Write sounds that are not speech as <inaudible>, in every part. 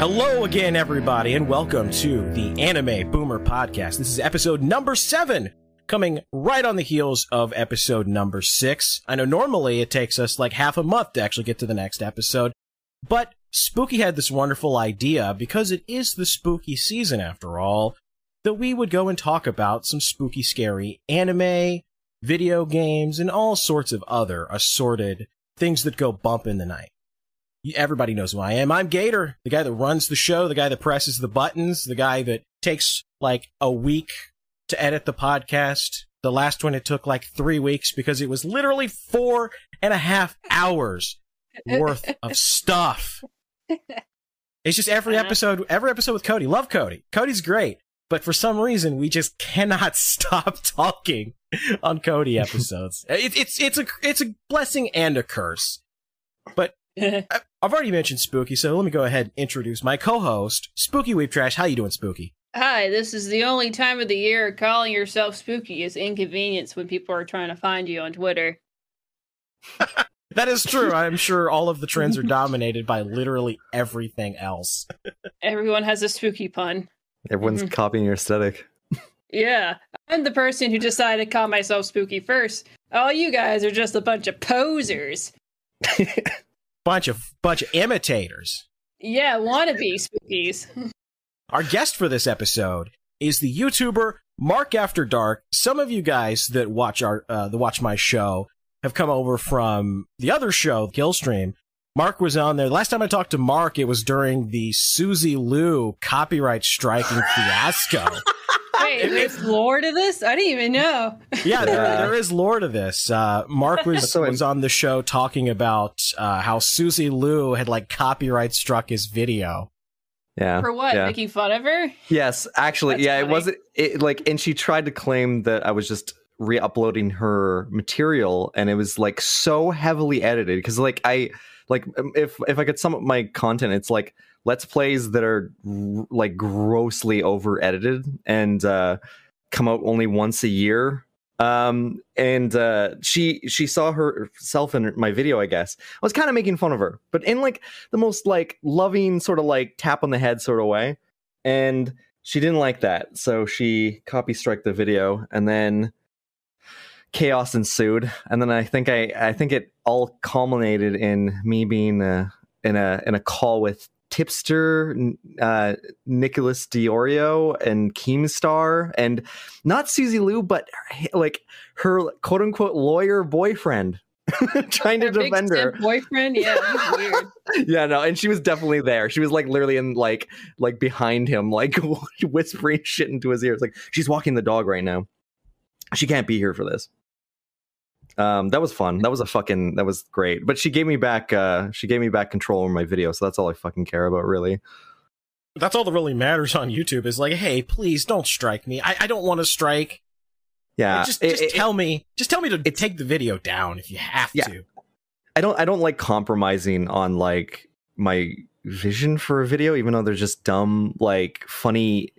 Hello again, everybody, and welcome to the Anime Boomer Podcast. This is episode number seven, coming right on the heels of episode number six. I know normally it takes us like half a month to actually get to the next episode, but Spooky had this wonderful idea, because it is the spooky season after all, that we would go and talk about some spooky, scary anime, video games, and all sorts of other assorted things that go bump in the night. Everybody knows who I am. I'm Gator, the guy that runs the show, the guy that presses the buttons, the guy that takes like a week to edit the podcast. The last one, it took like three weeks because it was literally four and a half hours worth of stuff. <laughs> It's just every uh-huh. episode, every episode with Cody. Love Cody. Cody's great. But for some reason, we just cannot <laughs> stop talking on Cody episodes. <laughs> it, it's, it's a, it's a blessing and a curse. But <laughs> I've already mentioned Spooky, so let me go ahead and introduce my co-host, Spooky Weebtrash. How you doing, Spooky? Hi, this is the only time of the year calling yourself spooky is inconvenience when people are trying to find you on Twitter. <laughs> That is true. I'm <laughs> sure all of the trends are dominated by literally everything else. Everyone has a spooky pun. Everyone's Mhm. copying your aesthetic. Yeah, I'm the person who decided to call myself spooky first. All you guys are just a bunch of posers. Bunch of bunch of imitators. Yeah, wannabe spookies. <laughs> Our guest for this episode is the YouTuber Mark After Dark. Some of you guys that watch our uh, that watch my show have come over from the other show, Killstream. Mark was on there. Last time I talked to Mark, it was during the Suzy Lu copyright striking fiasco. <laughs> Wait, there's lore to this? I didn't even know. Yeah, there, there is lore to this. Uh, Mark was was on the show talking about uh, how Suzy Lu had like copyright struck his video. Yeah. For what? Yeah. Making fun of her? Yes, actually, That's yeah, it wasn't it like and she tried to claim that I was just re-uploading her material and it was like so heavily edited because like I like um, if if I could sum up my content it's like let's plays that are like grossly over edited and uh come out only once a year. Um and uh she she saw herself in my video i guess. I was kind of making fun of her but in like the most like loving sort of like tap on the head sort of way. And she didn't like that so she copy strike the video and then chaos ensued. And then i think i i think it all culminated in me being uh, in a in a call with tipster uh Nicholas DeOrio and keemstar and not suzy lu but like her quote unquote lawyer boyfriend <laughs> trying to Her big defend her boyfriend? Yeah, weird. <laughs> yeah no and she was definitely there she was like literally in like like behind him like <laughs> whispering shit into his ears like she's walking the dog right now she can't be here for this um that was fun that was a fucking that was great but she gave me back uh she gave me back control over my video so that's all i fucking care about really That's all that really matters on YouTube is like, hey, please don't strike me. I, I don't want to strike. yeah just just it- tell me, just tell me to take the video down if you have Yeah. to. I don't I don't like compromising on like my vision for a video, even though they're just dumb, like funny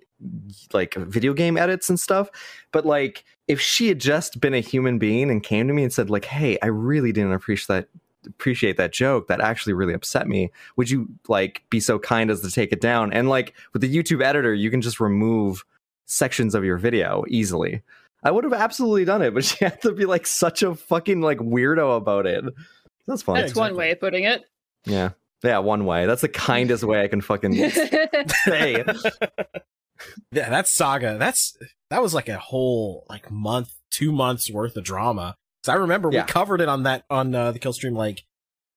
like video game edits and stuff. But like if she had just been a human being and came to me and said, like, hey, I really didn't appreciate that appreciate that joke. That actually really upset me. Would you like be so kind as to take it down? And like with the YouTube editor, you can just remove sections of your video easily. I would have absolutely done it, but <laughs> she had to be like such a fucking like weirdo about it. That's fun. Yeah, That's one way of putting it. Yeah. Yeah, one way. That's the kindest way I can fucking <laughs> say. Yeah, that saga, that's that was like a whole like month, two months worth of drama. So I remember Yeah. we covered it on that on uh, the Killstream. Like,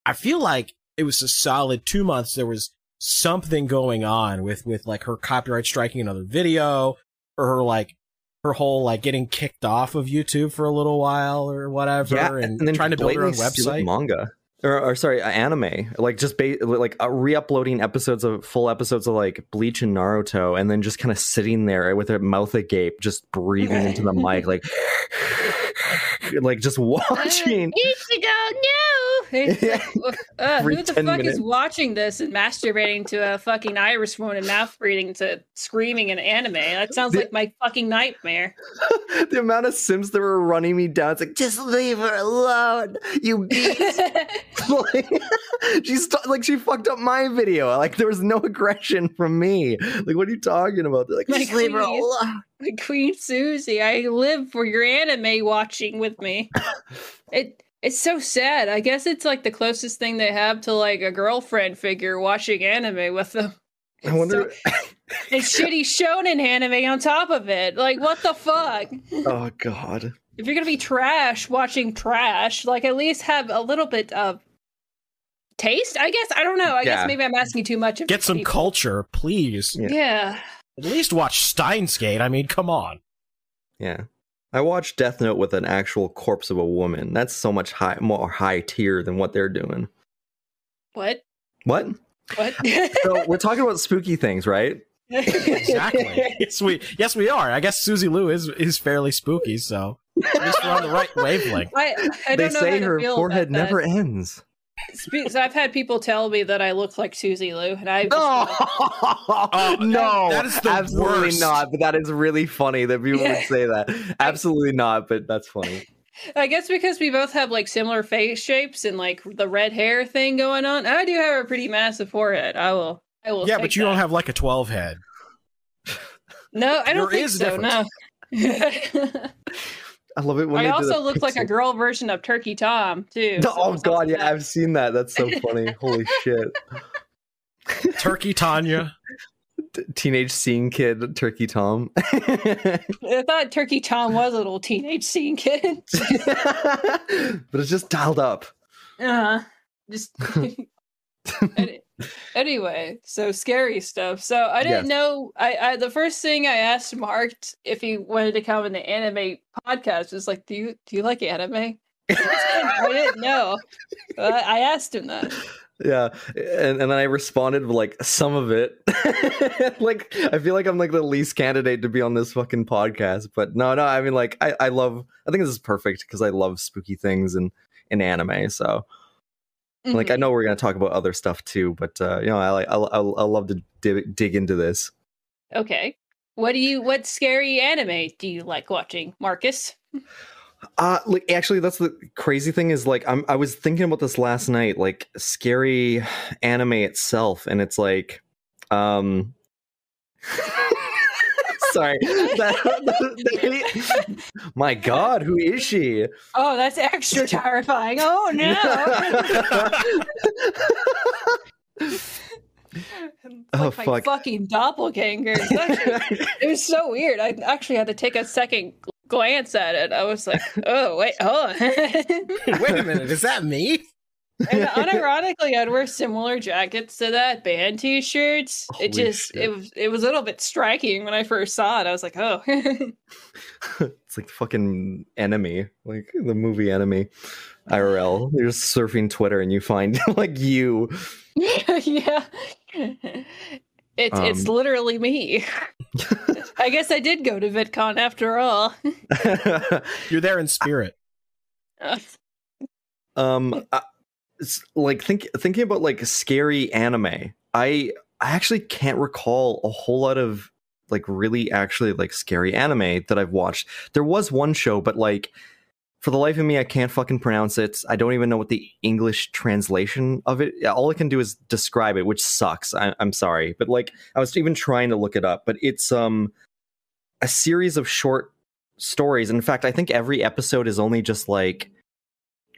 I feel like it was a solid two months. There was something going on with with like her copyright striking another video, or her like her whole like getting kicked off of YouTube for a little while or whatever, Yeah, and, and then trying to build her own website. manga. Or, or sorry, anime, like just ba- like uh, re-uploading episodes of full episodes of like Bleach and Naruto, and then just kind of sitting there with their mouth agape, just breathing into the mic, like <sighs> like just <laughs> watching. Ichigo, no! It's uh, who the <laughs> fuck minutes. is watching this and masturbating to a fucking iris woman and mouth breathing to screaming in anime? That sounds The- like my fucking nightmare. <laughs> the amount of sims that were running me down, it's like just leave her alone, you <laughs> beast. like, she's st- like she fucked up my video. Like there was no aggression from me. Like what are you talking about? They're like My just leave her queen. alone. Like Queen Suzy, I live for your anime watching with me. It it's so sad. I guess it's like the closest thing they have to like a girlfriend figure watching anime with them. I wonder. <laughs> It's shitty shonen anime on top of it. Like what the fuck? oh God. If you're gonna be trash watching trash, like at least have a little bit of taste. I guess I don't know. I Yeah. guess maybe I'm asking too much of Get some people. culture, please. Yeah. Yeah. At least watch Steins Gate. I mean, come on. Yeah. I watched Death Note with an actual corpse of a woman. That's so much high, more high tier than what they're doing. What? What? What? <laughs> So we're talking about spooky things, right? Exactly. <laughs> yes, we yes we are. I guess Suzy Lu is is fairly spooky, so at least we're on the right wavelength. I, I they don't know say how to her feel forehead about that. never ends. Spe- So I've had people tell me that I look like Suzy Lu, and I <laughs> Oh, no, that is the absolutely worst. not. But that is really funny that people Yeah. would say that. <laughs> Absolutely not, but that's funny. I guess because we both have like similar face shapes and like the red hair thing going on. I do have a pretty massive forehead. I will. I will. Yeah, but you that. don't have like a twelve head. No, I don't There think is a so. No. <laughs> I love it when I they also the look like a girl version of Turkey Tom too. No, so oh god, yeah, that. I've seen that. That's so <laughs> funny. Holy shit. Turkey Tanya. T- Teenage scene kid, Turkey Tom. <laughs> I thought Turkey Tom was a little teenage scene kid. <laughs> but it's just dialed up. Uh, huh. just Any- <laughs> anyway, so scary stuff. So I didn't Yes. know. I, I the first thing I asked Mark if he wanted to come in the anime podcast was like, "Do you do you like anime?" I <laughs> didn't know. I asked him that. Yeah, and, and then I responded with like some of it. <laughs> like I feel like I'm like the least candidate to be on this fucking podcast, but no, no. I mean, like I, I love. I think this is perfect because I love spooky things and in anime. So like I Mhm. know we're gonna talk about other stuff too, but uh, you know I like I, I, I love to dig, dig into this. okay. What do you? What scary anime do you like watching, Marcus? Uh like actually that's the crazy thing is like I'm I was thinking about this last night, like scary <sighs> anime itself, and it's like um <laughs> sorry. <laughs> That- my god, who is she? Oh, that's extra terrifying. Oh no! It's <laughs> Oh, like my fuck. fucking doppelganger. It was so weird. I actually had to take a second glance at it. I was like, oh wait, hold on. <laughs> Wait a minute, is that me? And <laughs> unironically, I'd wear similar jackets to that band T-shirts. Holy it just shit. it was it was a little bit striking when I first saw it. I was like, oh, <laughs> <laughs> it's like the fucking enemy, like the movie enemy. IRL. You're just surfing Twitter and you find like you. yeah. It's it's Um, literally me. I guess I did go to VidCon after all. You're there in spirit. um I- it's like think thinking about like scary anime i i actually can't recall a whole lot of like really actually like scary anime that i've watched. There was one show but like for the life of me i can't fucking pronounce it. I don't even know what the english translation of it all i can do is describe it which sucks. I, i'm sorry but like i was even trying to look it up but it's um a series of short stories. In fact i think every episode is only just like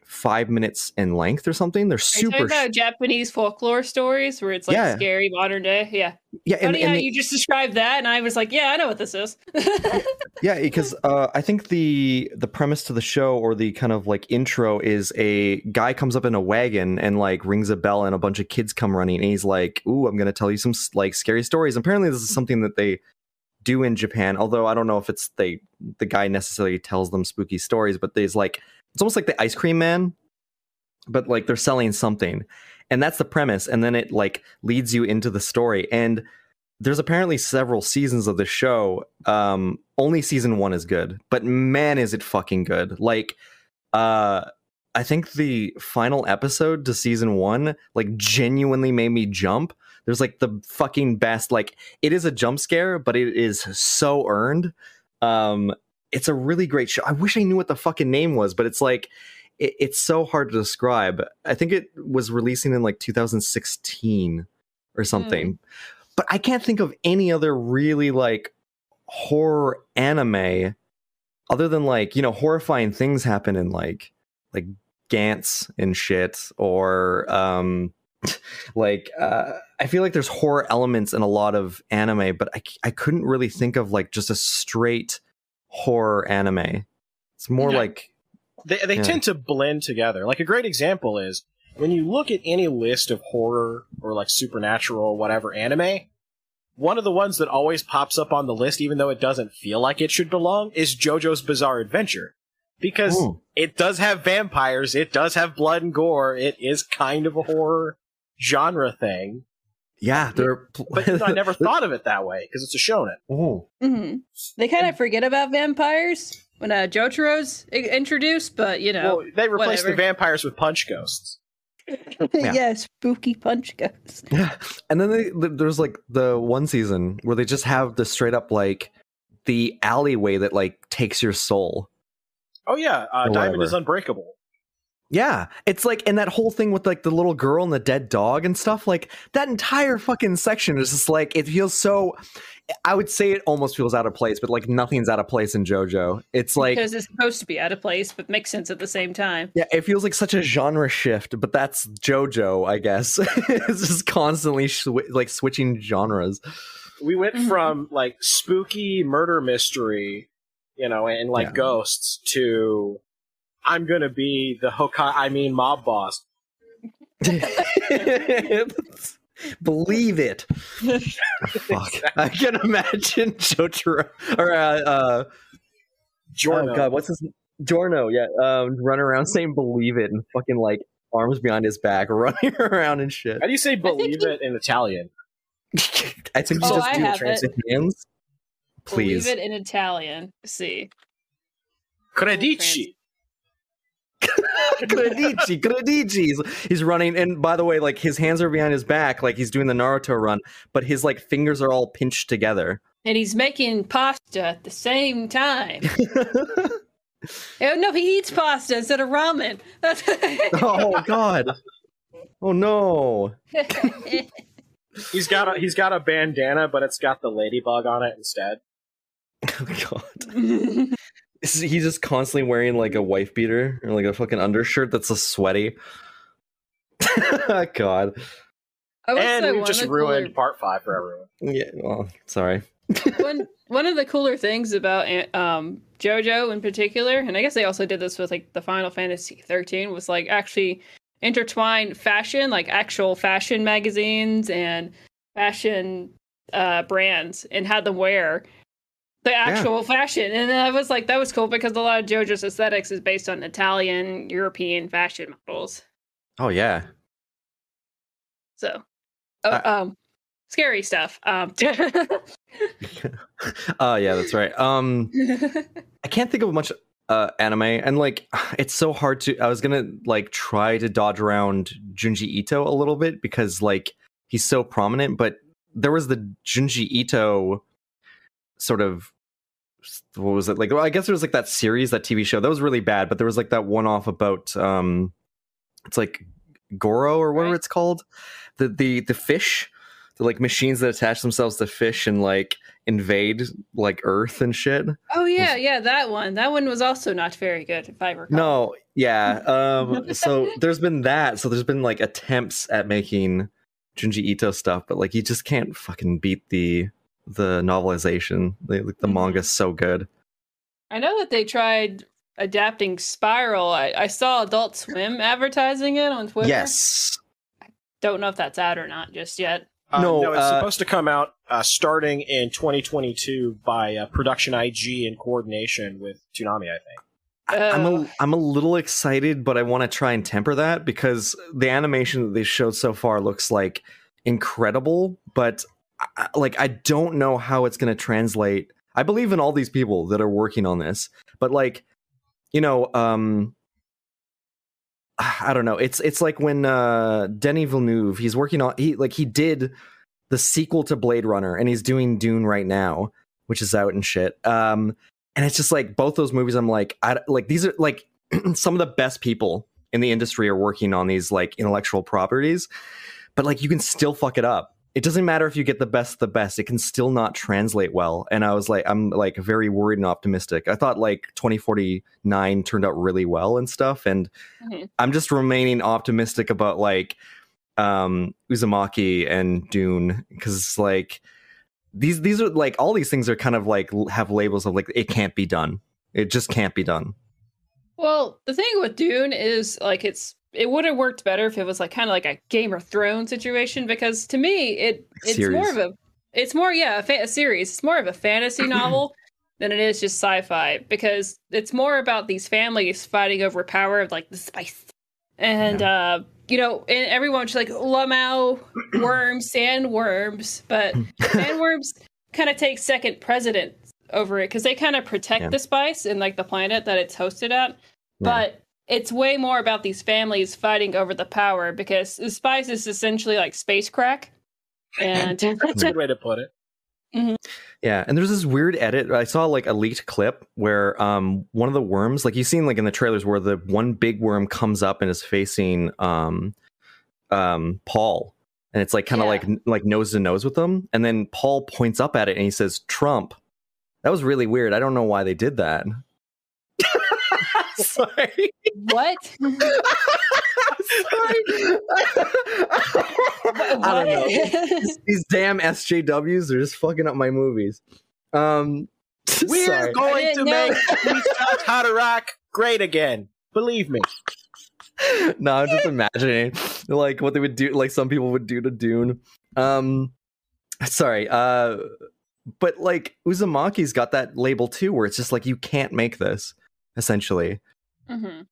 five minutes in length or something. They're super. about Japanese folklore stories where it's like Yeah. scary modern day? Yeah. yeah, Funny and how they- you just described that, and I was like, yeah, I know what this is. <laughs> yeah, because uh, I think the the premise to the show or the kind of like intro is a guy comes up in a wagon and like rings a bell and a bunch of kids come running and he's like, "Ooh, I'm gonna tell you some like scary stories." Apparently, this is something that they do in Japan. Although I don't know if it's they the guy necessarily tells them spooky stories, but there's like it's almost like the ice cream man. but like they're selling something, and that's the premise. And then it like leads you into the story. And there's apparently several seasons of the show. Um, only season one is good, but man, is it fucking good! Like, uh, I think the final episode to season one like genuinely made me jump. There's like the fucking best. Like, it is a jump scare, but it is so earned. Um, it's a really great show. I wish I knew what the fucking name was, but it's like it, it's so hard to describe. I think it was releasing in like 2016 or something. But I can't think of any other really like horror anime other than like, you know, horrifying things happen in like like Gantz and shit or um <laughs> like uh I feel like there's horror elements in a lot of anime, but I I couldn't really think of like just a straight horror anime. It's more Yeah. like They, they Yeah. tend to blend together. Like a great example is when you look at any list of horror or like supernatural or whatever anime, one of the ones that always pops up on the list, even though it doesn't feel like it should belong, is JoJo's Bizarre Adventure. Because Ooh. it does have vampires, it does have blood and gore, it is kind of a horror genre thing. Yeah, they're But you know, I never <laughs> thought of it that way because it's a shonen. Ooh. hmm They kind of forget about vampires when uh, Jotaro's introduced, but you know, well, they replaced the vampires with punch ghosts. <laughs> yeah. yeah, spooky punch ghosts. <laughs> Yeah, and then they, there's like the one season where they just have the straight up like the alleyway that like takes your soul. Oh yeah, uh, Diamond is unbreakable. Yeah, it's like and that whole thing with like the little girl and the dead dog and stuff. Like that entire fucking section is just like it feels so. I would say it almost feels out of place, but like nothing's out of place in JoJo. It's like because it's supposed to be out of place, but makes sense at the same time. yeah, it feels like such a genre shift, but that's JoJo, I guess. <laughs> it's just constantly swi like switching genres. We went Mhm. from like spooky murder mystery, you know, and like Yeah. ghosts to I'm gonna be the Hokage, I mean mob boss. <laughs> Believe it. Fuck. <laughs> I can imagine <laughs> Jotaro or uh, uh Giorno. oh god, what's his Giorno? Yeah, um, run around saying "believe it" and fucking like arms behind his back, running around and shit. How do you say believe he- it in Italian? I think Oh, you just I do have trans it. hands. Please. Believe it in Italian. See. Credici. <laughs> Credici, Credici. He's, he's running, and by the way, like his hands are behind his back, like he's doing the Naruto run, but his like fingers are all pinched together. And he's making pasta at the same time. <laughs> oh, no, he eats pasta instead of ramen. <laughs> oh god. Oh no. He's got a he's got a bandana, but it's got the ladybug on it instead. Oh god. Is he he's just constantly wearing like a wife beater or like a fucking undershirt that's a sweaty. <laughs> god. I will And we just ruined cooler- part five for everyone. Yeah, well, sorry. <laughs> one one of the cooler things about um JoJo in particular, and I guess they also did this with like the Final Fantasy 13 was like actually intertwine fashion, like actual fashion magazines and fashion uh brands and had them wear the actual fashion. And I was like that was cool because a lot of JoJo's aesthetics is based on Italian, European fashion models. Oh yeah. So oh, Uh, um scary stuff. Um <laughs> <laughs> Oh yeah, that's right. Um <laughs> I can't think of much uh anime and like <sighs> it's so hard to I was gonna like try to dodge around Junji Ito a little bit because like he's so prominent, but there was the Junji Ito sort of what was it like well, I guess there was like that series, that TV show that was really bad, but there was like that one off about um it's like Gyo or whatever Right. it's called. The the the fish, the like machines that attach themselves to fish and like invade like Earth and shit. Oh yeah, yeah, that one. That one was also not very good, if I recall. No, yeah. <laughs> Um, so <laughs> there's been that. So there's been like attempts at making Junji Ito stuff, but like you just can't fucking beat the the novelization. The, like, the manga's so good. I know that they tried adapting Spiral. I, I saw Adult Swim advertising it on Twitter. Yes. Don't know if that's out or not just yet. Uh, No, no, it's uh, supposed to come out uh, starting in 2022 by uh, Production IG in coordination with Toonami, I think. I- I'm a Ugh. I'm a little excited, but I want to try and temper that because the animation that they showed so far looks like incredible, but I- like I don't know how it's going to translate. I believe in all these people that are working on this, but like you know, um I don't know. It's it's like when uh Denis Villeneuve, he's working on he like he did the sequel to Blade Runner and he's doing Dune right now, which is out and shit. Um and it's just like both those movies i'm like i like these are like <clears throat> some of the best people in the industry are working on these like intellectual properties but like you can still fuck it up it doesn't matter if you get the best of the best it can still not translate well. And i was like i'm like very worried and optimistic. I thought like 2049 turned out really well and stuff and Mhm. i'm just remaining optimistic about like um uzumaki and dune because it's like these these are like all these things are kind of like have labels of like it can't be done. It just can't be done. Well, the thing with Dune is like it's it would have worked better if it was like kind of like a Game of Thrones situation because to me it it's Series. more of a it's more yeah a, fa- a series. It's more of a fantasy <clears throat> novel than it is just sci-fi because it's more about these families fighting over power of like the spice. And uh you know and everyone's like lamau <clears throat> worms sandworms but <laughs> sandworms kind of take second precedence over it because they kind of protect Yeah. the spice and like the planet that it's hosted at. But it's way more about these families fighting over the power because the spice is essentially like space crack. And <laughs> That's a good way to put it. yeah and there's this weird edit. I saw like a leaked clip where um one of the worms like you've seen like in the trailers where the one big worm comes up and is facing um um paul. And it's like kind of Yeah. like n- like nose to nose with them. And then paul points up at it and he says trump. That was really weird. I don't know why they did that <laughs> sorry what <laughs> I don't know. These- These damn SJWs are just fucking up my movies. Um, <laughs> We're sorry. Going to didn't know. make Freestyle Haderach great again. Believe me. no, I'm just imagining like what they would do, like some people would do to Dune. Um, sorry. Uh, but like Uzumaki's got that label too, where it's just like you can't make this essentially, hmm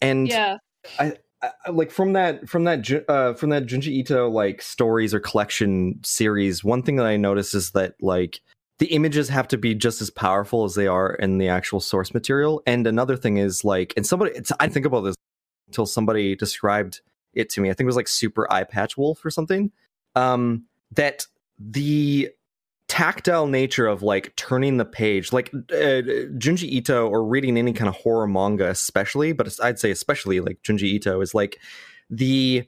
and yeah. I, I- like from that from that uh from that Junji Ito like stories or collection series one thing that I noticed is that like the images have to be just as powerful as they are in the actual source material. And another thing is like and somebody it's, I think about this until somebody described it to me. I think it was like super eye patch wolf or something um that the tactile nature of like turning the page. Like uh, junji ito or reading any kind of horror manga especially but i'd say especially like junji ito is like the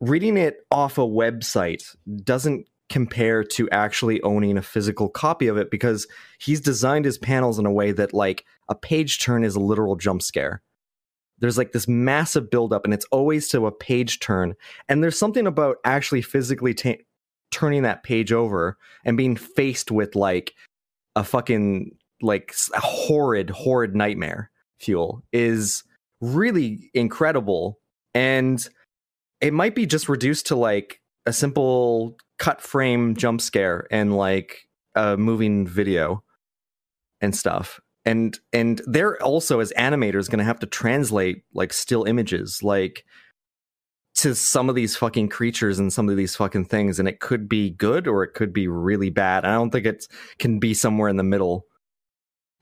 reading it off a website doesn't compare to actually owning a physical copy of it because he's designed his panels in a way that like a page turn is a literal jump scare. There's like this massive buildup and it's always to a page turn. And there's something about actually physically ta- turning that page over and being faced with like a fucking like s- horrid horrid nightmare fuel is really incredible. And it might be just reduced to like a simple cut frame jump scare and like a moving video and stuff. And and they're also as animators going to have to translate like still images. Like to some of these fucking creatures and some of these fucking things and it could be good or it could be really bad i don't think it can be somewhere in the middle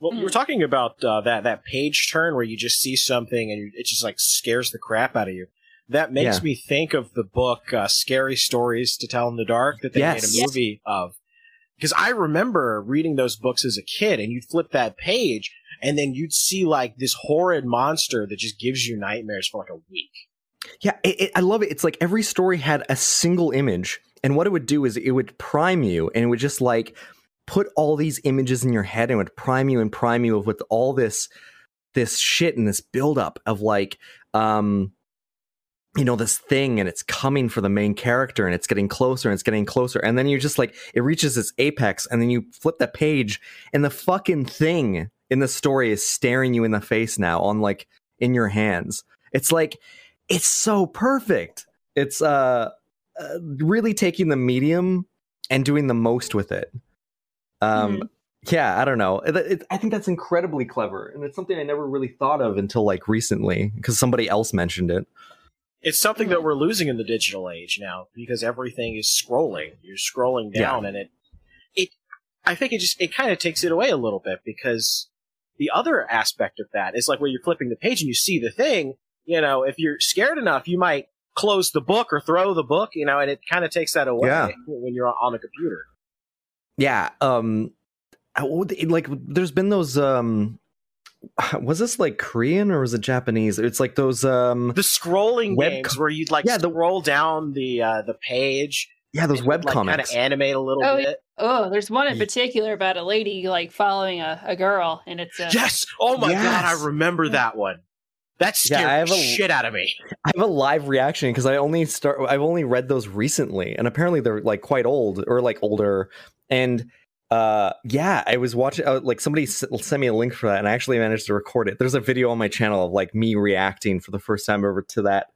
Well, Mm. we're talking about uh, that that page turn where you just see something and it just like scares the crap out of you. That makes Yeah. me think of the book uh, "Scary Stories to Tell in the Dark" that they Yes. made a movie of. Because I remember reading those books as a kid, and you'd flip that page, and then you'd see like this horrid monster that just gives you nightmares for like a week. Yeah, it, it, I love it. It's like every story had a single image, and what it would do is it would prime you, and it would just like put all these images in your head, and would prime you and prime you with all this this shit and this buildup of like, um, you know, this thing, and it's coming for the main character, and it's getting closer, and it's getting closer, and then you're just like, it reaches its apex, and then you flip that page, and the fucking thing in the story is staring you in the face now on like in your hands. It's like it's so perfect. It's uh, uh really taking the medium and doing the most with it. Um Mhm. yeah, I don't know. It, it, I think that's incredibly clever, and it's something I never really thought of until like recently because somebody else mentioned it. It's something that we're losing in the digital age now because everything is scrolling. You're scrolling Yeah. down, and it, it, I think it just it kind of takes it away a little bit because the other aspect of that is like where you're flipping the page and you see the thing. You know, if you're scared enough, you might close the book or throw the book. You know, and it kind of takes that away Yeah. when you're on the computer. Yeah, um, like there's been those. um <sighs> Was this like Korean or was it Japanese? It's like those. um The scrolling Web games co- where you'd like Yeah, the- scroll down the uh, the page. Yeah, those web like, Kind comics. of animate a little Oh, bit. Oh, there's one in particular about a lady like following a, a girl, and it's a Yes. Oh my god, I remember that one. That scared I have a- shit out of me. I have a live reaction because I only start. I've only read those recently, and apparently they're like quite old or like older. And uh, yeah, I was watching. Uh, like somebody s- sent me a link for that, and I actually managed to record it. There's a video on my channel of like me reacting for the first time over to that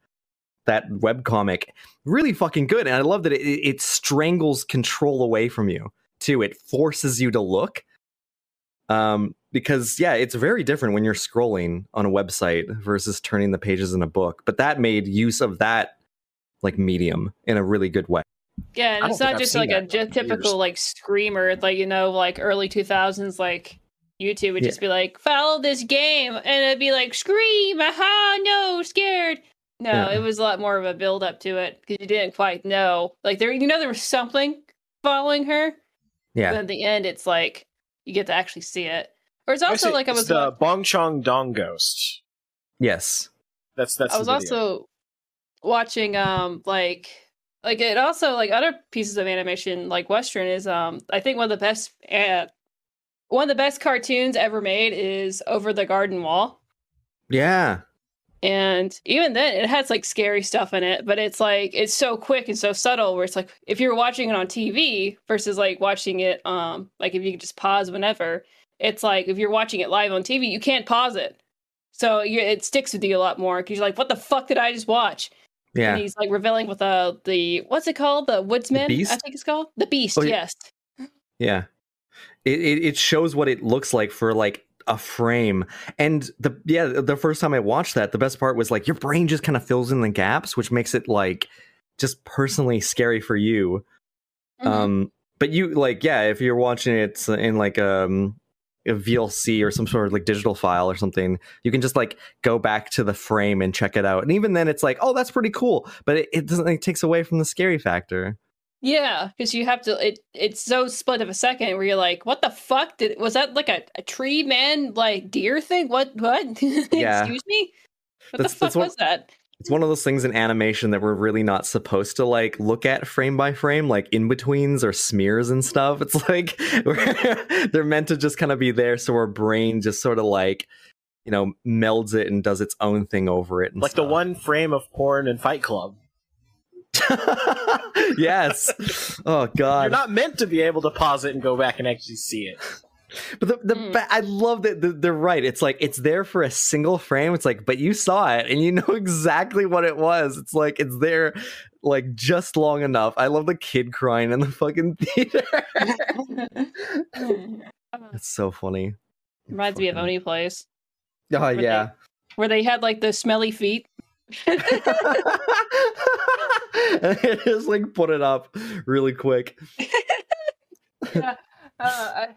that web comic. Really fucking good, and I love that it, it strangles control away from you too. It forces you to look. Um, because yeah, it's very different when you're scrolling on a website versus turning the pages in a book. But that made use of that like medium in a really good way. yeah, and it's not just like a in just years. typical like screamer, like you know, like early two thousands, like YouTube would Yeah. just be like, follow this game, and it'd be like, scream, aha, no, scared. No, Yeah. it was a lot more of a build up to it because you didn't quite know. Like there, you know, there was something following her, Yeah. but at the end, it's like you get to actually see it. Or it's also Actually, like I it's was the Bongcheon-dong Ghost. Yes. That's that's. I was the video. also watching um like like it also like other pieces of animation like Western is um I think one of the best uh, one of the best cartoons ever made is Over the Garden Wall. Yeah. And even then it has like scary stuff in it, but it's like it's so quick and so subtle where it's like if you're watching it on TV versus like watching it um like if you could just pause whenever, it's like if you're watching it live on TV, you can't pause it. So you, it sticks with you a lot more because you're like, what the fuck did I just watch? Yeah. And he's like revealing with uh, the what's it called? The woodsman, beast? I think it's called. The beast, Oh, yes. Yeah. It, it it shows what it looks like for like a frame. And the yeah, the first time I watched that, the best part was like your brain just kind of fills in the gaps, which makes it like just personally scary for you. Mhm. Um but you like yeah, if you're watching it in like um a VLC or some sort of like digital file or something, you can just like go back to the frame and check it out. And even then it's like, oh, that's pretty cool. But it, it doesn't it takes away from the scary factor. yeah, because you have to. It it's so split of a second where you're like, what the fuck did was that like a, a tree man like deer thing? What what? <laughs> Yeah. Excuse me. What That's- the fuck what- was that? It's one of those things in animation that we're really not supposed to like look at frame by frame like in betweens or smears and stuff it's <laughs> like they're meant to just kind of be there so our brain just sort of like you know melds it and does its own thing over it and like the one frame of porn in Fight Club. <laughs> yes oh god You're not meant to be able to pause it and go back and actually see it. But the, the Mm. i love that the- they're right. It's like it's there for a single frame. It's like but you saw it and you know <laughs> exactly what it was. It's like it's there like just long enough. I love the kid crying in the fucking <laughs> theater. <laughs> It's so funny. Reminds me of Fucking- OneyPlays, oh they- yeah. where they had like the smelly feet. and just like put it up really quick. Yeah. Uh, I,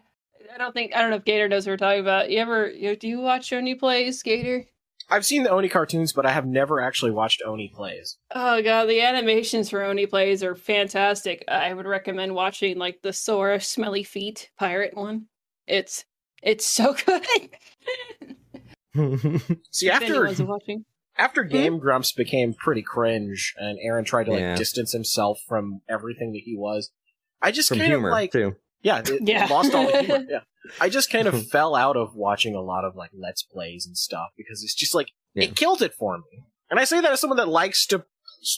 I don't think I don't know if Gator knows what we're talking about. You ever you, do you watch OneyPlays, Gator? I've seen the Oney cartoons, but I have never actually watched OneyPlays. Oh god, the animations for OneyPlays are fantastic. I would recommend watching like the Sora Smelly Feet pirate one. It's it's so <laughs> good. <laughs> See, after watching. after hmm? Game Grumps became pretty cringe, and Arin tried to like Yeah. distance himself from everything that he was, I just from kind humor of like too yeah, it, <laughs> it Yeah. lost all the humor. <laughs> Yeah, I just kind of <laughs> fell out of watching a lot of like Let's Plays and stuff because it's just like Yeah. it killed it for me. And I say that as someone that likes to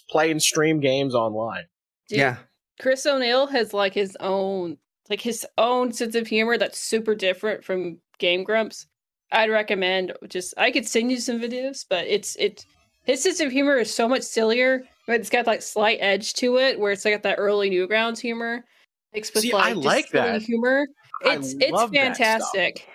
play and stream games online. Dude, yeah Chris O'Neill has like his own like his own sense of humor that's super different from Game Grumps. I'd recommend just I could send you some videos, but it's it his sense of humor is so much sillier, but it's got like slight edge to it where it's like got that early Newgrounds humor. Mixed with See, like I like silly that. humor. I It's it's love that stuff. fantastic.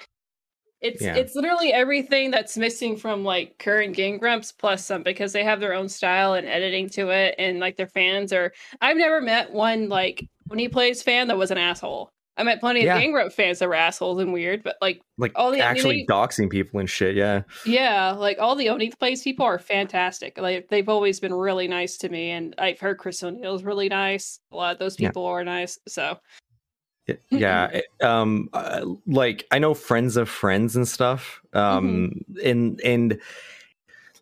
It's Yeah. it's literally everything that's missing from like current Game Grumps plus some because they have their own style and editing to it and like their fans are I've never met one like OneyPlays fan that was an asshole. I met plenty of Yeah. Grump fans that were assholes and weird, but like like all the- actually they- doxing people and shit. Yeah, yeah, like all the OneyPlays people are fantastic. Like they've always been really nice to me, and I've heard Chris O'Neill's really nice. A lot of those Yeah. people are nice. So yeah. <laughs> it- um, uh, like I know friends of friends and stuff. Um, and and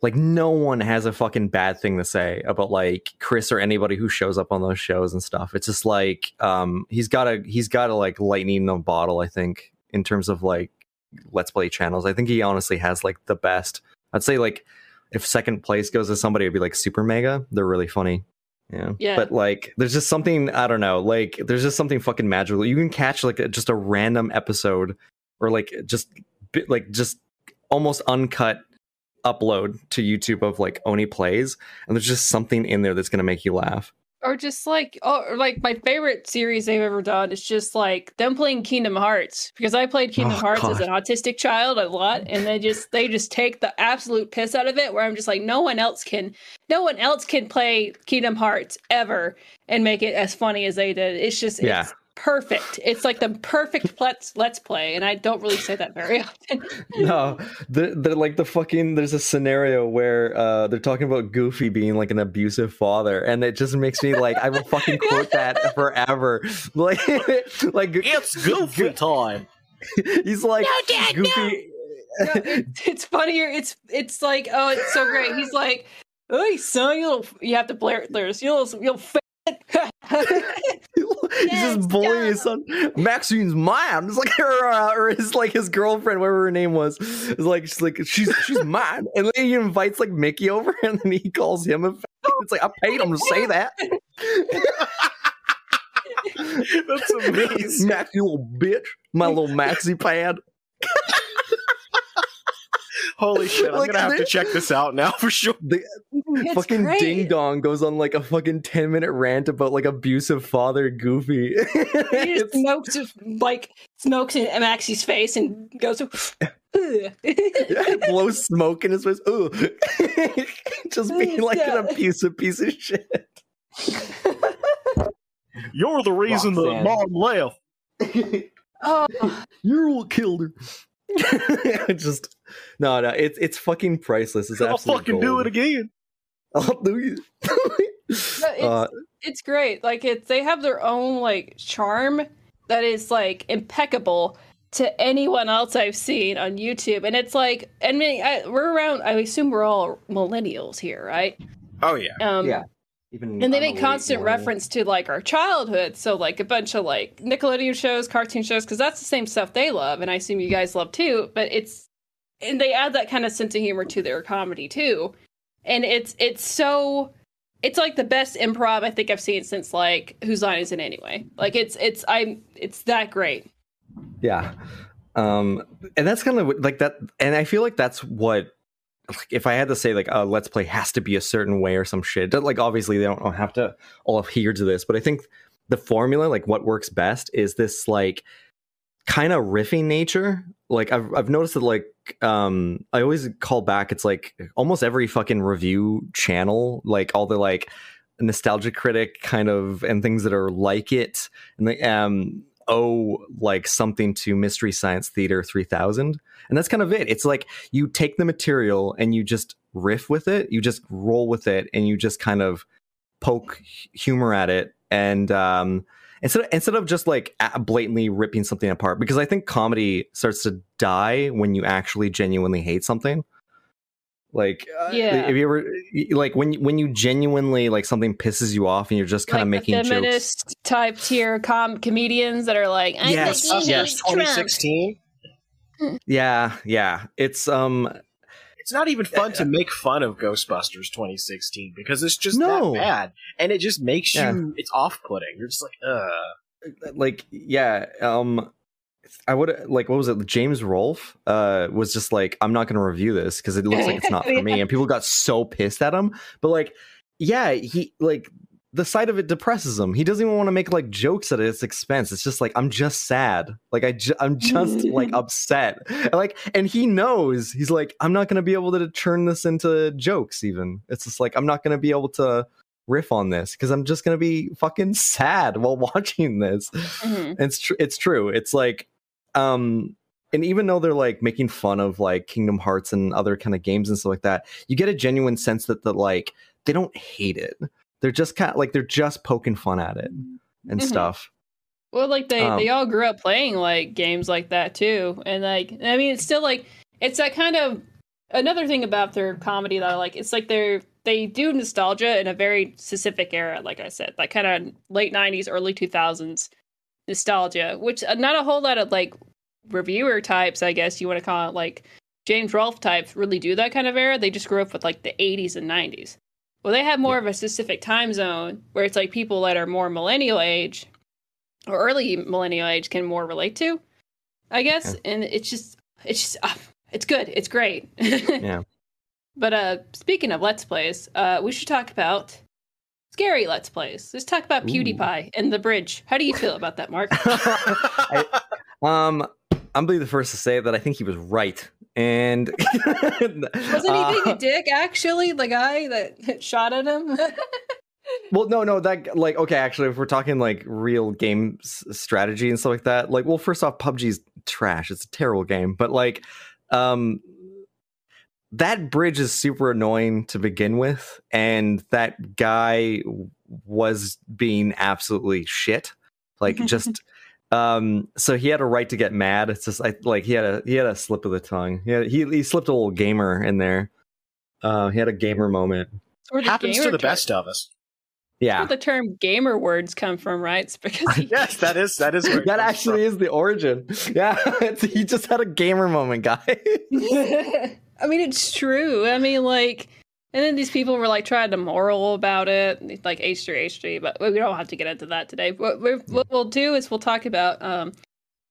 like no one has a fucking bad thing to say about like Chris or anybody who shows up on those shows and stuff. It's just like um, he's got a he's got a like lightning in a bottle. I think in terms of like let's play channels. I think he honestly has like the best. I'd say like if second place goes to somebody, it'd be like Super Mega. They're really funny. Yeah. Yeah. But like, there's just something I don't know. Like, there's just something fucking magical. You can catch like a, just a random episode, or like just like just almost uncut upload to YouTube of like OneyPlays, and there's just something in there that's gonna make you laugh. or just like oh like my favorite series they've ever done is just like them playing Kingdom Hearts because I played Kingdom Oh, Hearts as an autistic child a lot and they just they just take the absolute piss out of it where I'm just like no one else can no one else can play Kingdom Hearts ever and make it as funny as they did. It's just Yeah. it's perfect. It's like the perfect let's let's play and I don't really say that very <laughs> often. no, they're, they're like the fucking. There's a scenario where uh, they're talking about Goofy being like an abusive father, and it just makes me like I will fucking <laughs> quote that forever. <laughs> Like, like It's goofy time. he's like no, Goofy. No, it, it's funnier. It's it's like oh, it's so great. He's like, "Hey, son, you little." You have to blare it. There's you little, you'll. fat. He's just bullying his son. Maxine's mine. It's like <laughs> her, uh, or his like his girlfriend, whatever her name was. It's like she's like she's she's <laughs> mine, and then he invites like Mickey over, <laughs> and then he calls him a. It's like I paid him to say that. That's amazing. Max, you little bitch, my little maxi pad. Holy shit! I'm Like, gonna have to check this <laughs> out now for sure. The It's fucking great. ding dong goes on like a fucking ten minute rant about like abusive father Goofy. <laughs> He just It's- smokes like smokes in Maxie's face and goes. "Ugh." <laughs> yeah, blows smoke in his face. Ooh. Just being like an abusive piece of shit. You're the reason that Roxanne. mom left. oh, You're what killed her. <laughs> Just no, no. It's it's fucking priceless. It's I'll absolute fucking do it again. <laughs> I'll do it. it's uh, it's great. Like it's they have their own like charm that is like impeccable to anyone else I've seen on YouTube. And it's like, I mean, I, we're around. I assume we're all millennials here, right? Oh yeah. Um, Yeah. Even And they make constant reference to like our childhood. So like a bunch of like Nickelodeon shows, cartoon shows, because that's the same stuff they love, and I assume you guys love too. But it's and they add that kind of sense of humor to their comedy too. And it's it's so it's like the best improv I think I've seen since like Whose Line Is It Anyway? Like it's it's I'm it's that great. Yeah. Um and that's kind of like that and I feel like that's what if I had to say like a let's play has to be a certain way or some shit. Like obviously they don't have to all adhere to this, but I think the formula like what works best is this like kind of riffing nature. Like I've I've noticed that like um I always call back it's like almost every fucking review channel like all the like nostalgia critic kind of and things that are like it and they um owe like something to mystery science theater 3000 and that's kind of it. It's like you take the material and you just riff with it. You just roll with it and you just kind of poke humor at it. And um instead of, instead of just like blatantly ripping something apart because i think comedy starts to die when you actually genuinely hate something. Like uh, Yeah. if you ever like when when you genuinely like something pisses you off and you're just kind of like making the jokes. feminist type tier com comedians that are like, I Yes, think yes. 2016. Yeah yeah it's um It's not even fun to make fun of Ghostbusters 2016 because it's just No. that bad, and it just makes Yeah. you. It's off-putting. You're just like, ugh. like yeah um i would like what was it james rolfe uh was just like i'm not going to review this because it looks like it's not for <laughs> me and people got so pissed at him but like yeah he like the sight of it depresses him. He doesn't even want to make like jokes at its expense. It's just like I'm just sad. Like I ju- I'm just <laughs> like upset. And, like and he knows he's like I'm not going to be able to turn this into jokes even. It's just like I'm not going to be able to riff on this because I'm just going to be fucking sad while <laughs> watching this. Mhm. It's tr- it's true. It's like um and even though they're like making fun of like Kingdom Hearts and other kind of games and stuff like that, you get a genuine sense that the like they don't hate it. They're just kind of like they're just poking fun at it and Mhm. stuff. Well, like they Um, they all grew up playing like games like that too, and like I mean, it's still like it's that kind of another thing about their comedy that I like. It's like they're they do nostalgia in a very specific era, like I said, like kind of late '90s, early 2000s nostalgia, which uh, not a whole lot of like reviewer types, I guess you want to call it, like James Rolfe types, really do that kind of era. They just grew up with like the '80s and '90s. Well, they have more of a specific time zone where it's like people that are more millennial age or early millennial age can more relate to, I guess. And it's just, it's just, uh, it's good. It's great. <laughs> Yeah. But uh, speaking of Let's Plays, uh, we should talk about scary Let's Plays. Let's talk about Ooh. PewDiePie and the bridge. How do you feel about that, Mark? <laughs> I- um, I'm be the first to say that I think he was right. And <laughs> Wasn't he Uh, being a dick, actually? The guy that <laughs> shot at him? <laughs> Well, no, no, that like okay. Actually, if we're talking like real game s- strategy and stuff like that, like, well, first off, PUBG's trash. It's a terrible game, but like, um, that bridge is super annoying to begin with, and that guy was being absolutely shit. Like, just um, so he had a right to get mad. It's just I, like he had a he had a slip of the tongue. He had, he he slipped a little gamer in there. Uh, he had a gamer moment. Where the Happens to the term- best of us. Yeah, Where the term gamer words come from, right? It's because <laughs> he Yes, that is that is <laughs> that comes actually is the origin. <laughs> Yeah, it's, he just had a gamer moment, guy. I mean, it's true. I mean, like, and then these people were like trying to moral about it, like H3, H3, but we don't have to get into that today. What, what we'll do is we'll talk about um,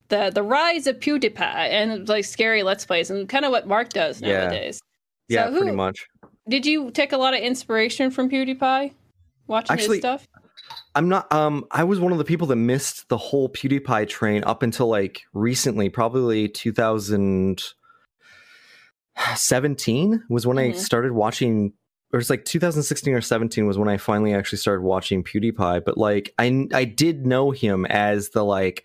the the rise of PewDiePie and like scary Let's Plays and kind of what Mark does nowadays. yeah, So who- pretty much. Did you take a lot of inspiration from PewDiePie watching Actually, his stuff? I'm not. Um, I was one of the people that missed the whole PewDiePie train up until like recently, probably 2017 was when I Mhm. started watching. Or it's like 2016 or 17 was when I finally actually started watching PewDiePie. But like, I I did know him as the like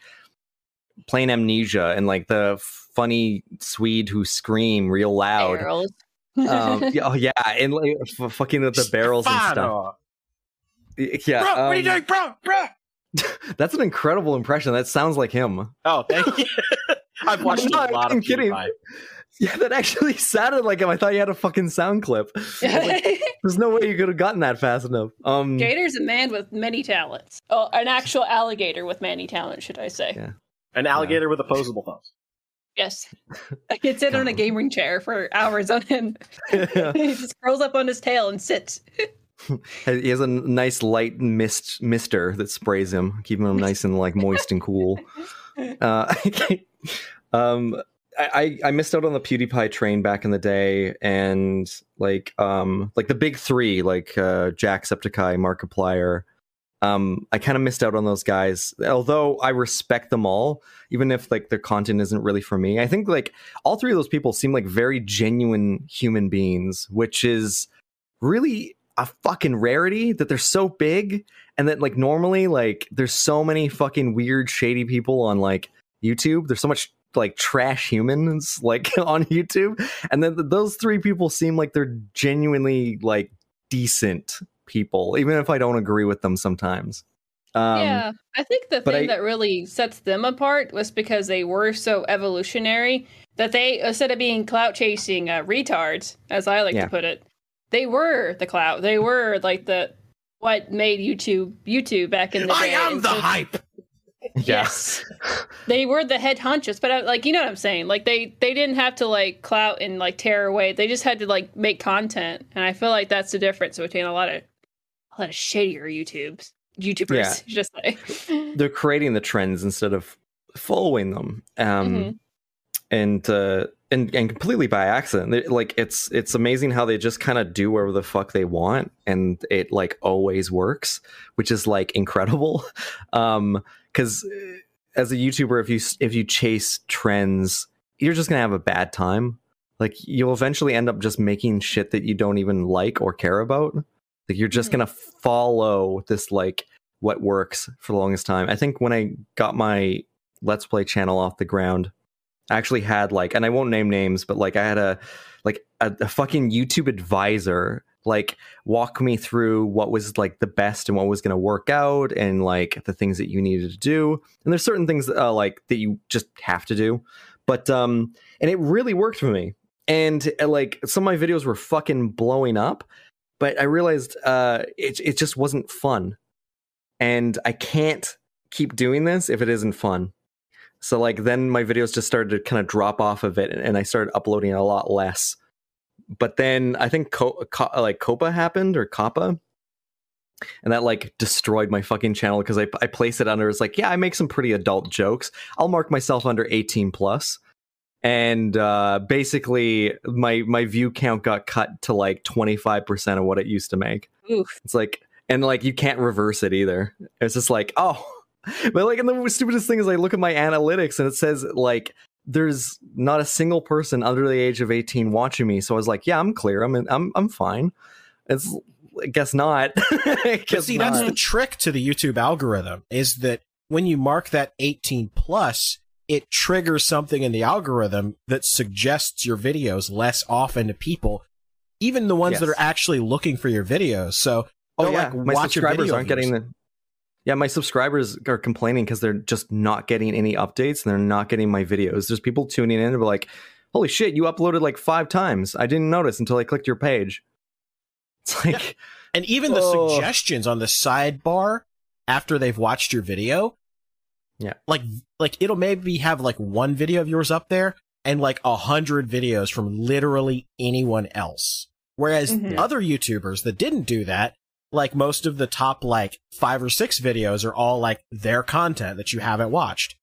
plain amnesia and like the funny Swede who scream real loud. Barrels. um, <laughs> yeah, oh yeah, and like f- fucking with the barrels and stuff. Yeah, Bro, what are you um, doing, bro? Bro. <laughs> That's an incredible impression. That sounds like him. Oh, thank you. <laughs> I've watched I'm not a lot even of kidding. PewDiePie. Yeah, that actually <laughs> sounded like him. I thought you had a fucking sound clip. Like, <laughs> There's no way you could have gotten that fast enough. Um, Gator's a man with many talents. Oh, an actual alligator with many talents, should I say? Yeah. An alligator with opposable thumbs. Yes. I can sit on a gaming chair for hours on end. yeah. <laughs> he just curls up on his tail and sits. he has a nice light mist mister that sprays him, keeping him nice and like moist and cool. Uh, um, I, I missed out on the PewDiePie train back in the day, and like um like the big three, like uh, Jacksepticeye, Markiplier. Um, I kind of missed out on those guys. Although I respect them all, even if like their content isn't really for me. I think like all three of those people seem like very genuine human beings, which is really a fucking rarity that they're so big and that like normally like there's so many fucking weird shady people on like YouTube. There's so much like trash humans like <laughs> on YouTube, and then those three people seem like they're genuinely like decent people, even if I don't agree with them sometimes. Um, yeah. I think the thing I- that really sets them apart was because they were so evolutionary that they, instead of being clout chasing uh, retards, as I like Yeah. to put it, they were the clout. They were like the what made YouTube YouTube back in the day. I day. am And the so- hype. <laughs> Yes, they were the head honchos, but uh, like you know what I'm saying. Like they they didn't have to like clout and like tear away. They just had to like make content, and I feel like that's the difference between a lot of a lot of shadier YouTubes YouTubers. Yeah. Just say. <laughs> they're creating the trends instead of following them. Um, Mhm. And uh, and and completely by accident. Like it's it's amazing how they just kind of do whatever the fuck they want, and it like always works, which is like incredible. <laughs> Um, because as a YouTuber, if you if you chase trends, you're just gonna have a bad time. Like you'll eventually end up just making shit that you don't even like or care about. Like you're just Mhm. gonna follow this like what works for the longest time. I think when I got my Let's Play channel off the ground, Actually had like, and I won't name names, but like I had a like a, a fucking YouTube advisor like walk me through what was like the best and what was going to work out and like the things that you needed to do. And there's certain things uh, like that you just have to do, but um, and it really worked for me. And uh, like some of my videos were fucking blowing up, but I realized uh, it it just wasn't fun, and I can't keep doing this if it isn't fun. So like then my videos just started to kind of drop off of it, and I started uploading a lot less. But then I think Co- Co- like COPPA happened or Kappa, and that like destroyed my fucking channel because I I placed it under. It's like yeah, I make some pretty adult jokes. I'll mark myself under eighteen plus, and uh, basically my my view count got cut to like twenty five percent of what it used to make. Oof. It's like, and like you can't reverse it either. It's just like, oh, <laughs> but like, and the stupidest thing is I look at my analytics and it says like there's not a single person under the age of 18 watching me. So I was like, yeah, I'm clear. I'm in, I'm I'm fine. It's I guess not. <laughs> I guess see, that's the trick to the YouTube algorithm is that when you mark that 18 plus, it triggers something in the algorithm that suggests your videos less often to people, even the ones that are actually looking for your videos. So, Oh, oh yeah, like, my watch your subscribers aren't views. getting the. Yeah, my subscribers are complaining because they're just not getting any updates and they're not getting my videos. There's people tuning in and be like, "Holy shit, you uploaded like five times! I didn't notice until I clicked your page." <laughs> It's like, And even the Oh. suggestions on the sidebar after they've watched your video. Yeah. Like, like it'll maybe have like one video of yours up there and like a hundred videos from literally anyone else. Whereas Mhm. other YouTubers that didn't do that, like most of the top like five or six videos are all like their content that you haven't watched.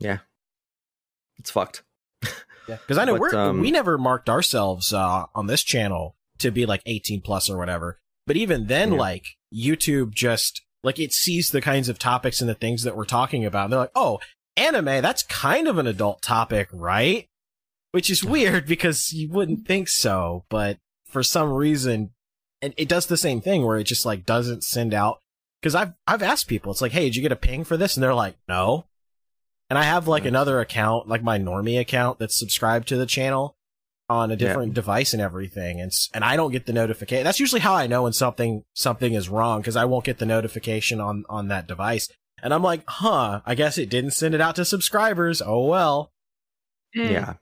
Yeah. It's fucked. <laughs> Yeah. Cause I know we're, um, we never marked ourselves, uh, on this channel to be like 18 plus or whatever. But even then, Yeah. like YouTube just, like it sees the kinds of topics and the things that we're talking about. And they're like, oh, anime, that's kind of an adult topic, right? Which is weird because you wouldn't think so, but for some reason, and it does the same thing where it just like doesn't send out. Cause I've, I've asked people, it's like, hey, did you get a ping for this? And they're like, no. And I have like Nice. another account, like my normie account that's subscribed to the channel on a different device and everything. And, and I don't get the notification. That's usually how I know when something, something is wrong because I won't get the notification on, on that device. And I'm like, huh, I guess it didn't send it out to subscribers. Oh well. Yeah,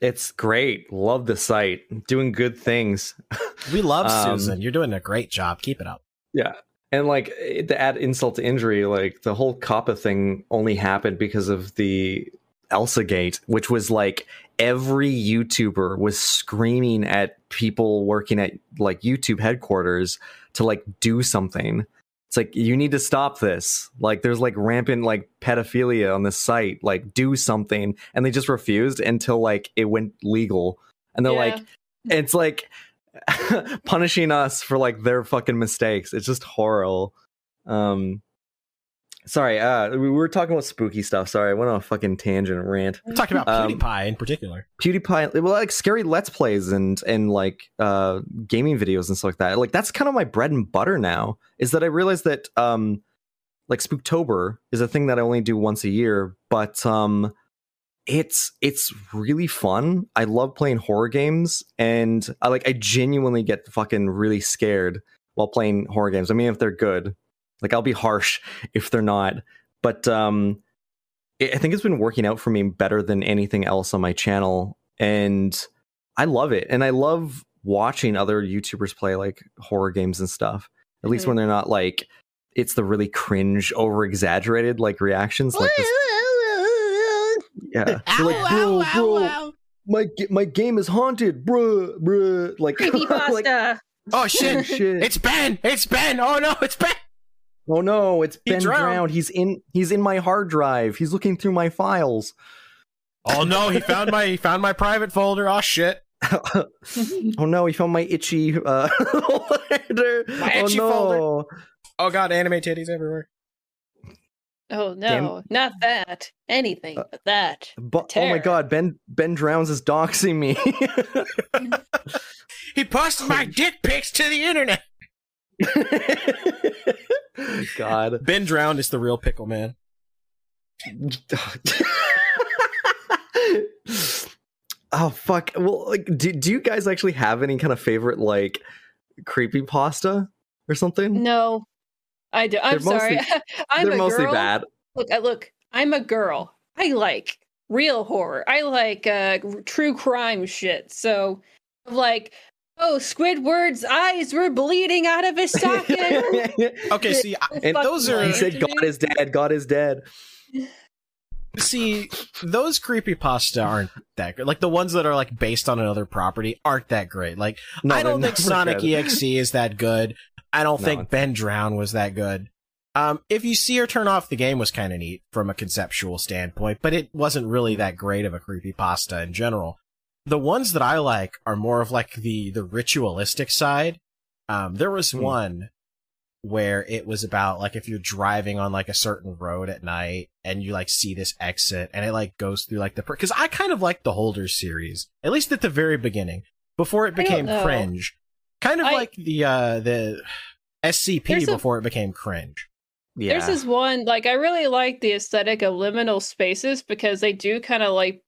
it's great. Love the site. Doing good things. <laughs> We love Um, Susan. You're doing a great job. Keep it up. Yeah. And like to add insult to injury, like the whole Kappa thing only happened because of the Elsagate, which was like every YouTuber was screaming at people working at like YouTube headquarters to like do something. It's like you need to stop this. Like there's like rampant like pedophilia on this site. Like do something. And they just refused until like it went legal. And they're Yeah. like it's like <laughs> punishing us for like their fucking mistakes. It's just horrible. Um sorry, uh we were talking about spooky stuff. Sorry, I went on a fucking tangent rant. We're talking about Um, PewDiePie in particular. PewDiePie well like scary let's plays and and like uh gaming videos and stuff like that. Like that's kind of my bread and butter now. Is that I realized that um like Spooktober is a thing that I only do once a year, but um it's it's really fun. I love playing horror games and I like I genuinely get fucking really scared while playing horror games. I mean if they're good. Like I'll be harsh if they're not. But um I I think it's been working out for me better than anything else on my channel and I love it. And I love watching other YouTubers play like horror games and stuff. At least Mhm. when they're not like it's the really cringe over exaggerated like reactions like this <laughs> yeah They're like bro bro my my game is haunted bruh bruh like <laughs> Creepy like, pasta. Oh oh, shit! <laughs> shit it's Ben! It's Ben! Oh no, it's Ben! Oh no it's He been drowned. drowned he's in he's in my hard drive he's looking through my files Oh no, he found my he found my private folder. Oh shit. <laughs> oh no, he found my itchy uh <laughs> folder. My oh no. folder. Oh god, anime titties everywhere. Oh Damn. no, not that. Anything Uh, but that. Bu- oh my god, Ben Ben Drowns is doxing me. He posted my <laughs> dick pics to the internet. God. Ben Drowned is the real pickle man. <laughs> oh fuck. Well, like, do do you guys actually have any kind of favorite like creepy pasta or something? No, I do. I'm They're mostly- sorry. <laughs> I'm They're a mostly girl. bad. Look, I look. I'm a girl. I like real horror. I like uh, true crime shit. So, like, oh, Squidward's eyes were bleeding out of his socket. <laughs> Okay, see, I, And those are- he said, "God is dead. God is dead." see, those creepypasta aren't that good. Like the ones that are like based on another property aren't that great. Like No, I don't think Sonic good. EXE is that good. I don't No, think Ben Drown was that good. Um, if you see her turn off, the game was kind of neat from a conceptual standpoint, but it wasn't really that great of a creepy pasta in general. The ones that I like are more of like the the ritualistic side. Um, there was Hmm. one where it was about like if you're driving on like a certain road at night and you like see this exit and it like goes through like the because I kind of like the Holders series at least at the very beginning before it became cringe, kind of I- like the uh the SCP There's a- before it became cringe. Yeah. There's this one, like, I really like the aesthetic of liminal spaces because they do kind of like,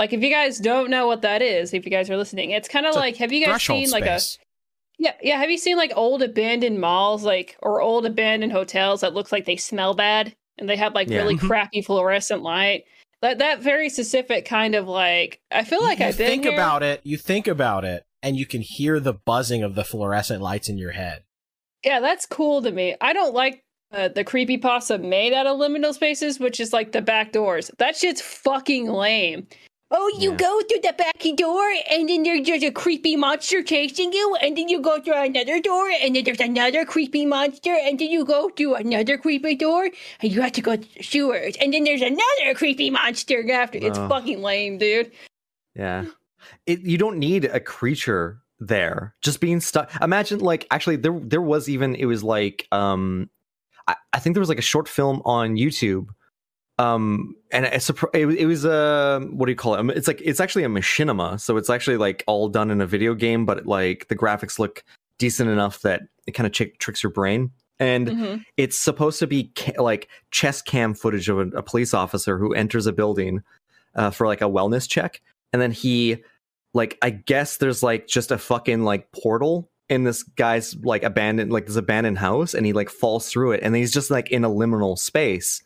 like, if you guys don't know what that is, if you guys are listening, it's kind of like, have you guys Threshold seen like a. Yeah, yeah. Have you seen like old abandoned malls, like or old abandoned hotels that looks like they smell bad and they have like Yeah. really Mhm. crappy fluorescent light? That that very specific kind of like I feel like you I've think here. about it, you think about it, and you can hear the buzzing of the fluorescent lights in your head. Yeah, that's cool to me. I don't like uh, the creepy pasta made out of liminal spaces, which is like the back doors. That shit's fucking lame. Oh, you Yeah. go through the back door, and then there's just a creepy monster chasing you, and then you go through another door, and then there's another creepy monster, and then you go through another creepy door, and you have to go to the sewers, and then there's another creepy monster after. It's fucking lame, dude. Yeah. It you don't need a creature there. Just being stuck. Imagine like actually there there was even it was like um I, I think there was like a short film on YouTube. Um and it's a, it, it was a what do you call it? It's like it's actually a machinima, so it's actually like all done in a video game, but like the graphics look decent enough that it kind of ch- tricks your brain. And Mhm. it's supposed to be ca- like chess cam footage of a, a police officer who enters a building uh, for like a wellness check, and then he, like, I guess there's like just a fucking like portal in this guy's like abandoned like this abandoned house, and he like falls through it, and he's just like in a liminal space,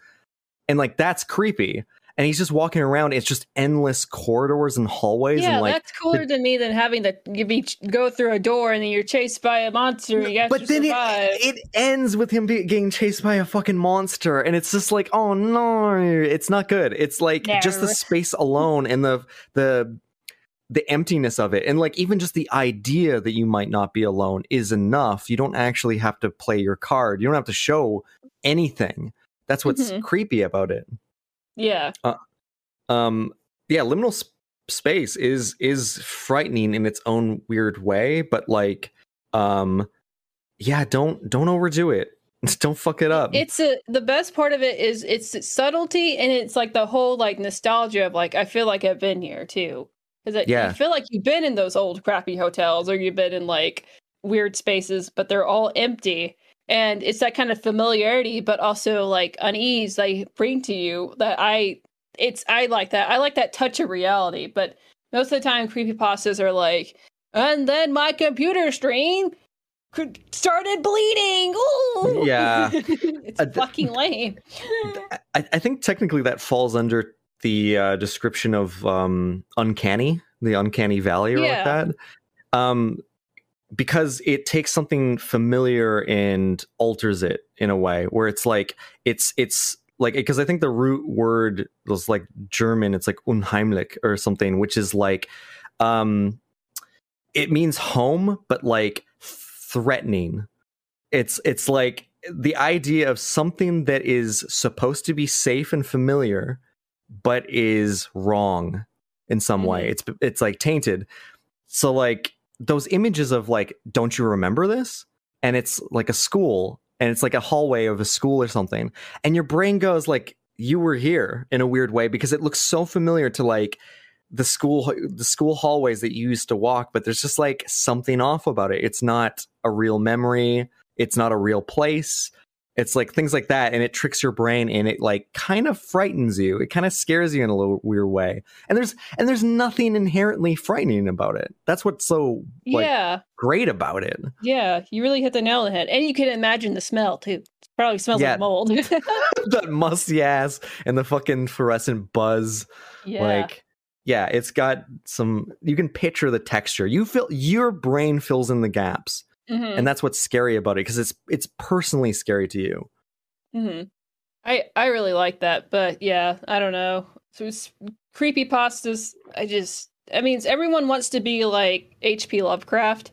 and like that's creepy. And he's just walking around. It's just endless corridors and hallways, Yeah, and like that's cooler to me than having to be go through a door and then you're chased by a monster. and you have but then it, it ends with him be, getting chased by a fucking monster and it's just like oh no it's not good it's like just the space alone and the the the emptiness of it and like even just the idea that you might not be alone is enough you don't actually have to play your card you don't have to show anything that's what's Mhm. creepy about it yeah. um yeah liminal sp- space is is frightening in its own weird way but like um yeah don't don't overdo it <laughs> don't fuck it up It's a the best part of it is it's subtlety and it's like the whole like nostalgia of like I feel like I've been here too. Because Yeah. you feel like you've been in those old crappy hotels or you've been in like weird spaces, but they're all empty. And it's that kind of familiarity, but also like unease they bring to you that I it's I like that. I like that touch of reality, but most of the time creepypastas are like, and then my computer stream started bleeding. Ooh. Yeah. <laughs> it's Uh, th- fucking lame. I, I think technically that falls under the uh, description of um uncanny the uncanny valley or Yeah. like that um because it takes something familiar and alters it in a way where it's like it's it's like because i think the root word was like german it's like unheimlich or something which is like um it means home but like threatening it's it's like the idea of something that is supposed to be safe and familiar but is wrong in some way. Mhm. It's it's like tainted. So like those images of like, don't you remember this? And it's like a school, and it's like a hallway of a school or something, and your brain goes like, you were here in a weird way because it looks so familiar to like the school the school hallways that you used to walk but there's just like something off about it. It's not a real memory. It's not a real place it's like things like that and it tricks your brain and it like kind of frightens you it kind of scares you in a little weird way and there's and there's nothing inherently frightening about it that's what's so like yeah, great about it yeah. You really hit the nail on the head, and you can imagine the smell too. It probably smells Yeah. like mold. <laughs> that musty ass and the fucking fluorescent buzz yeah. like yeah it's got some you can picture the texture you feel your brain fills in the gaps Mhm. and that's what's scary about it because it's it's personally scary to you hmm I I really like that, but yeah, I don't know. So it's creepy pastas. I just, I mean, everyone wants to be like H.P. Lovecraft,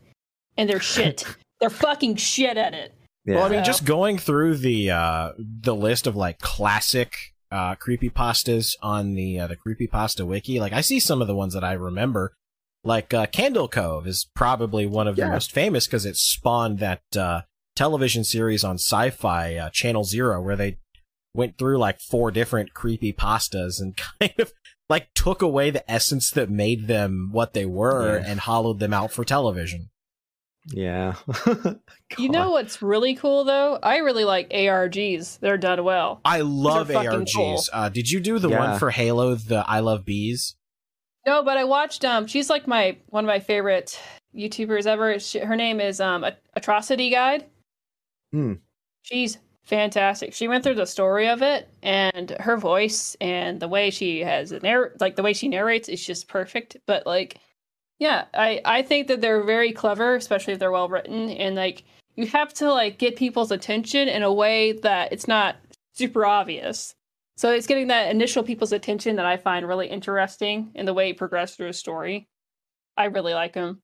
and they're shit. <laughs> they're fucking shit at it. yeah Well, I mean, Yeah. just going through the uh, the list of like classic uh, creepy pastas on the uh, the creepy pasta wiki, like I see some of the ones that I remember. Like uh, Candle Cove is probably one of the most famous because it spawned that uh, television series on Sci-Fi uh, Channel Zero where they went through like four different creepy pastas and <laughs> kind of like took away the essence that made them what they were Yeah. and hollowed them out for television. yeah <laughs> You know what's really cool though? I really like ARGs. They're done well. I love ARGs. cool. Uh, did you do the Yeah. one for Halo, the I Love Bees? No, but I watched. Um, she's like my one of my favorite YouTubers ever. She, her name is um Atrocity Guide. Hmm. She's fantastic. She went through the story of it, and her voice and the way she has it narr- like the way she narrates is just perfect. But like, yeah, I I think that they're very clever, especially if they're well written, and like you have to like get people's attention in a way that it's not super obvious. So it's getting that initial people's attention that I find really interesting in the way he progressed through a story. I really like him.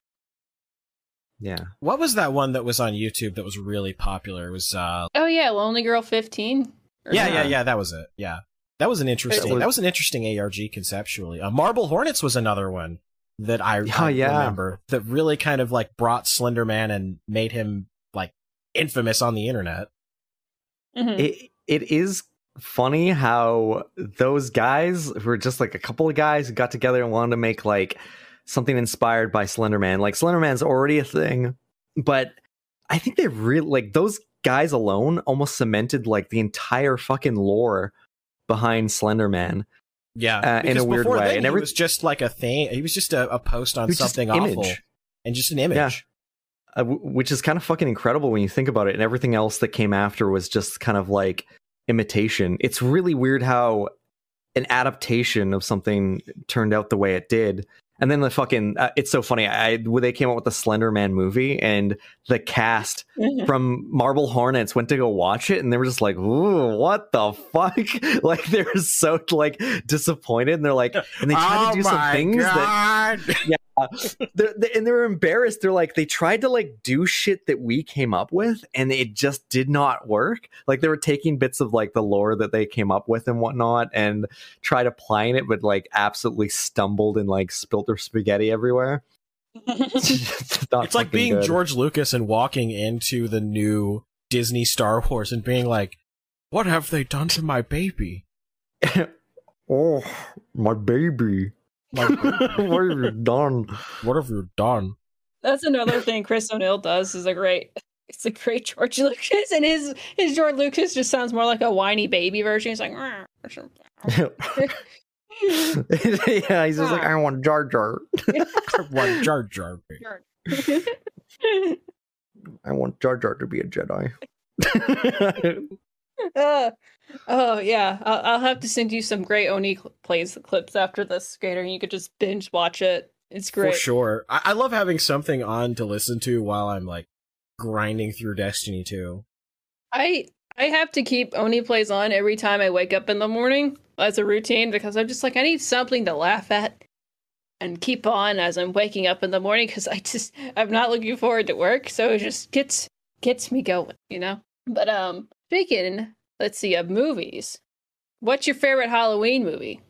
yeah What was that one that was on YouTube that was really popular? It was uh Oh yeah, Lonely Girl 15. Yeah, something. yeah, yeah, that was it. Yeah. That was an interesting was- that was an interesting ARG conceptually. Uh, Marble Hornets was another one that I, Oh, I yeah. remember that really kind of like brought Slender Man and made him like infamous on the internet. Mhm. it it is funny how those guys who were just like a couple of guys who got together and wanted to make like something inspired by Slenderman. Like Slenderman's already a thing, but I think they really like those guys alone almost cemented like the entire fucking lore behind Slenderman. Yeah, Uh, in a weird way, then, and every- was just like a thing. He was just a, a post on It something image. and just an image. Yeah. uh, w- which is kind of fucking incredible when you think about it. And everything else that came after was just kind of like imitation. It's really weird how an adaptation of something turned out the way it did. And then the fucking, uh, it's so funny. I when they came out with the Slender Man movie, and the cast from Marble Hornets went to go watch it, and they were just like, "Ooh, what the fuck!" <laughs> Like they were so like disappointed, and they're like, <laughs> and they tried to do some things that <laughs> they're, they, and they're embarrassed. They're like, they tried to like do shit that we came up with, and it just did not work. Like they were taking bits of like the lore that they came up with and whatnot, and tried applying it, but like absolutely stumbled and like spilt their spaghetti everywhere. <laughs> <laughs> it's it's like being good. George Lucas and walking into the new Disney Star Wars and being like, "What have they done to my baby?" oh, my baby. My <laughs> what have you done? what have you done? That's another thing Chris O'Neill does is a great it's a great George <laughs> Lucas and his his George Lucas just sounds more like a whiny baby version. He's like <laughs> yeah, he's just like, I want Jar Jar. What Jar Jar? I want Jar Jar to be a Jedi. Uh, oh yeah, I'll, I'll have to send you some great Oney cl- plays clips after this, Gator. You could just binge watch it. It's great. For sure. I-, I love having something on to listen to while I'm like grinding through Destiny 2. I I have to keep Oney plays on every time I wake up in the morning as a routine because I'm just like I need something to laugh at and keep on as I'm waking up in the morning because I just I'm not looking forward to work, so it just gets gets me going, you know. But um, speaking, let's see, of movies, what's your favorite Halloween movie?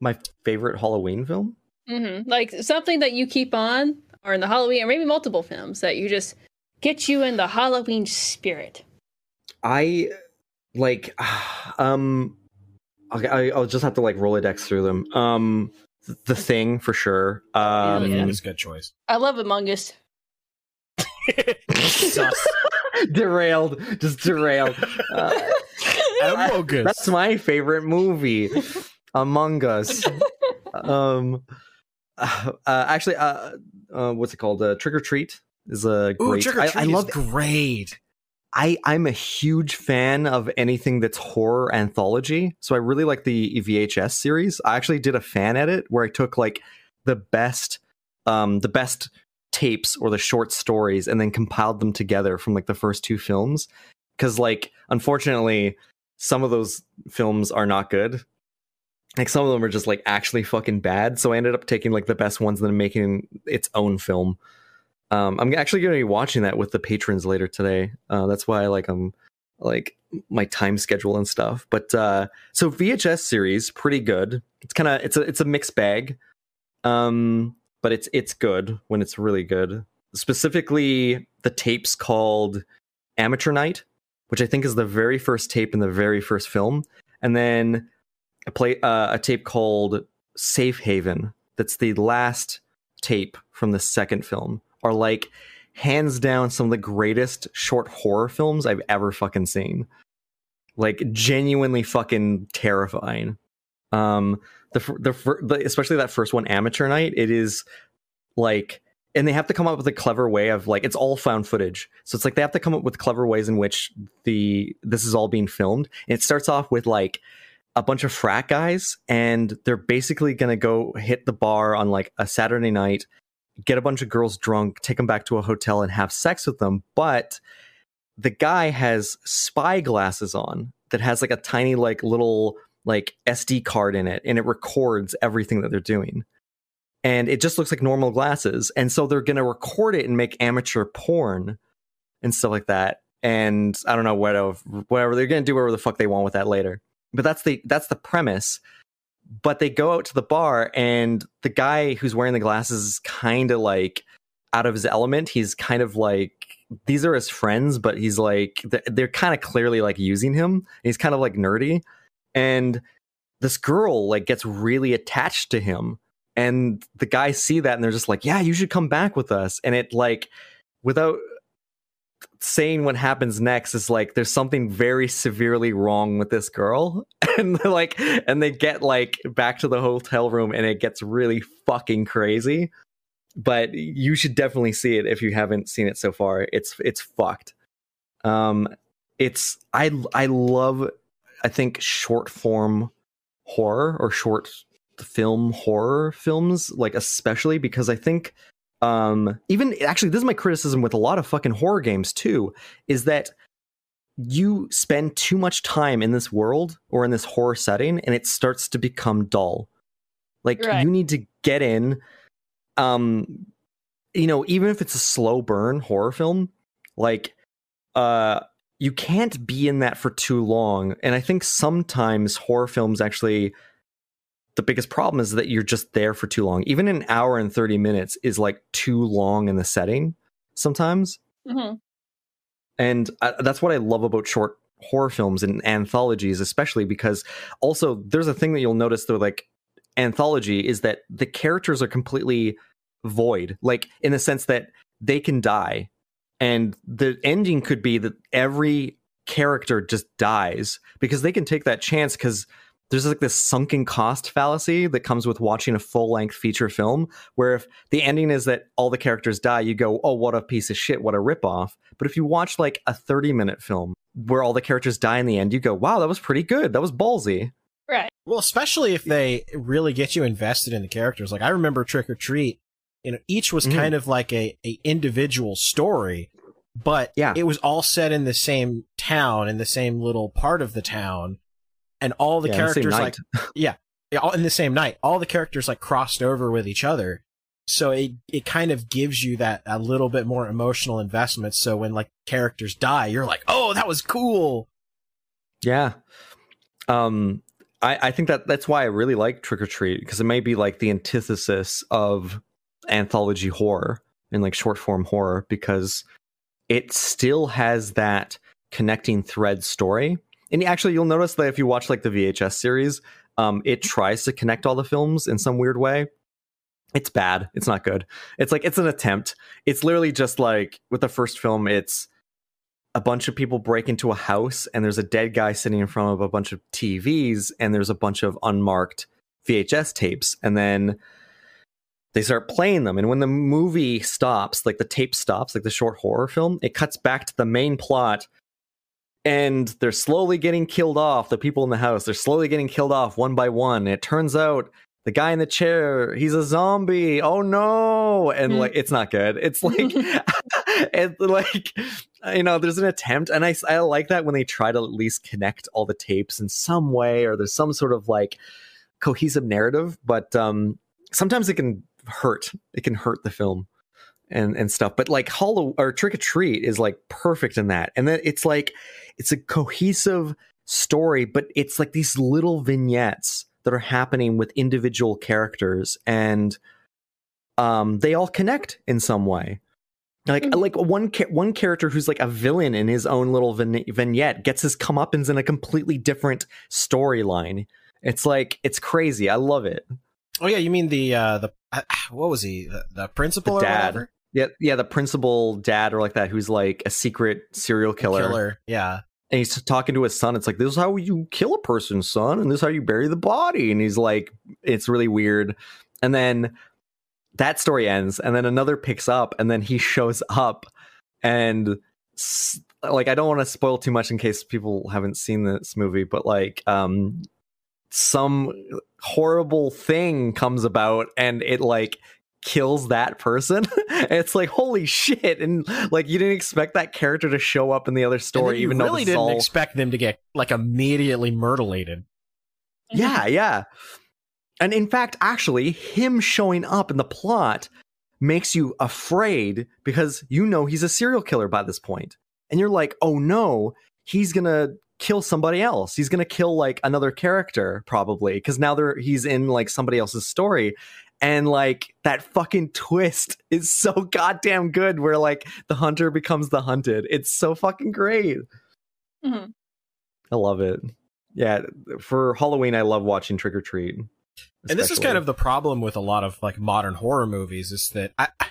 My favorite Halloween film? hmm Like something that you keep on, or in the Halloween, or maybe multiple films that you just get you in the Halloween spirit. I like <sighs> um okay, I, I'll just have to like Rolodex through them. Um the thing for sure. Um Yeah. That's a good choice. I love Among Us. <laughs> Sus. <laughs> derailed, just derailed. Uh, <laughs> Amogus. that's my favorite movie, Among Us. <laughs> um, uh, actually, uh, uh, what's it called? Uh, Trick 'r Treat is a Ooh, great. Trick or I, Treat I love. is great. I I'm a huge fan of anything that's horror anthology. So I really like the VHS series. I actually did a fan edit where I took like the best, um, the best tapes or the short stories and then compiled them together from like the first two films. Because like unfortunately, some of those films are not good. Like some of them are just like actually fucking bad. So I ended up taking like the best ones and then making its own film. Um, I'm actually going to be watching that with the patrons later today. Uh, that's why like I'm like my time schedule and stuff. But uh, so VHS series pretty good. It's kind of it's a it's a mixed bag. Um, but it's it's good when it's really good. Specifically, the tapes called Amateur Night, which I think is the very first tape in the very first film, and then a play uh, a tape called Safe Haven. That's the last tape from the second film. Are like hands down some of the greatest short horror films I've ever fucking seen. Like genuinely fucking terrifying. Um, the the, the especially that first one, Amateur Night. It is like, and they have to come up with a clever way of like it's all found footage. So it's like they have to come up with clever ways in which the this is all being filmed. And it starts off with like a bunch of frat guys, and they're basically gonna go hit the bar on like a Saturday night get a bunch of girls drunk, take them back to a hotel, and have sex with them. But the guy has spy glasses on that has like a tiny, like little, like SD card in it, and it records everything that they're doing. And it just looks like normal glasses. And so they're going to record it and make amateur porn and stuff like that. And I don't know what of whatever they're going to do, whatever the fuck they want with that later. But that's the that's the premise but they go out to the bar and the guy who's wearing the glasses is kind of like out of his element he's kind of like these are his friends but he's like they're kind of clearly like using him he's kind of like nerdy and this girl like gets really attached to him and the guys see that and they're just like yeah you should come back with us. And it like without saying what happens next is like there's something very severely wrong with this girl <laughs> and like and they get like back to the hotel room and it gets really fucking crazy. But you should definitely see it if you haven't seen it so far. It's it's fucked. Um it's i i love i think short form horror or short film horror films like especially because i think um even actually this is my criticism with a lot of fucking horror games too is that you spend too much time in this world or in this horror setting and it starts to become dull like Right. you need to get in um you know even if it's a slow burn horror film like uh you can't be in that for too long and i think sometimes horror films actually the biggest problem is that you're just there for too long. Even an hour and 30 minutes is like too long in the setting sometimes. hmm And I, that's what I love about short horror films and anthologies, especially because also there's a thing that you'll notice though, like anthology is that the characters are completely void, like in the sense that they can die. And the ending could be that every character just dies because they can take that chance because there's like this sunken cost fallacy that comes with watching a full length feature film where if the ending is that all the characters die, you go, oh, what a piece of shit, what a ripoff. But if you watch like a 30 minute film where all the characters die in the end, you go, wow, that was pretty good. That was ballsy. Right. Well, especially if they really get you invested in the characters. Like I remember Trick 'r Treat, you know, each was Mhm. kind of like a, a individual story, but Yeah. it was all set in the same town, in the same little part of the town, and all the Yeah, in the characters like <laughs> yeah, all in the same night. All the characters like crossed over with each other. So it it kind of gives you that a little bit more emotional investment. So when like characters die, you're like, oh, that was cool. Yeah. Um I, I think that that's why I really like Trick 'r Treat because it may be like the antithesis of anthology horror and like short form horror because it still has that connecting thread story. And actually, you'll notice that if you watch like the VHS series, um, it tries to connect all the films in some weird way. It's bad. It's not good. It's like it's an attempt. It's literally just like with the first film, it's a bunch of people break into a house and there's a dead guy sitting in front of a bunch of TVs and there's a bunch of unmarked VHS tapes. And then they start playing them. And when the movie stops, like the tape stops, like the short horror film, it cuts back to the main plot. And they're slowly getting killed off. The people in the house, they're slowly getting killed off one by one. And it turns out the guy in the chair, he's a zombie. Oh no. And Mm. like, it's not good. It's <laughs> like, <laughs> it's like, you know, there's an attempt. And I, I like that when they try to at least connect all the tapes in some way or there's some sort of like cohesive narrative. But um, sometimes it can hurt. It can hurt the film and and stuff. But like Hollow or Trick 'r Treat is like perfect in that. And then it's like it's a cohesive story, but it's like these little vignettes that are happening with individual characters and um they all connect in some way. Like Mhm. like one ca- one character who's like a villain in his own little vign- vignette gets his comeuppance in a completely different storyline. It's like it's crazy. I love it. Oh yeah, you mean the uh the uh, <sighs> what was he? The, the principal The or dad. whatever? Yeah, yeah, the principal dad or like that who's like a secret serial killer. Killer. Yeah. And he's talking to his son. It's like, this is how you kill a person, son, and this is how you bury the body. And he's like, it's really weird. And then that story ends, and then another picks up, and then he <laughs> shows up and like I don't want to spoil too much in case people haven't seen this movie, but like um some horrible thing comes about and it like kills that person. <laughs> it's like holy shit and like you didn't expect that character to show up in the other And story you even really though this is didn't all- expect them to get like immediately murderlated. Yeah, yeah. And in fact, actually, him showing up in the plot makes you afraid because you know he's a serial killer by this. And you're like, oh no, he's gonna kill somebody else. He's gonna kill like another character, probably, because now they're he's in like somebody else's story. And like that fucking twist <laughs> is so goddamn good where like the hunter becomes the hunted. It's so fucking great. Mhm. I love it. Yeah, for Halloween, I love watching Trick 'r Treat. And this is kind of the problem with a lot of like modern horror movies is that I I-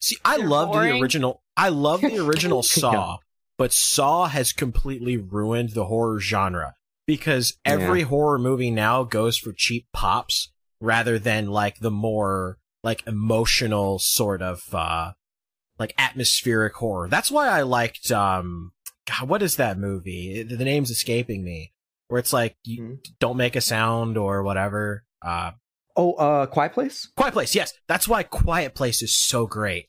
see I They're love the original I love the <laughs> original Saw, but Saw has completely ruined the horror genre because every horror movie now goes for cheap pops rather than like the more like emotional sort of uh like atmospheric horror. That's why I liked um God, what is that movie? The the name's escaping me. Where it's like you Mhm. don't make a sound or whatever. Uh Oh, uh, Quiet Place. Quiet Place, yes. That's why Quiet Place is so great.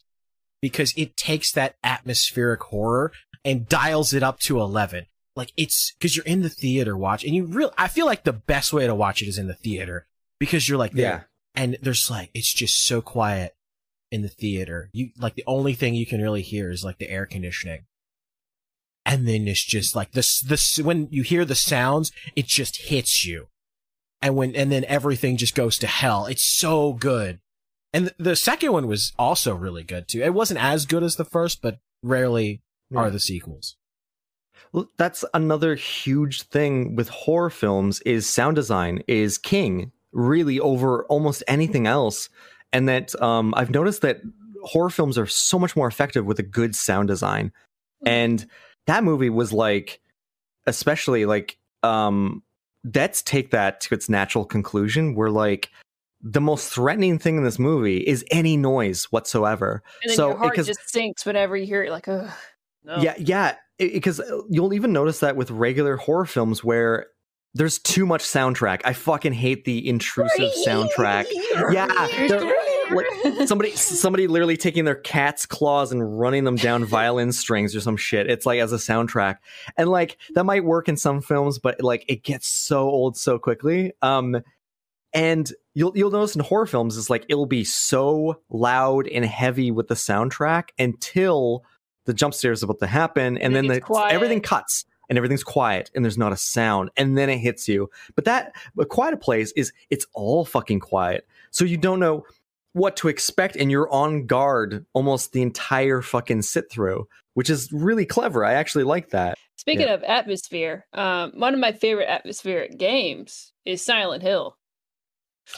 Because it takes that atmospheric horror and dials it up to 11. Like it's, cause you're in the theater watch and you really, I feel like the best way to watch it is in the theater because you're like there and there's like, it's just so quiet in the theater. You, like the only thing you can really hear is like the air conditioning. And then it's just like this, this, when you hear the sounds, it just hits you and when and then everything just goes to hell. It's so good. And th- the second one was also really good too. It wasn't as good as the first, but rarely Yeah. are the sequels. Well, that's another huge thing with horror films is sound design is king really over almost anything else. And that um, I've noticed that horror films are so much more effective with a good sound design. And that movie was like, especially like, um, let's take that to its natural conclusion. Where like the most threatening thing in this movie is any noise whatsoever. So, your heart because- just sinks whenever you hear it. Like, ugh. No. Yeah, yeah, because you'll even notice that with regular horror films where there's too much soundtrack. I fucking hate the intrusive soundtrack. Yeah, they're- like somebody somebody literally taking their cat's claws and running them down <laughs> violin strings or some shit. It's like as a soundtrack. And like that might work in some films, but like it gets so old so quickly. Um and you'll you'll notice in horror films is like it'll be so loud and heavy with the soundtrack until the jump scare is about to happen and And then the, everything cuts and everything's quiet and there's not a sound and then it hits you. But that quiet a quiet place is it's all fucking quiet. So you don't know what to expect and you're on guard almost the entire fucking sit through, which is really clever. I actually like that. Speaking Yeah. of atmosphere, um, one of my favorite atmospheric games is Silent Hill.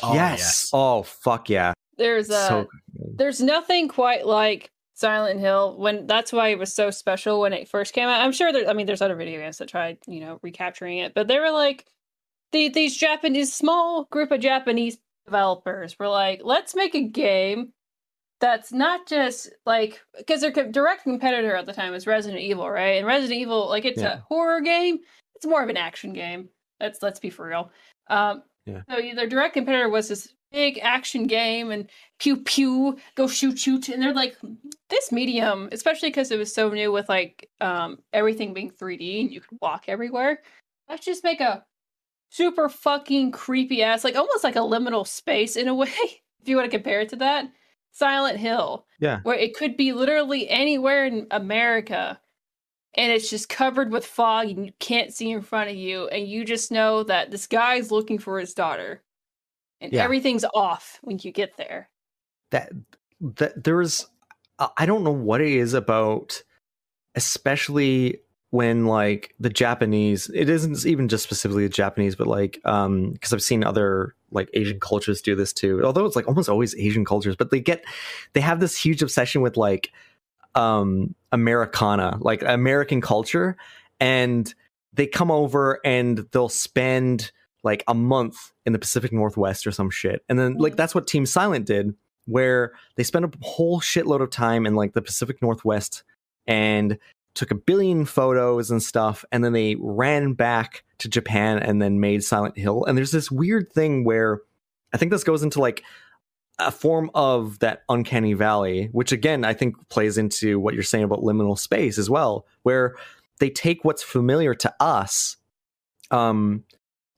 Oh, yes. Oh fuck yeah. There's uh, so there's nothing quite like Silent Hill when that's why it was so special when it first came out. I'm sure there I mean there's other video games that tried, you know, recapturing it, but they were like the, these Japanese small group of Japanese developers were like, let's make a game that's not just like because their direct competitor at the time was Resident Evil, right? And Resident Evil, like it's Yeah. a horror game, it's more of an action game. Let's let's be for real. Um, Yeah. So their direct competitor was this big action game and pew pew, go shoot shoot, and they're like this medium, especially because it was so new with like um everything being 3D and you could walk everywhere. Let's just make a super fucking creepy ass, like almost like a liminal space in a <laughs> way. If you want to compare it to that, Silent Hill, Yeah. where it could be literally anywhere in America, and it's just covered with fog and you can't see in front of you, and you just know that this guy's looking for his daughter, and Yeah. everything's off when you get there. that that there's I- don't know what it is about especially when like the Japanese it isn't even just specifically the Japanese but like um because I've seen other like Asian cultures do this too although it's like almost always Asian cultures but they get they have this huge obsession with like um Americana like American culture and they come over and they'll spend like a month in the Pacific Northwest or some shit and then like Mhm. that's what Team Silent did where they spent a whole shitload of time in like the Pacific Northwest and took a billion photos and stuff and then they ran back to Japan and then made Silent Hill and there's this weird thing where I think this goes into like a form of that uncanny valley which again I think plays into what you're saying about liminal space as well where they take what's familiar to us um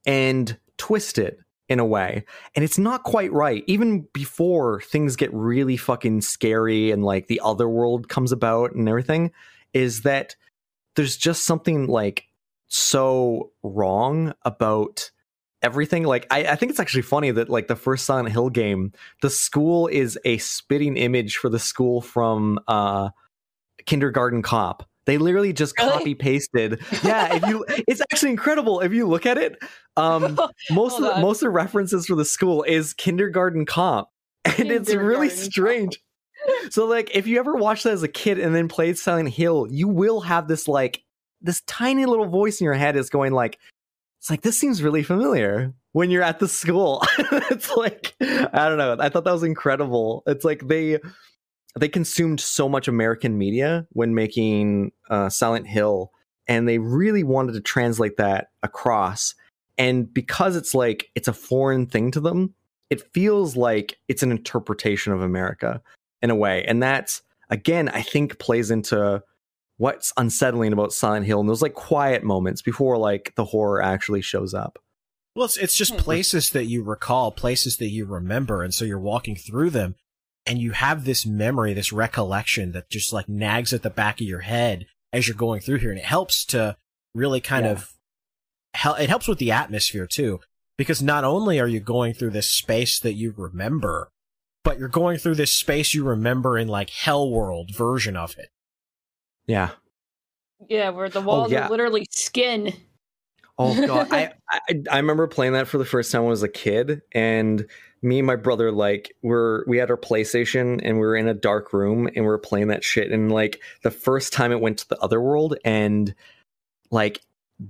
and twist it in a way. And it's not quite right. Even before things get really fucking scary and like the other world comes about and everything is that there's just something like so wrong about everything. Like I, I think it's actually funny that like the first silent hill game the school is a spitting image for the school from uh kindergarten cop they literally just Really? copy pasted yeah if you <laughs> it's actually incredible if you look at it. Um <laughs> most of the, on. most of the references for the school is kindergarten cop and it's really Kindergarten strange. So like if you ever watched that as a kid and then played silent hill you will have this like this tiny little voice in your head is going like it's like this seems really familiar when you're at the school. <laughs> It's like i don't know i thought that was incredible. It's like they they consumed so much american media when making uh, silent hill and they really wanted to translate that across and because it's like it's a foreign thing to them it feels like it's an interpretation of america in a way and that's again i think plays into what's unsettling about silent hill and those like quiet moments before like the horror actually shows up Well, it's, it's just Hmm. places that you recall, places that you remember. And so you're walking through them and you have this memory, this recollection that just like nags at the back of your head as you're going through here. And it helps to really kind Yeah. of, hel- it helps with the atmosphere too. Because not only are you going through this space that you remember, but you're going through this space you remember in like Hell World version of it. yeah Yeah, where the oh, walls yeah. are literally skin. Oh god, <laughs> I, I I remember playing that for the first time when I was a kid, and me and my brother like were we had our PlayStation and we were in a dark room and we were playing that shit. And like the first time it went to the other world, and like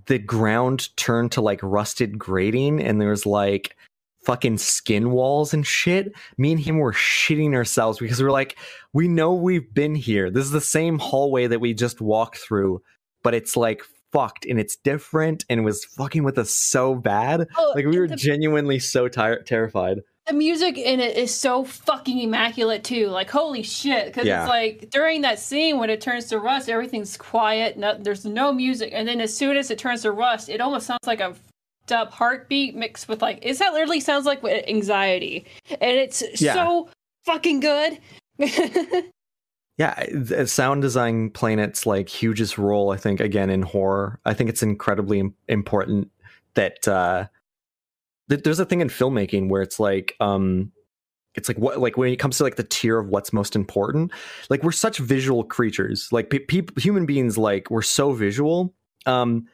the ground turned to like rusted grating, and there was like fucking skin walls and shit. Me and him were shitting ourselves because we were like, we know we've been here. This is the same hallway that we just walked through, but it's like fucked and it's different and it was fucking with us so bad. Oh, Like we were the, genuinely so tired, terrified. The music in it is so fucking immaculate too. Like holy shit, because Yeah. it's like during that scene when it turns to rust, everything's quiet. No, there's no music, and then as soon as it turns to rust, it almost sounds like a fucked up heartbeat mixed with like is that literally sounds like anxiety, and it's Yeah. so fucking good. <laughs> yeah th- sound design playing its like hugest role i think again in horror i think it's incredibly important that uh there's a thing in filmmaking where it's like um it's like what like when it comes to like the tier of what's most important like we're such visual creatures. Like pe- peop human beings like we're so visual um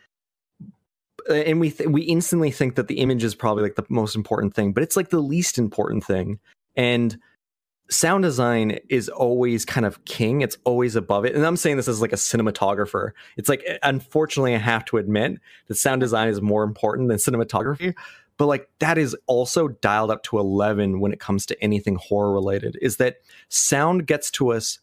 and we th- we instantly think that the image is probably like the most important thing but it's like the least important thing. And sound design is always kind of king. It's always above it. And i'm saying this as like a cinematographer. It's like unfortunately i have to admit that sound design is more important than cinematography but like that is also dialed up to 11 when it comes to anything horror related is that sound gets to us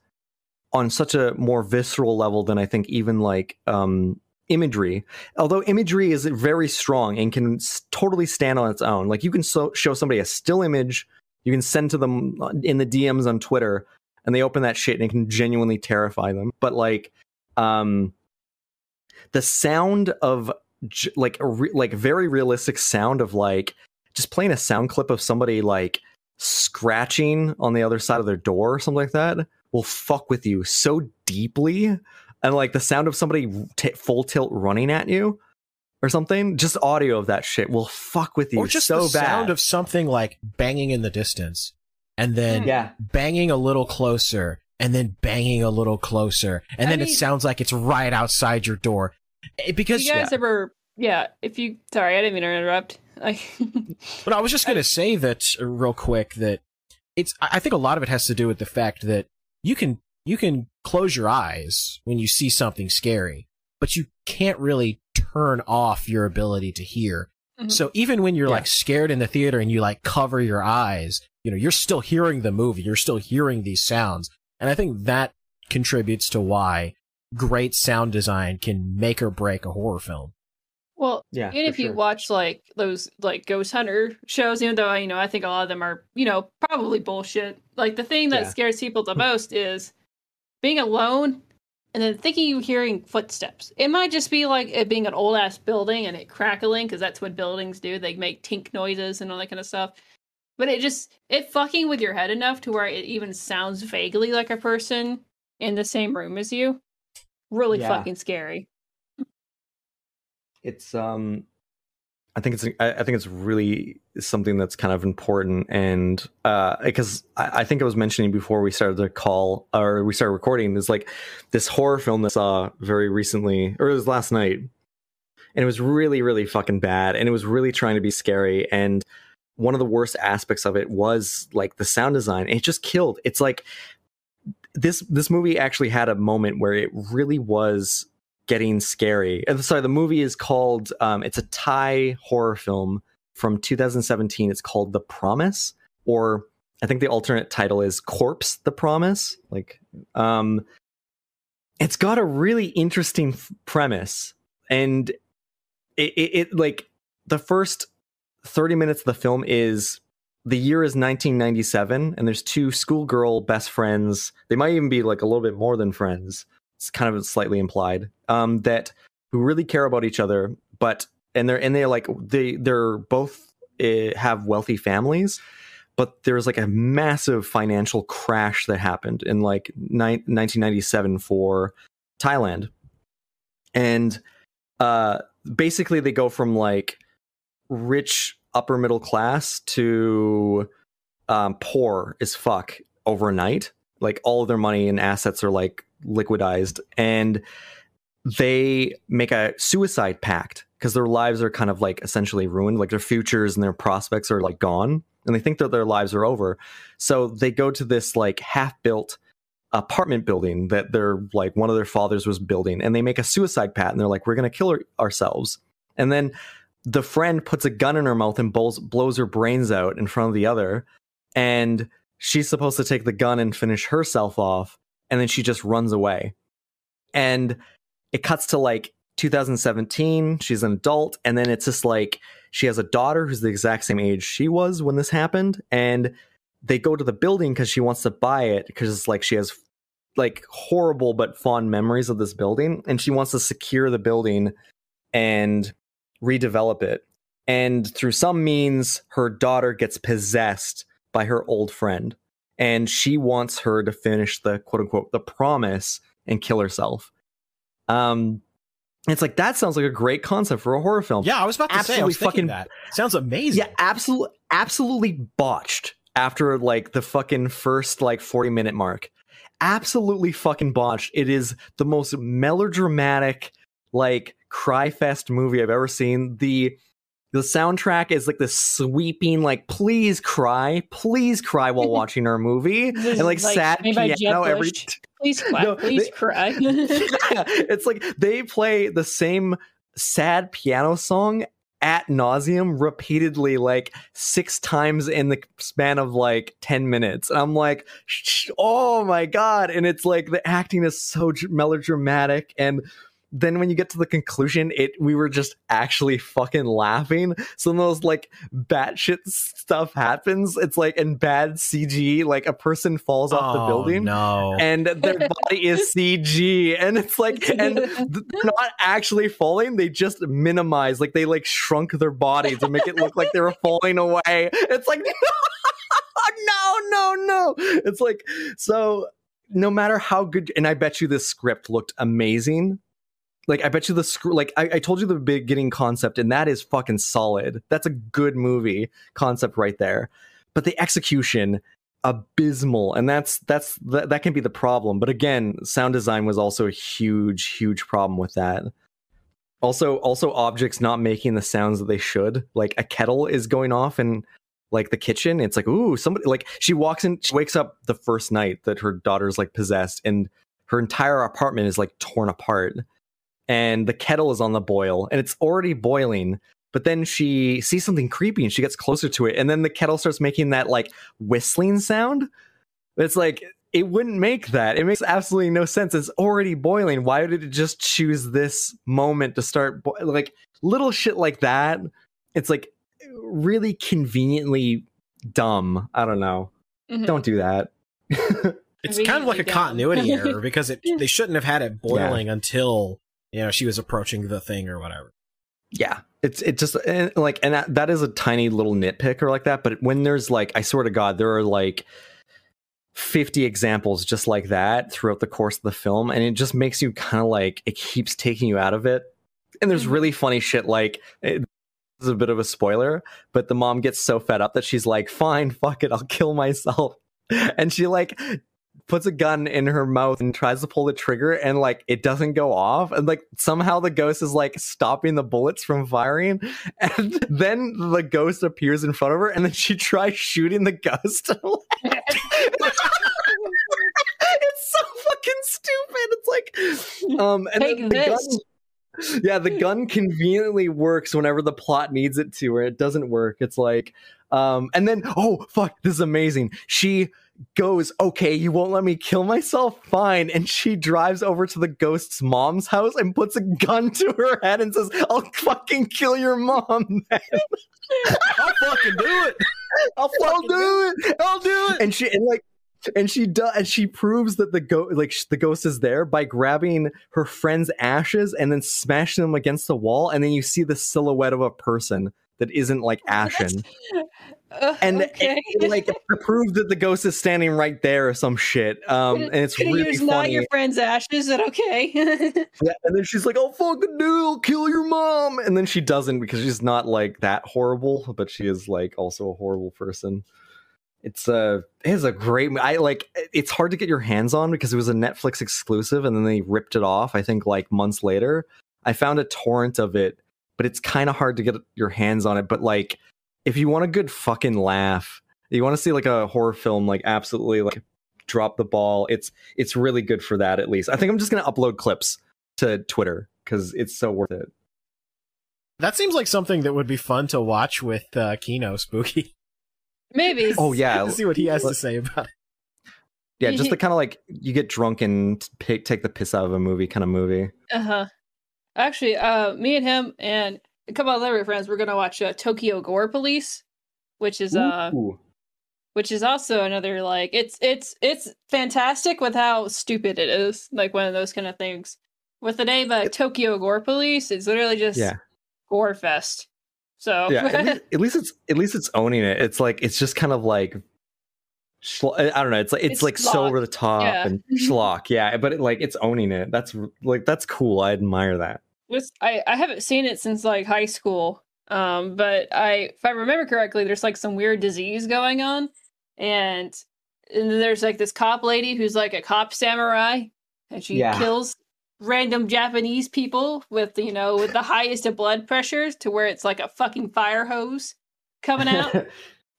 on such a more visceral level than i think even like um imagery. Although imagery is very strong and can totally stand on its own. Like you can so- show somebody a still image you can send to them in the dms on twitter and they open that shit and it can genuinely terrify them. But like um the sound of j- like a re- like very realistic sound of like just playing a sound clip of somebody like scratching on the other side of their door or something like that will fuck with you so deeply. And like the sound of somebody t- full tilt running at you or something just audio of that shit will fuck with you or just so the bad. sound of something like banging in the distance and then hmm. yeah. banging a little closer and then banging a little closer. And I then it sounds like it's right outside your door. If because you guys ever, yeah. If you, sorry, I didn't mean to interrupt. Like, <laughs> But I was just going to say that uh, real quick that it's I think a lot of it has to do with the fact that you can you can close your eyes when you see something scary, but you can't really turn off your ability to hear. Mhm. So even when you're Yeah. like scared in the theater and you like cover your eyes, you know, you're still hearing the movie, you're still hearing these sounds. And I think that contributes to why great sound design can make or break a horror film. well, yeah even for if you sure. watch like those like ghost hunter shows even though you know i think a lot of them are you know probably bullshit like the thing that Yeah. scares people the hmm. most is being alone and then thinking you're hearing footsteps it might just be like it being an old ass building and it crackling because that's what buildings do they make tink noises and all that kind of stuff but it just it fucking with your head enough to where it even sounds vaguely like a person in the same room as you really Yeah. fucking scary. It's um i think it's I, I think it's really something that's kind of important and uh because I, I think i was mentioning before we started the call or we started recording is like this horror film that I saw very recently or it was last night and it was really really fucking bad and it was really trying to be scary and one of the worst aspects of it was like the sound design. It just killed. It's like this this movie actually had a moment where it really was getting scary. Sorry, the movie is called um, it's a Thai horror film from 2017. It's called The Promise, or I think the alternate title is Corpse the Promise. Like, um, it's got a really interesting f- premise, and it, it, it like the first 30 minutes of the film is the year is 1997 and there's two schoolgirl best friends. They might even be like a little bit more than friends. It's kind of slightly implied um that who really care about each other but and they're and they're like they they're both uh, have wealthy families but there's like a massive financial crash that happened in like ni- 1997 for Thailand. And uh basically they go from like rich upper middle class to um, poor as fuck overnight. Like all of their money and assets are like liquidized, and they make a suicide pact because their lives are kind of like essentially ruined. Like their futures and their prospects are like gone, and they think that their lives are over. So they go to this like half built apartment building that their like one of their fathers was building, and they make a suicide pact, and they're like, "We're gonna kill ourselves," and then the friend puts a gun in her mouth and blows, blows her brains out in front of the other and she's supposed to take the gun and finish herself off and then she just runs away. And it cuts to like 2017 she's an adult and then it's just like she has a daughter who's the exact same age she was when this happened and they go to the building because she wants to buy it because it's like she has like horrible but fond memories of this building and she wants to secure the building and redevelop it. And through some means, her daughter gets possessed by her old friend. and she wants her to finish the quote unquote the promise and kill herself. Um, it's like that sounds like a great concept for a horror film. Yeah, I was about to say, I was Absolutely thinking fucking- that. Sounds amazing. Yeah, absolutely, absolutely botched after like the fucking first like 40 minute mark. Absolutely fucking botched. It is the most melodramatic, like cry fest movie I've ever seen. The the soundtrack is like this sweeping, like please cry, please cry while <laughs> watching our movie, and like, like, sad made by Jeb piano every. Bush. Please clap. No, please they- cry. <laughs> yeah, it's like they play the same sad piano song at nauseum repeatedly like six times in the span of like 10 minutes and i'm like oh my god and it's like the acting is so melodramatic and then when you get to the conclusion it we were just actually fucking laughing some of those like batshit stuff happens it's like in bad cg like a person falls off the Oh, building No. and their body is <laughs> CG, and it's like, <laughs> and they're not actually falling. They just minimize, like they like shrunk their body to make it look like they were <laughs> falling away. It's like, no, no, no. It's like so. No matter how good, and I bet you this script looked amazing. Like I bet you the script, like I, I told you the beginning concept, and that is fucking solid. That's a good movie concept right there. But the execution, abysmal and that's that's that, that can be the problem. But again sound design was also a huge huge problem with that. Also also objects not making the sounds that they should. Like a kettle is going off in like the kitchen. It's like ooh somebody like she walks in she wakes up the first night that her daughter's like possessed and her entire apartment is like torn apart and the kettle is on the boil and it's already boiling but then she sees something creepy and she gets closer to it and then the kettle starts making that like whistling sound. It's like it wouldn't make that. It makes absolutely no sense. It's already boiling. Why did it just choose this moment to start bo- like little shit like that? It's like really conveniently dumb. I don't know. Mhm. don't do that. <laughs> It's kind of like a continuity <laughs> error because it they shouldn't have had it boiling until you know she was approaching the thing or whatever. yeah it's it just and like and that, that is a tiny little nitpick or like that but when there's like i swear to god there are like 50 examples just like that throughout the course of the film and it just makes you kind of like it keeps taking you out of it and there's Mhm. really funny shit like it, this is a bit of a spoiler but the mom gets so fed up that she's like fine fuck it i'll kill myself <laughs> and she like puts a gun in her mouth and tries to pull the trigger and like it doesn't go off and like somehow the ghost is like stopping the bullets from firing <laughs> and then the ghost appears in front of her and then she tries shooting the ghost. <laughs> <laughs> It's so fucking stupid. It's like um and Take then the this. gun yeah the gun conveniently works whenever the plot needs it to or it doesn't work. It's like um and then oh fuck this is amazing she goes okay you won't let me kill myself fine and she drives over to the ghost's mom's house and puts a gun to her head and says i'll fucking kill your mom <laughs> man. I'll fucking do it. I'll, I'll do it. I'll do it. And she and like and she does and she proves that the ghost like sh- the ghost is there by grabbing her friend's ashes and then smashing them against the wall and then you see the silhouette of a person that isn't like ashen Uh, and okay. it, it, like <laughs> to prove that the ghost is standing right there or some shit um and it's Could really use not funny your friend's ashes. Is that okay? <laughs> Yeah, and then she's like, "I'll fucking do. I'll kill your mom." And then she doesn't because she's not like that horrible, but she is like also a horrible person. It's a it is a great. I like. It's hard to get your hands on because it was a Netflix exclusive, and then they ripped it off. I think like months later. I found a torrent of it, but it's kind of hard to get your hands on it. But like, if you want a good fucking laugh, you want to see like a horror film, like absolutely like drop the ball. It's it's really good for that at least. I think I'm just gonna upload clips to Twitter because it's so worth it. That seems like something that would be fun to watch with uh, Kino Spooky. Maybe. <laughs> Oh yeah, to <laughs> see what he has to say about it. yeah, just <laughs> the kind of like you get drunk and pick, take the piss out of a movie kind of movie. Uh huh. Actually, uh, me and him and a couple other friends we're gonna watch uh, Tokyo Gore Police, which is uh, Ooh. which is also another like it's it's it's fantastic with how stupid it is. Like one of those kind of things. With the name uh, Tokyo Gore Police, it's literally just Yeah. gore fest. So yeah, at <laughs> least, at least it's at least it's owning it. It's like it's just kind of like Schlo- I don't know. It's like it's, It's like so over the top Yeah. and schlock. Yeah, but it, like it's owning it. That's like that's cool. I admire that. was I, I haven't seen it since like high school. Um, but I if I remember correctly, there's like some weird disease going on, and and then there's like this cop lady who's like a cop samurai, and she Yeah. kills random Japanese people with you know with the highest of blood pressures to where it's like a fucking fire hose coming out. <laughs>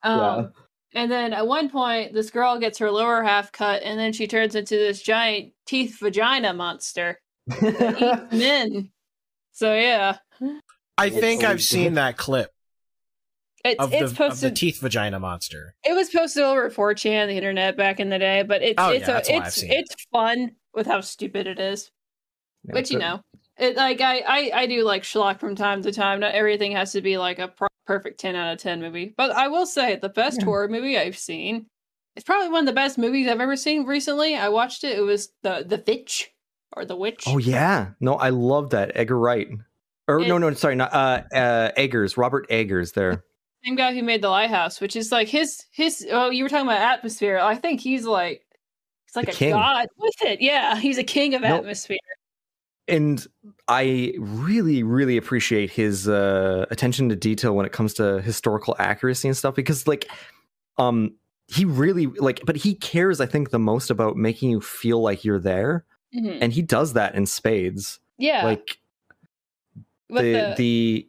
Um, Yeah. And then at one point, this girl gets her lower half cut, and then she turns into this giant teeth vagina monster that <laughs> eats men. So yeah, I It's- think I've seen that clip it's of it's the, of the posted. teeth vagina monster. it was posted over 4chan, the internet back in the day, but it's Oh, it's yeah, a, that's why I've it's it's fun with how stupid it is. Yeah, but you know, it like I, I I do like schlock from time to time. Not everything has to be like a pro- perfect ten out of ten movie. But I will say the best Yeah. horror movie I've seen. It's probably one of the best movies I've ever seen recently. I watched it. It was the the Witch or the Witch. Oh yeah, no, I love that Edgar Wright. Or no, It- no, sorry, not uh, uh, Eggers, Robert Eggers. There, <laughs> Same guy who made the Lighthouse, which is like his his. Oh, you were talking about atmosphere. I think he's like he's like The a king. god with it. Yeah, he's a king of No. atmosphere. and I really, really appreciate his uh, attention to detail when it comes to historical accuracy and stuff because, like, um, he really like, but he cares. I think the most about making you feel like you're there, Mhm. and he does that in spades. Yeah, Like the the, the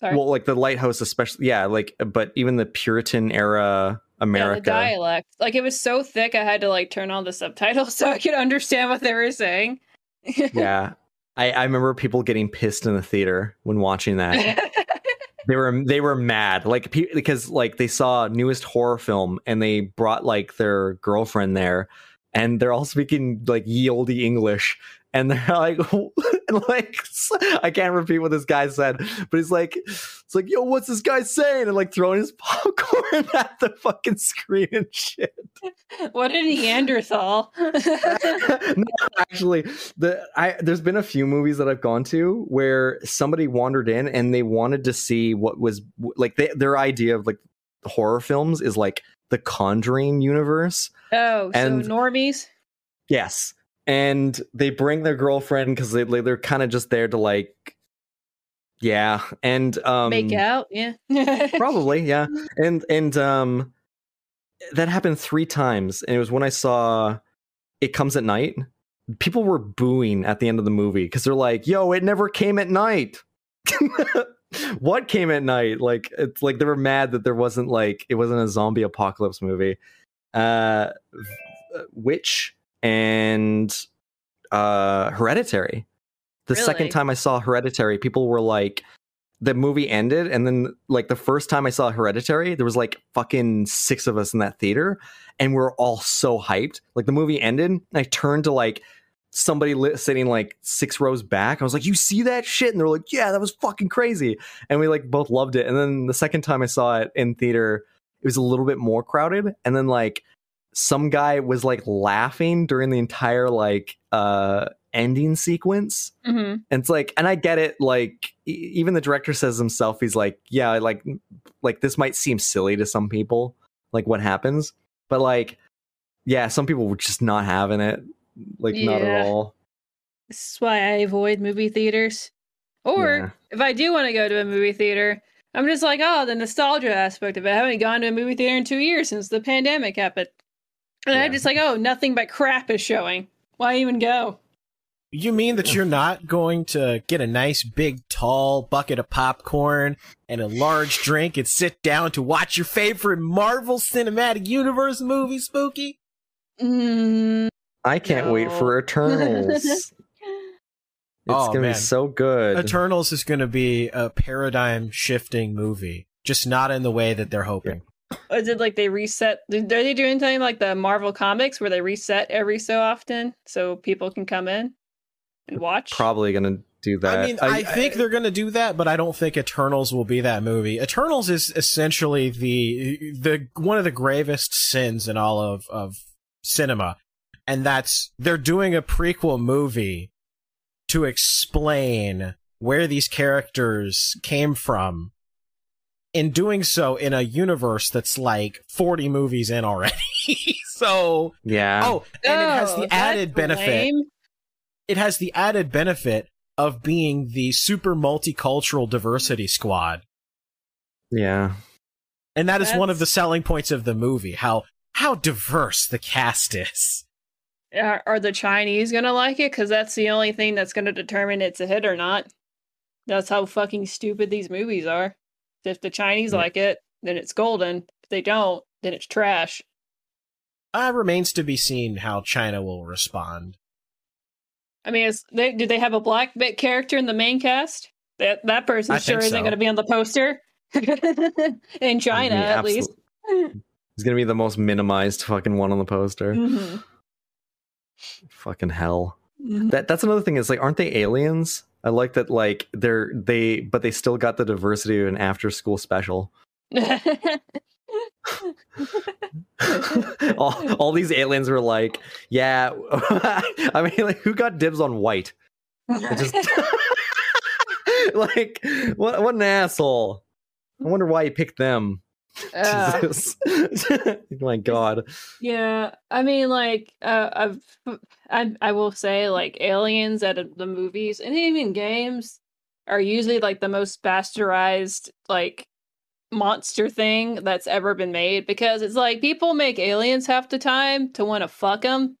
sorry. well, like the lighthouse, especially. Yeah, like, but even the Puritan era Yeah, America. the dialect. Like it was so thick, I had to like turn on the subtitles <laughs> so I could understand what they were saying. yeah. I, I remember people getting pissed in the theater when watching that. <laughs> they were they were mad like pe- because like they saw newest horror film and they brought like their girlfriend there and they're all speaking like ye olde english and they're <laughs> like <laughs> and like i can't repeat what this guy said but he's like it's like yo what's this guy saying and like throwing his <laughs> popcorn at the fucking screen and shit what a Neanderthal. no, actually, the I there's been a few movies that I've gone to where somebody wandered in and they wanted to see what was like they, their idea of like horror films is like the Conjuring universe. oh, so And- normies? Yes, and they bring their girlfriend because they they're kind of just there to like, yeah, and um, Make out, yeah. <laughs> probably yeah. And and um that happened three times and it was when i saw it comes at night. People were booing at the end of the movie because they're like yo it never came at night. <laughs> What came at night? Like it's like they were mad that there wasn't like it wasn't a zombie apocalypse movie. Uh v- witch and uh hereditary. The second time i saw hereditary people were like the movie ended and then like the first time i saw hereditary there was like fucking six of us in that theater and we are all so hyped. Like the movie ended and i turned to like somebody li- sitting like six rows back. I was like you see that shit? And they're like yeah that was fucking crazy. And we like both loved it. And then the second time i saw it in theater it was a little bit more crowded. And then like some guy was like laughing during the entire like uh ending sequence hmm and it's like and i get it like e- even the director says himself he's like yeah like like this might seem silly to some people like what happens but like yeah some people were just not having it like not at all This is why I avoid movie theaters. Or Yeah. if I do want to go to a movie theater, I'm just like, oh, the nostalgia aspect of it. I haven't gone to a movie theater in two years since the pandemic happened. And Yeah. I'm just like, oh, nothing but crap is showing. Why even go? You mean that you're not going to get a nice big tall bucket of popcorn and a large drink and sit down to watch your favorite Marvel Cinematic Universe movie, Spooky? Mm, i can't wait for eternals <laughs> it's Oh, gonna man. be so good Eternals is going to be a paradigm shifting movie, just not in the way that they're hoping. Is it like they reset? Are they doing something like the Marvel comics where they reset every so often so people can come in and watch? probably gonna do that I mean, I, think they're going to do that, but I don't think Eternals will be that movie. Eternals is essentially the the one of the gravest sins in all of of cinema, and that's they're doing a prequel movie to explain where these characters came from. In doing so, in a universe that's like forty movies in already. <laughs> so, Yeah. oh, and it has Oh, the added benefit. lame. It has the added benefit of being the super multicultural diversity squad. yeah. And that is one of the selling points of the movie. How how diverse the cast is. Are, are the Chinese gonna like it? Because that's the only thing that's gonna determine it's a hit or not. That's how fucking stupid these movies are. If the Chinese Yeah. like it, then it's golden. If they don't, then it's trash. Uh, remains to be seen how China will respond. I mean, is they do they have a black bit character in the main cast? That that person I sure isn't so. going to be on the poster <laughs> in China, Yeah, at least. <laughs> He's gonna be the most minimized fucking one on the poster. Mhm. Fucking hell. Mhm. That that's another thing is like, aren't they aliens? I like that like they're they but they still got the diversity of an after school special. <laughs> all, all these aliens were like, yeah. <laughs> I mean, like, who got dibs on white? It just <laughs> like what what an asshole. I wonder why he picked them. <laughs> <laughs> Uh, Jesus. My God. Yeah, I mean, like, uh, I've, I, I will say, like, aliens at the movies and even games are usually like the most bastardized, like, monster thing that's ever been made because it's like people make aliens half the time to want to fuck them,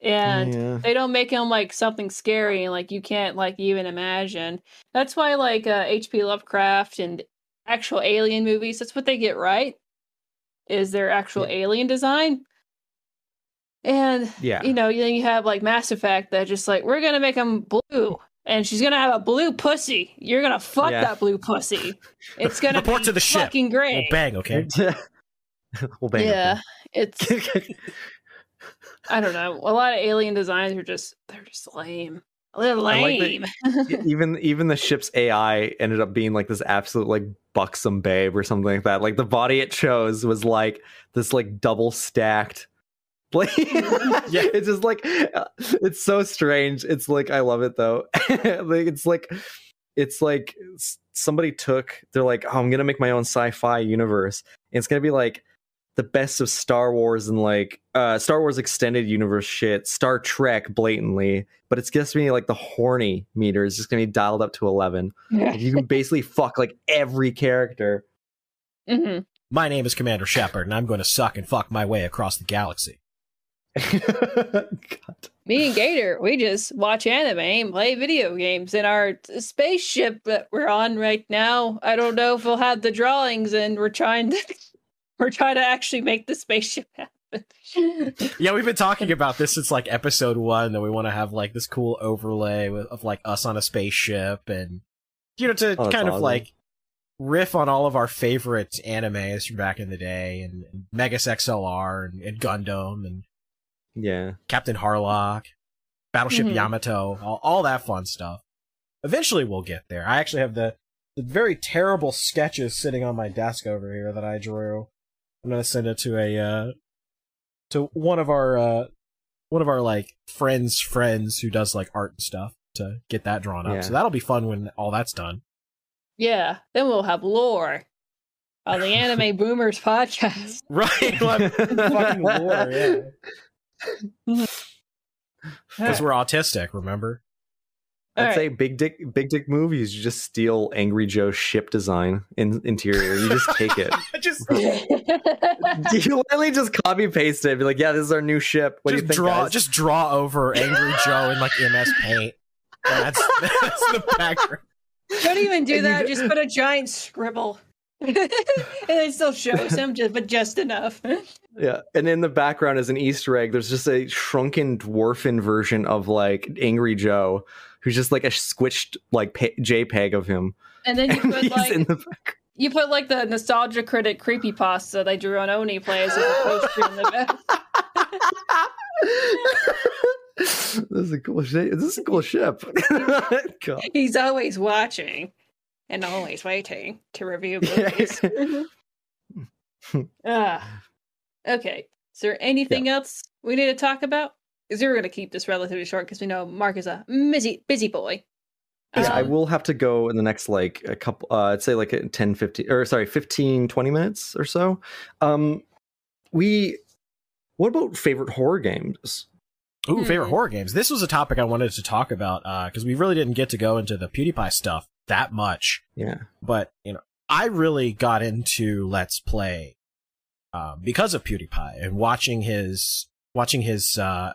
and Yeah. they don't make them like something scary and like you can't like even imagine. That's why like uh, H.P. Lovecraft and actual alien movies, that's what they get right. Is their actual alien design. And Yeah. you know, then you have like Mass Effect that just like we're gonna make them blue, and she's gonna have a blue pussy. You're gonna fuck Yeah. that blue pussy. <laughs> It's gonna Report be to the ship. fucking Well, great. bang, okay. <laughs> well, bang. yeah, it's <laughs> I don't know. A lot of alien designs are just they're just lame. They're like lame. <laughs> even even the ship's AI ended up being like this absolute like buxom babe or something like that. Like the body it chose was like this like double stacked. Like <laughs> Yeah. it's just like uh, it's so strange. It's like I love it though. <laughs> like it's like it's like somebody took they're like oh, I'm gonna make my own sci-fi universe. And it's gonna be like the best of Star Wars and like uh Star Wars extended universe shit, Star Trek blatantly, but it's just gonna be like the horny meter is just gonna be dialed up to eleven. Like, you can basically <laughs> fuck like every character. hmm My name is Commander Shepard, and I'm going to suck and fuck my way across the galaxy. God. <laughs> Me and Gator, we just watch anime and play video games in our spaceship that we're on right now. I don't know if we'll have the drawings, and we're trying to we're trying to actually make the spaceship <laughs> happen. Yeah, we've been talking about this since like episode one that we want to have like this cool overlay of like us on a spaceship and you know to Oh, that's kind of awesome. like riff on all of our favorite animes from back in the day and, and Megas XLR and, and Gundam and Yeah. Captain Harlock, Battleship Mhm. Yamato, all, all that fun stuff. Eventually we'll get there. I actually have the, the very terrible sketches sitting on my desk over here that I drew. I'm gonna send it to a uh to one of our uh one of our like friends friends who does like art and stuff to get that drawn up. Yeah. So that'll be fun when all that's done. yeah, then we'll have lore on the Anime <laughs> Boomers podcast. <laughs> Right. <laughs> fucking lore, yeah. Because we're autistic, remember? I'd All say big dick big dick movies, you just steal Angry Joe's ship design in interior. You just take it. <laughs> just <laughs> you literally just copy paste it. Be like, yeah, this is our new ship. What just do you think? draw guys? just draw over Angry <laughs> Joe in like MS Paint. That's that's the background. Don't even do And that. go- Just put a giant scribble. and it still shows him, just but just enough. Yeah, and in the background is an Easter egg. There's just a shrunken dwarfen version of like Angry Joe, who's just like a squished like pa- JPEG of him. And then you And put he's like in the back. you put like the nostalgia critic creepypasta they drew on OneyPlays as <laughs> a poster in the back. this is a cool ship. This is a cool ship. God. He's always watching and always waiting to review <laughs> Yeah. movies. <laughs> Ah. okay. Is there anything else we need to talk about? Because we're going to keep this relatively short because we know Mark is a busy busy boy. Yeah, I Um, will have to go in the next like a couple uh I'd say like a 10 15 or sorry 15 20 minutes or so. Um we what about favorite horror games? Ooh, favorite Hmm. horror games. This was a topic I wanted to talk about because we really didn't get to go into the PewDiePie stuff that much. Yeah. But you know, I really got into Let's Play um, because of PewDiePie and watching his watching his. Uh,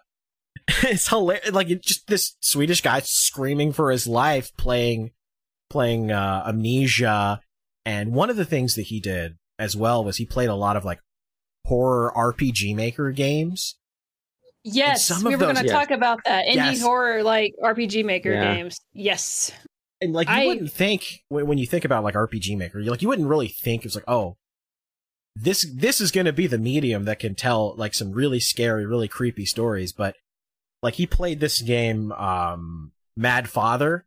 <laughs> it's hilarious. Like it just this Swedish guy screaming for his life, playing playing uh, Amnesia, and one of the things that he did as well was he played a lot of like horror RPG Maker games. Yes, some we of were going to yeah. talk about that. Indie Yes. horror, like RPG Maker Yeah. games. Yes. And like you I- wouldn't think when, when you think about like RPG Maker, you like you wouldn't really think it's like oh, this this is going to be the medium that can tell like some really scary, really creepy stories. But like he played this game, um, Mad Father,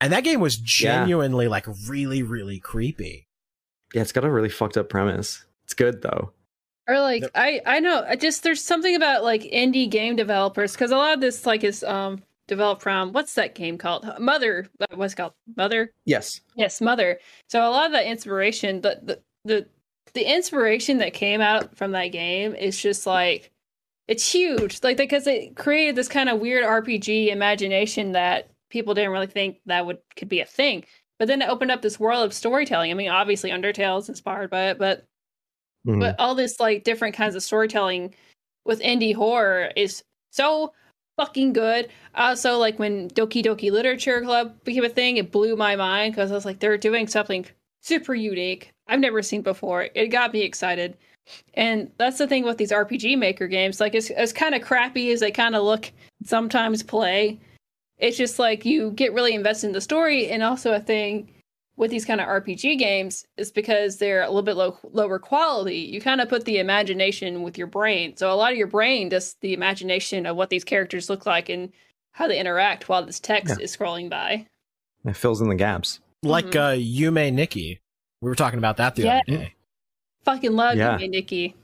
and that game was genuinely like really, really creepy. Yeah, it's got a really fucked up premise. It's good though. Or like Yep. I I know I just there's something about like indie game developers because a lot of this like is um developed from what's that game called Mother uh, what's it called Mother Yes. yes Mother so a lot of that inspiration the the the, the inspiration that came out from that game is just like it's huge like because it created this kind of weird RPG imagination that people didn't really think that would could be a thing but then it opened up this world of storytelling I mean obviously Undertale is inspired by it but Mhm. but all this like different kinds of storytelling with indie horror is so fucking good. Also, like when Doki Doki Literature Club became a thing, it blew my mind because I was like, they're doing something super unique I've never seen before. It got me excited. And that's the thing with these RPG Maker games. Like, as, as kind of crappy as they kind of look sometimes play, it's just like you get really invested in the story. And also, a thing with these kind of RPG games is because they're a little bit low, lower quality. You kind of put the imagination with your brain. So a lot of your brain does the imagination of what these characters look like and how they interact while this text Yeah. is scrolling by. It fills in the gaps. Like Mhm. uh, Yume Nikki, we were talking about that the Yeah. other day. Fucking love Yeah. Yume Nikki.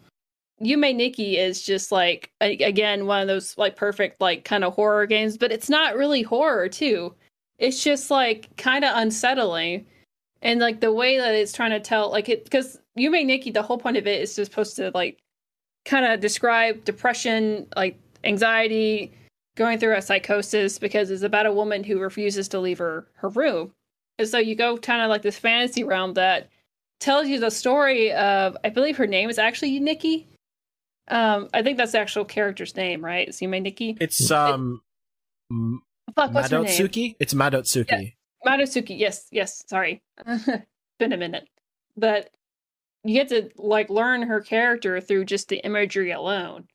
Yume Nikki is just like again one of those like perfect like kind of horror games, but it's not really horror too. It's just like kind of unsettling, and like the way that it's trying to tell like it because Yume Nikki, the whole point of it is just supposed to like kind of describe depression, like anxiety, going through a psychosis because it's about a woman who refuses to leave her her room, and so you go kind of like this fantasy realm that tells you the story of I believe her name is actually Nikki. Um, I think that's the actual character's name, right? Is Yume Nikki? It's um, M- Fuck, what's her name? Madotsuki. It's Madotsuki. Madosuke. Yes, yes. Sorry, <laughs> been a minute, but you get to like learn her character through just the imagery alone,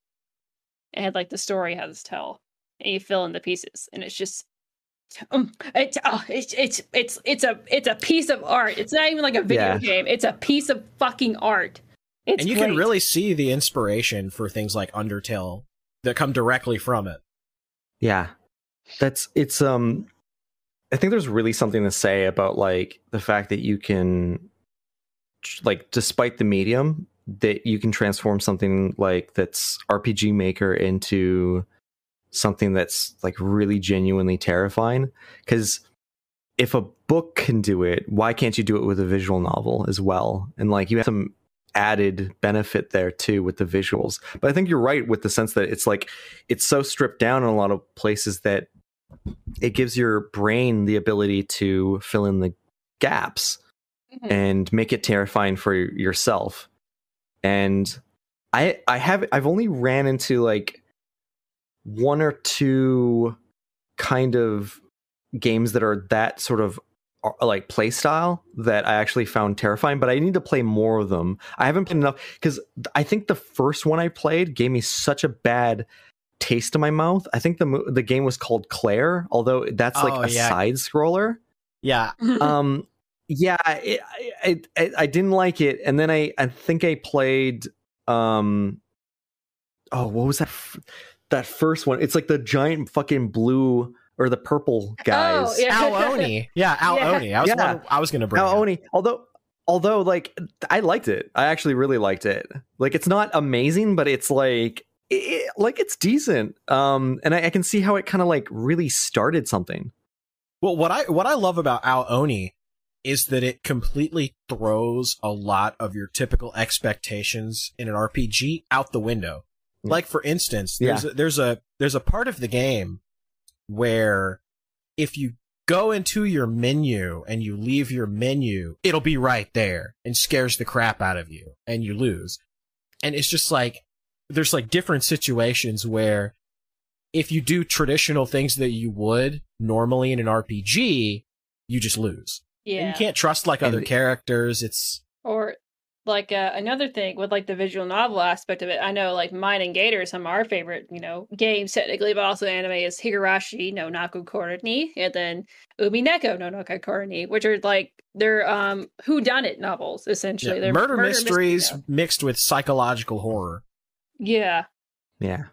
and like the story has to tell, and you fill in the pieces, and it's just. Um, it's, oh, it's it's it's it's a it's a piece of art. It's not even like a video Yeah. game. It's a piece of fucking art. It's and you can really see the inspiration for things like Undertale that come directly from it. Yeah. That's it's um I think there's really something to say about like the fact that you can like despite the medium that you can transform something like that's RPG maker into something that's like really genuinely terrifying cuz if a book can do it why can't you do it with a visual novel as well? And like you have some added benefit there too with the visuals. But i think you're right with the sense that it's like it's so stripped down in a lot of places that it gives your brain the ability to fill in the gaps Mhm. and make it terrifying for yourself. And i i have i've only ran into like one or two kind of games that are that sort of uh, like play style that I actually found terrifying, but I need to play more of them. I haven't played enough because I think the first one I played gave me such a bad taste in my mouth. I think the the game was called Claire, although that's like Oh, a yeah. side scroller. Yeah, <laughs> um, yeah, it, I, I I didn't like it, and then I I think I played um, oh what was that f- that first one? It's like the giant fucking blue or the purple guys. Oh, yeah. <laughs> Ao Oni. Yeah, Ao Yeah. Oni. I was Yeah. one- I was going to bring. Now, up. Oni, although although like I liked it, I actually really liked it. Like it's not amazing, but it's like it, like it's decent. Um, and I, I can see how it kind of like really started something. Well, what I what I love about Ao Oni is that it completely throws a lot of your typical expectations in an RPG out the window. Like for instance, there's a, there's a there's a part of the game where if you go into your menu and you leave your menu, it'll be right there and scares the crap out of you and you lose. And it's just like there's like different situations where if you do traditional things that you would normally in an RPG, you just lose. And Yeah. you can't trust like other And- characters. It's Or like uh, another thing with like the visual novel aspect of it, I know like mine and Gator, is some of our favorite, you know, games technically, but also anime is Higurashi no Naku Koro ni and then Umineko no Naku Koro ni, which are like they're um who done it novels essentially. yeah, They're murder, mystery mysteries novels. mixed with psychological horror. Yeah. Yeah.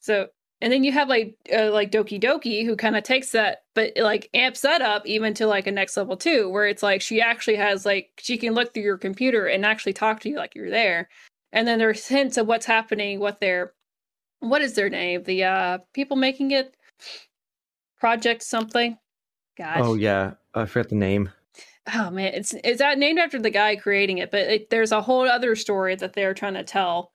So and then you have like uh, like Doki Doki who kind of takes that but like amps that up even to like a next level too where it's like she actually has like she can look through your computer and actually talk to you like you're there. And then there's hints of what's happening, what their what is their name? The uh people making it project something. Gosh. Oh yeah, I forgot the name. oh man, it's it's that named after the guy creating it, but it, there's a whole other story that they're trying to tell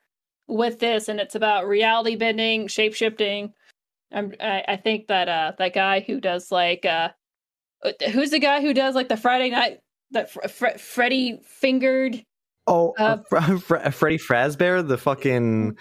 with this, and it's about reality bending, shape shifting. I'm, I, I think that uh that guy who does like uh uh, who's the guy who does like the Friday night that Fre- Fre- Freddy fingered. Oh, Uh, uh, Fre- <laughs> Freddy Fazbear, the fucking.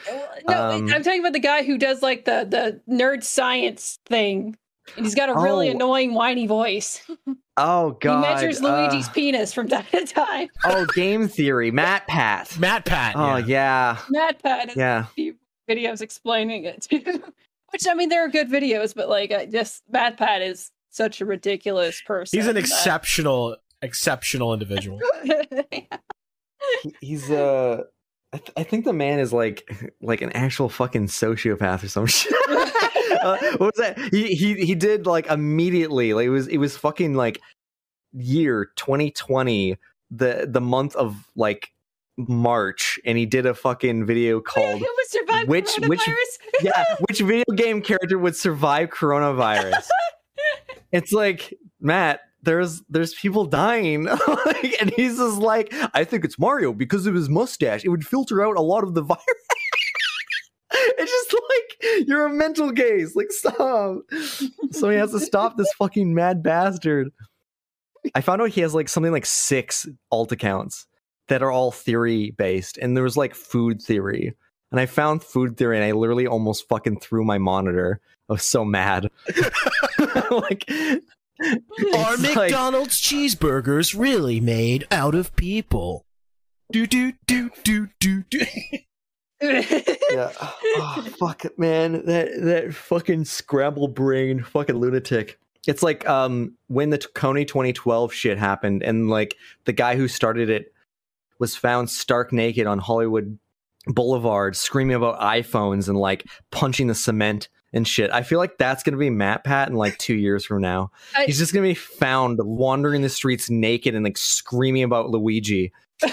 No, Um, I'm talking about the guy who does like the the nerd science thing. And he's got a really Oh. annoying whiny voice. <laughs> Oh god. he measures Luigi's uh, penis from <laughs> time to time. oh, game theory. MatPat. Matt Pat. Oh yeah. yeah, MatPat is yeah. few videos explaining it too. <laughs> Which I mean, there are good videos, but like, I just MatPat is such a ridiculous person. He's an that- exceptional, exceptional individial. <laughs> He- He's uh. I, th- I think the man is like like an actual fucking sociopath or some shit. Uh, what was that? He he he did like immediately. Like it was it was fucking like year 2020, the the month of like March, and he did a fucking video Who called would survive Which- which- yeah, which video game character would survive coronavirus? <laughs> it's like Matt. There's there's people dying, <laughs> Like, and he's just like, I think it's Mario because of his mustache. It would filter out a lot of the <laughs> virus. <laughs> it's just like you're a mental case. Like stop. So he has to stop this fucking mad bastard. I found out he has like something like six alt accounts that are all theory based, and there was like food theory and I found food theory and I literally almost fucking threw my monitor. I was so mad. <laughs> like Are it's like- McDonald's cheeseburgers really made out of people? Do do do do do do. <laughs> yeah. <laughs> Oh, fuck it, man. That that fucking scramble brain fucking lunatic. It's like um when the Kony 2012 shit happened and like the guy who started it was found stark naked on Hollywood Boulevard screaming about iPhones and like punching the cement and shit. I feel like that's gonna be MatPat in like two years from now. I- He's just gonna be found wandering the streets naked and like screaming about Luigi. <laughs>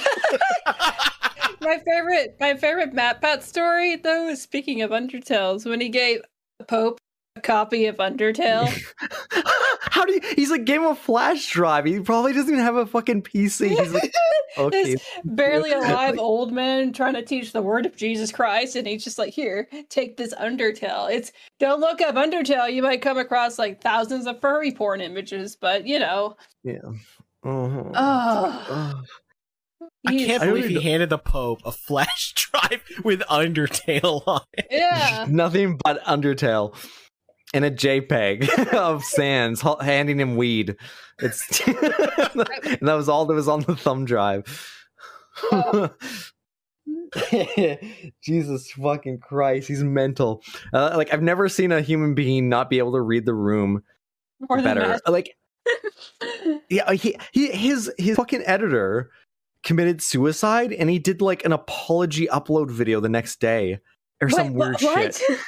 my favorite, my favorite MatPat story though is speaking of Undertales when he gave the Pope a copy of Undertale. <laughs> How do you? He's like him a flash drive. He probably doesn't even have a fucking PC. He's like, <laughs> okay, this barely <laughs> alive old man trying to teach the word of Jesus Christ, and he's just like, "Here, take this Undertale." It's don't look up Undertale; you might come across like thousands of furry porn images, but you know, uh-huh. oh, Ugh. I can't I believe don't he handed the Pope a flash <laughs> drive with Undertale on it. yeah. <laughs> nothing but Undertale and a JPEG <laughs> of Sans handing him weed. It's and that was all that was on the thumb drive. Jesus fucking Christ, he's mental. Uh, like I've never seen a human being not be able to read the room More than better. Like yeah, he, he his his fucking editor committed suicide, and he did like an apology upload video the next day or some weird wha- what? shit. <laughs>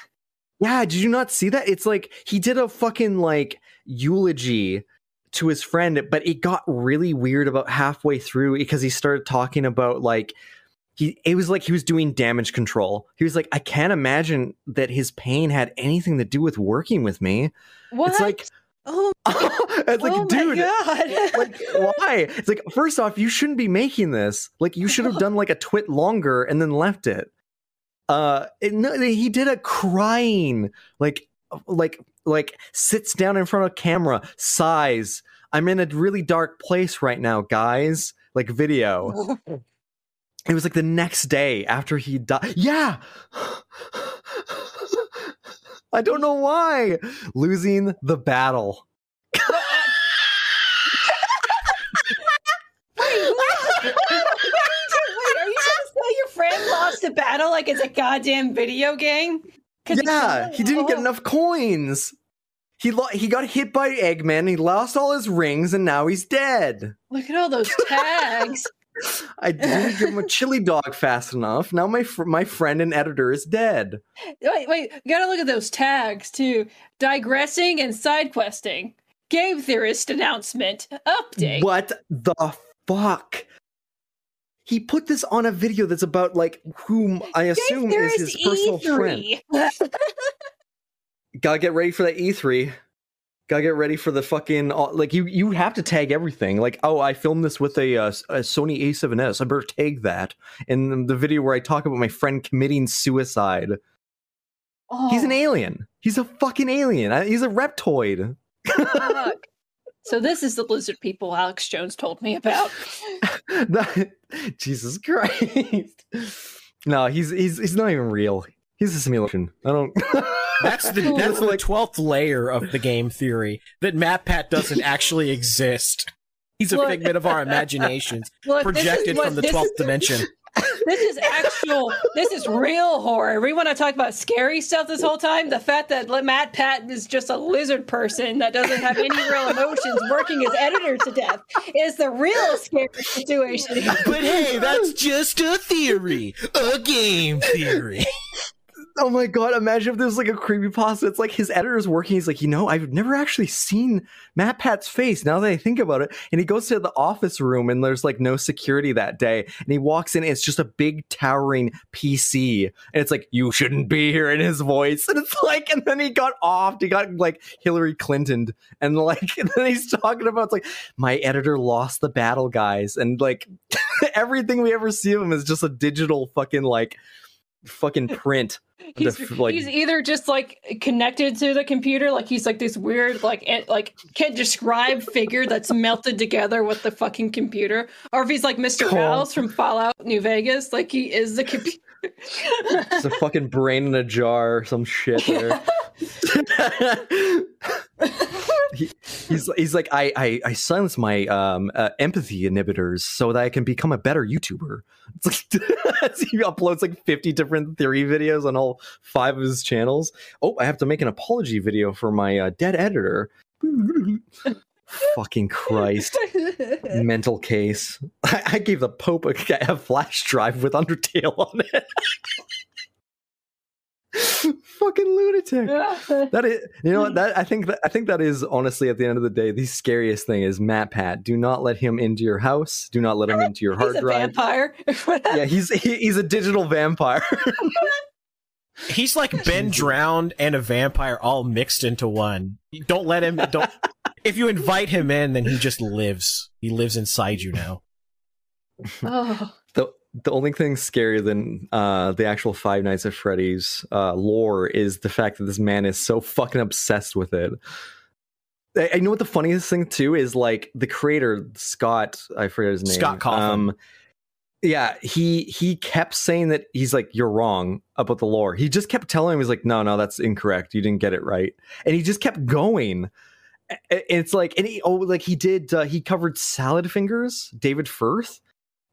Yeah, did you not see that? It's like he did a fucking like eulogy to his friend, but it got really weird about halfway through because he started talking about like he it was like he was doing damage control. He was like, I can't imagine that his pain had anything to do with working with me. What? It's like oh, <laughs> it's like, oh dude, my god! like why? It's like first off, you shouldn't be making this. Like you should have done like a twit longer and then left it. uh it- no, he did a crying like like like sits down in front of camera sighs i'm in a really dark place right now guys like video <laughs> it was like the next day after he died yeah i don't know why losing the battle <laughs> Wait, are you trying to say your friend lost a battle like it's a goddamn video game? he- yeah he didn't get enough coins he lo- he got hit by eggman he lost all his rings and now he's dead Look at all those tags. <laughs> I didn't give him a chili dog fast enough. Now my fr- my friend and editor is dead. wait, wait, you gotta look at those tags too. Digressing and side questing. Game theorist announcement. Update. What the fuck? He put this on a video that's about like whom I assume is his theorist personal friend. E3. <laughs> Gotta get ready for that E3. Gotta get ready for the fucking uh, like you. You have to tag everything. Like, oh, I filmed this with a, uh, a Sony A7S. I better tag that. in the video where I talk about my friend committing suicide. He's an Oh, alien. He's a fucking alien. He's a reptoid. <laughs> So this is the lizard people Alex Jones told me about. <laughs> Jesus Christ. <laughs> No, he's he's he's not even real. He's a simulation. I don't. That's the that's the twelfth layer of the game theory that MatPat doesn't <laughs> actually exist. He's a Look. figment of our <laughs> imaginations, Look, projected what- from the twelfth dimension. <laughs> This is actual. this is real horror. We want to talk about scary stuff this whole time. The fact that Matt Patton is just a lizard person that doesn't have any real emotions, working his editor to death, is the real scary situation. But hey, that's just a theory, a game theory. Oh my god! Imagine if there's like a creepy pasta. It's like his editor's working. He's like, you know, I've never actually seen MatPat's face. Now that I think about it, and he goes to the office room, and there's like no security that day, and he walks in. And it's just a big towering PC, and it's like, you shouldn't be here in his voice, <laughs> and it's like, and then he got offed. He got like Hillary Clinton, and like, <laughs> and then he's talking about it's like my editor lost the battle, guys, and like <laughs> everything we ever see of him is just a digital fucking like fucking <laughs> print. He's, The like- he's either just like connected to the computer, like he's like this weird, like it, like can't describe figure that's melted together with the fucking computer, or if he's like Mr. House from Fallout New Vegas, like he is the computer. It's a fucking brain in a jar some shit <laughs> there. He, he's he's like I I, I silence my um uh, empathy inhibitors so that I can become a better YouTuber. It's like <laughs> he uploads like fifty different theory videos on all five of his channels. Oh, I have to make an apology video for my uh, dead editor. <laughs> Fucking Christ. Mental case. I, <laughs> I gave the Pope a, a flash drive with Undertale on it. <laughs> Fucking lunatic. That is, you know what? That I think that I think that is honestly at the end of the day the scariest thing is MatPat. Do not let him into your house. Do not let him into your <laughs> hard he's a drive. vampire. <laughs> Yeah, he's he, he's a digital vampire. He's like Ben drowned and a vampire all mixed into one. Don't let him. Don't. If you invite him in, then he just lives. He lives inside you now. oh. The only thing scarier than uh, the actual Five Nights at Freddy's uh, lore is the fact that this man is so fucking obsessed with it. I, I know what the funniest thing too is like the creator Scott, I forget his name. Scott Cawthon. Um, yeah, he he kept saying that he's like you're wrong about the lore. He just kept telling him he's like no no that's incorrect. You didn't get it right, and he just kept going. It's like and he oh like he did uh, he covered Salad Fingers, David Firth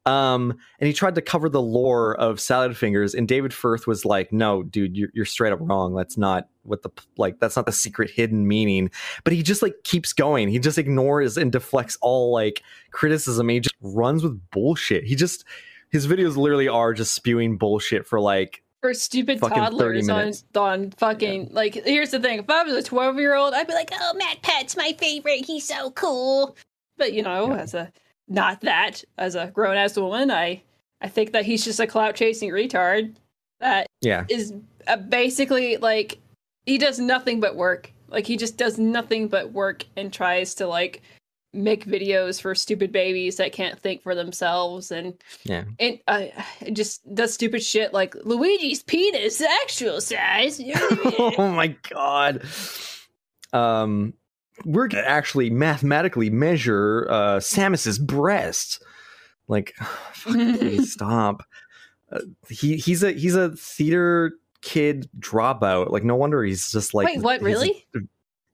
um and he tried to cover the lore of salad fingers and david firth was like no dude you're, you're straight up wrong. That's not what the like that's not the secret hidden meaning. But he just like keeps going. He just ignores and deflects all like criticism. He just runs with bullshit. He just his videos literally are just spewing bullshit for like For stupid Fucking 30 toddlers on, on fucking like here's the thing. If I was a 12 year old I'd be like oh MatPat's my favorite. He's so cool. But you know Yeah. as a not that as a grown ass woman I I think that he's just a clout chasing retard that yeah is uh, basically like he does nothing but work. Like he just does nothing but work and tries to like make videos for stupid babies that can't think for themselves and Yeah. and uh, it just does stupid shit like Luigi's penis actual size. <laughs> oh my god. Um, we're gonna actually mathematically measure uh, Samus's breast. Like, <sighs> fuck, please <laughs> stop. Uh, he he's a he's a theater kid dropout. Like, no wonder he's just like. Wait, what? Really?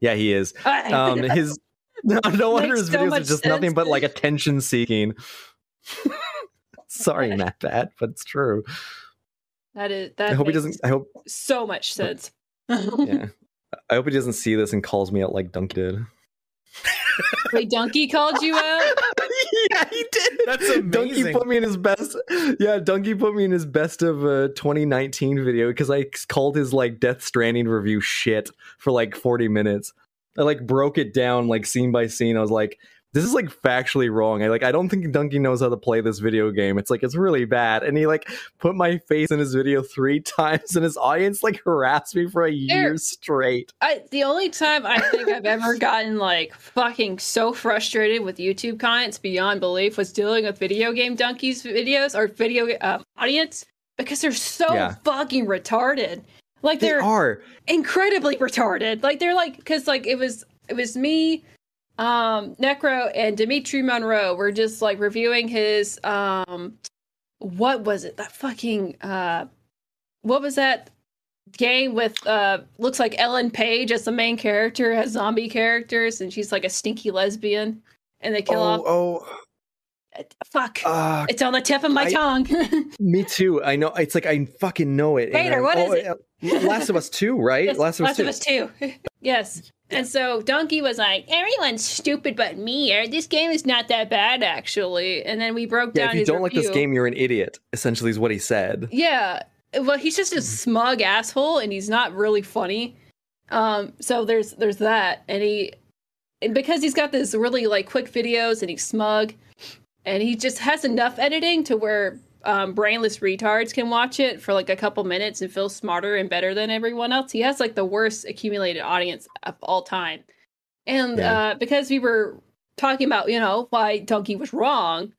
yeah, he is. <laughs> Um, his <laughs> no, no wonder his so videos are much just nothing but like attention seeking. Sorry, Matt. That, but it's true. that is that. I hope he doesn't. I hope. so much sense. Yeah. I hope he doesn't see this and calls me out like Dunk did. <laughs> Wait, Dunkey called you out. <laughs> yeah, he did. That's Dunkey amazing. put me in his best. Yeah, Dunkey put me in his best of uh, 2019 video because I called his like Death Stranding review shit for like 40 minutes. I like broke it down like scene by scene. I was like, this is like factually wrong. I like I don't think Dunkey knows how to play this video game. It's like it's really bad. And he like put my face in his video three <laughs> times, and his audience like harassed me for a year straight. I the only time I think I've ever <laughs> gotten like fucking so frustrated with YouTube comments beyond belief was dealing with video game Dunkey's videos or video uh, audience because they're so Yeah. fucking retarded. Like They they're are. incredibly retarded. Like they're like because like it was it was me, um, Necro and Dimitri Monroe were just like reviewing his um, what was it? That fucking uh, what was that game with uh looks like Ellen Page as the main character has zombie characters and she's like a stinky lesbian and they kill off. oh, Fuck. oh, uh, it's on the tip of my I- tongue. <laughs> Me too. I know. It's like I fucking know it. I'm- what is it? Last of Us Two, right? Yes, Last of Us Two. of Us Two. <laughs> yes. And so Dunkey was like, "Everyone's stupid but me. Or this game is not that bad, actually." And then we broke Yeah, down. if you don't like this game, you're an idiot. Essentially, is what he said. yeah. Well, he's just a smug asshole, and he's not really funny. Um. So there's there's that, and he, and because he's got this really like quick videos, and he's smug, and he just has enough editing to where um, brainless retards can watch it for like a couple minutes and feel smarter and better than everyone else. He has like the worst accumulated audience of all time. And Yeah. uh, because we were talking about, you know, why Dunkey was wrong,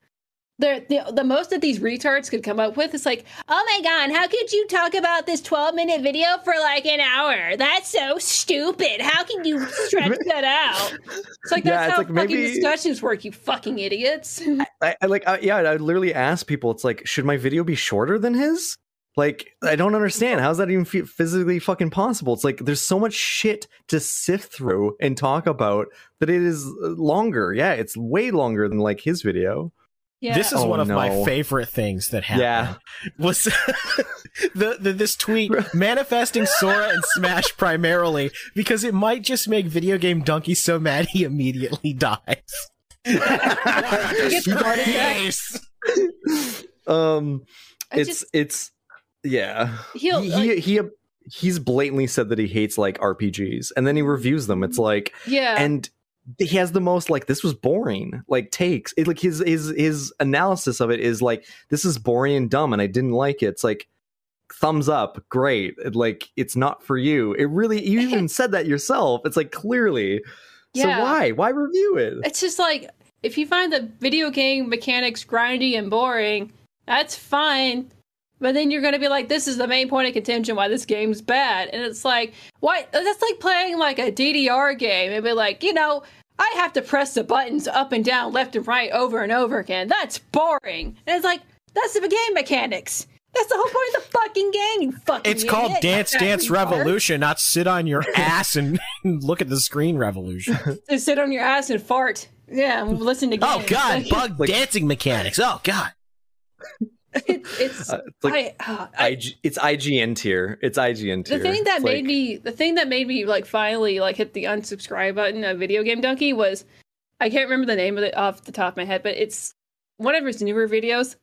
the, the the most that these retards could come up with is like, oh my god, how could you talk about this 12 minute video for like an hour? That's so stupid. How can you stretch <laughs> that out? It's like Yeah, that's it's how like fucking maybe- discussions work, you fucking idiots. <laughs> I, I like. I, yeah, I literally ask people. It's like, should my video be shorter than his? Like, I don't understand. How's that even f- physically fucking possible? It's like there's so much shit to sift through and talk about that it is uh, longer. Yeah, it's way longer than like his video. Yeah. This is Oh, one of my favorite things that happened. Yeah. <laughs> Was <laughs> the, the this tweet manifesting Sora and Smash <laughs> primarily because it might just make video game Dunkey so mad he immediately dies. gets heart. Yes. Um, it's just- it's yeah. He'll, he, like- he he he's blatantly said that he hates like RPGs, and then he reviews them. It's like yeah. and he has the most like this was boring like takes. It like his his his analysis of it is like this is boring and dumb and i didn't like it. It's like thumbs up great. It, like it's not for you. It really you even <laughs> said that yourself. It's like clearly. Yeah. so why? Why review it? It's just like if you find the video game mechanics grindy and boring, that's fine. But then you're gonna be like, this is the main point of contention why this game's bad. And it's like, why? that's like playing like a DDR game and be like, you know, I have to press the buttons up and down, left and right over and over again. That's boring. And it's like, that's the game mechanics. That's the whole point of the fucking game, you fucking It's called. Dance Dance Revolution, not sit on your ass and <laughs> look at the screen revolution. <laughs> Just sit on your ass and fart. Yeah, listen to oh, games. Oh god, <laughs> bug dancing mechanics. Oh god. <laughs> it, it's Uh, it's like I, uh, I, it's ign tier. It's ign tier the thing that It's made like- me the thing that made me like finally like hit the unsubscribe button of video game Dunkey was i can't remember the name of it off the top of my head but it's one of his newer videos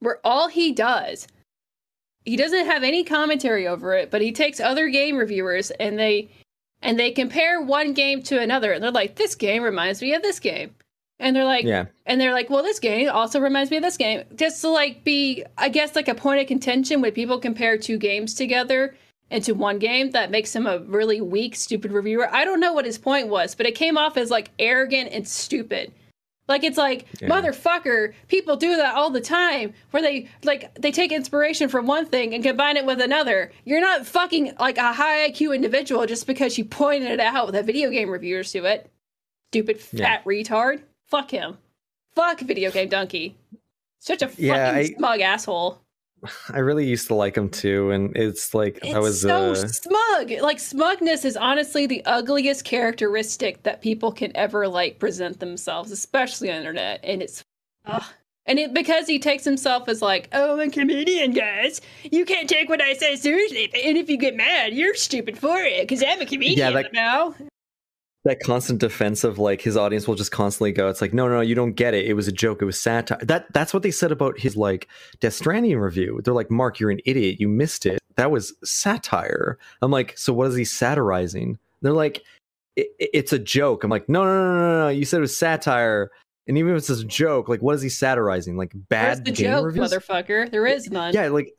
where all he does he doesn't have any commentary over it but he takes other game reviewers and they and they compare one game to another and they're like this game reminds me of this game and they're like yeah and they're like, well, this game also reminds me of this game. Just to like be, I guess, like a point of contention when people compare two games together into one game that makes him a really weak, stupid reviewer. I don't know what his point was, but it came off as like arrogant and stupid. Like it's like Yeah. motherfucker, people do that all the time where they like they take inspiration from one thing and combine it with another. You're not fucking like a high IQ individual just because you pointed it out that video game reviewers do it. Stupid fat retard. Fuck him. Fuck video game Dunkey. Such a <laughs> fucking Yeah, I- smug asshole. I really used to like him too, and it's like It's that was so uh, smug. Like smugness is honestly the ugliest characteristic that people can ever like present themselves, especially on the internet. And it's, ugh. and it because he takes himself as like, oh, I'm a comedian, guys. You can't take what I say seriously, and if you get mad, you're stupid for it because I'm a comedian that- now. That constant defense of like his audience will just constantly go it's like no no no you don't get it. It was a joke. It was satire. That that's what they said about his like death stranding review. They're like mark you're an idiot. You missed it. That was satire. I'm like so what is he satirizing? They're like "I- I- it's a joke. I'm like no no no no no you said it was satire. And even if it's a joke like what is he satirizing? Like Where's bad the game joke, reviews? motherfucker? There is none. yeah like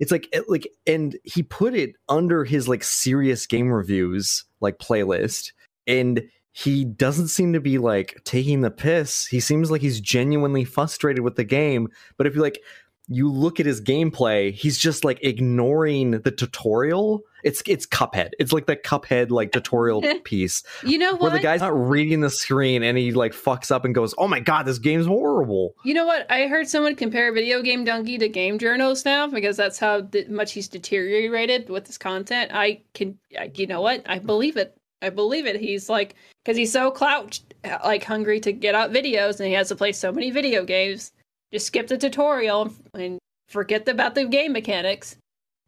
it's like it- like and he put it under his like serious game reviews like playlist and he doesn't seem to be like taking the piss he seems like he's genuinely frustrated with the game but if you like you look at his gameplay he's just like ignoring the tutorial it's it's cuphead it's like the cuphead like tutorial <laughs> piece You know where the guy's not reading the screen and he like fucks up and goes oh my god this game's horrible You know what? I heard someone compare Video Game Dunkey to game journals now because that's how much he's deteriorated with his content. I can, I, you know what? I believe it. I believe it. He's like, because he's so clout like hungry to get out videos and he has to play so many video games. Just skip the tutorial and forget about the game mechanics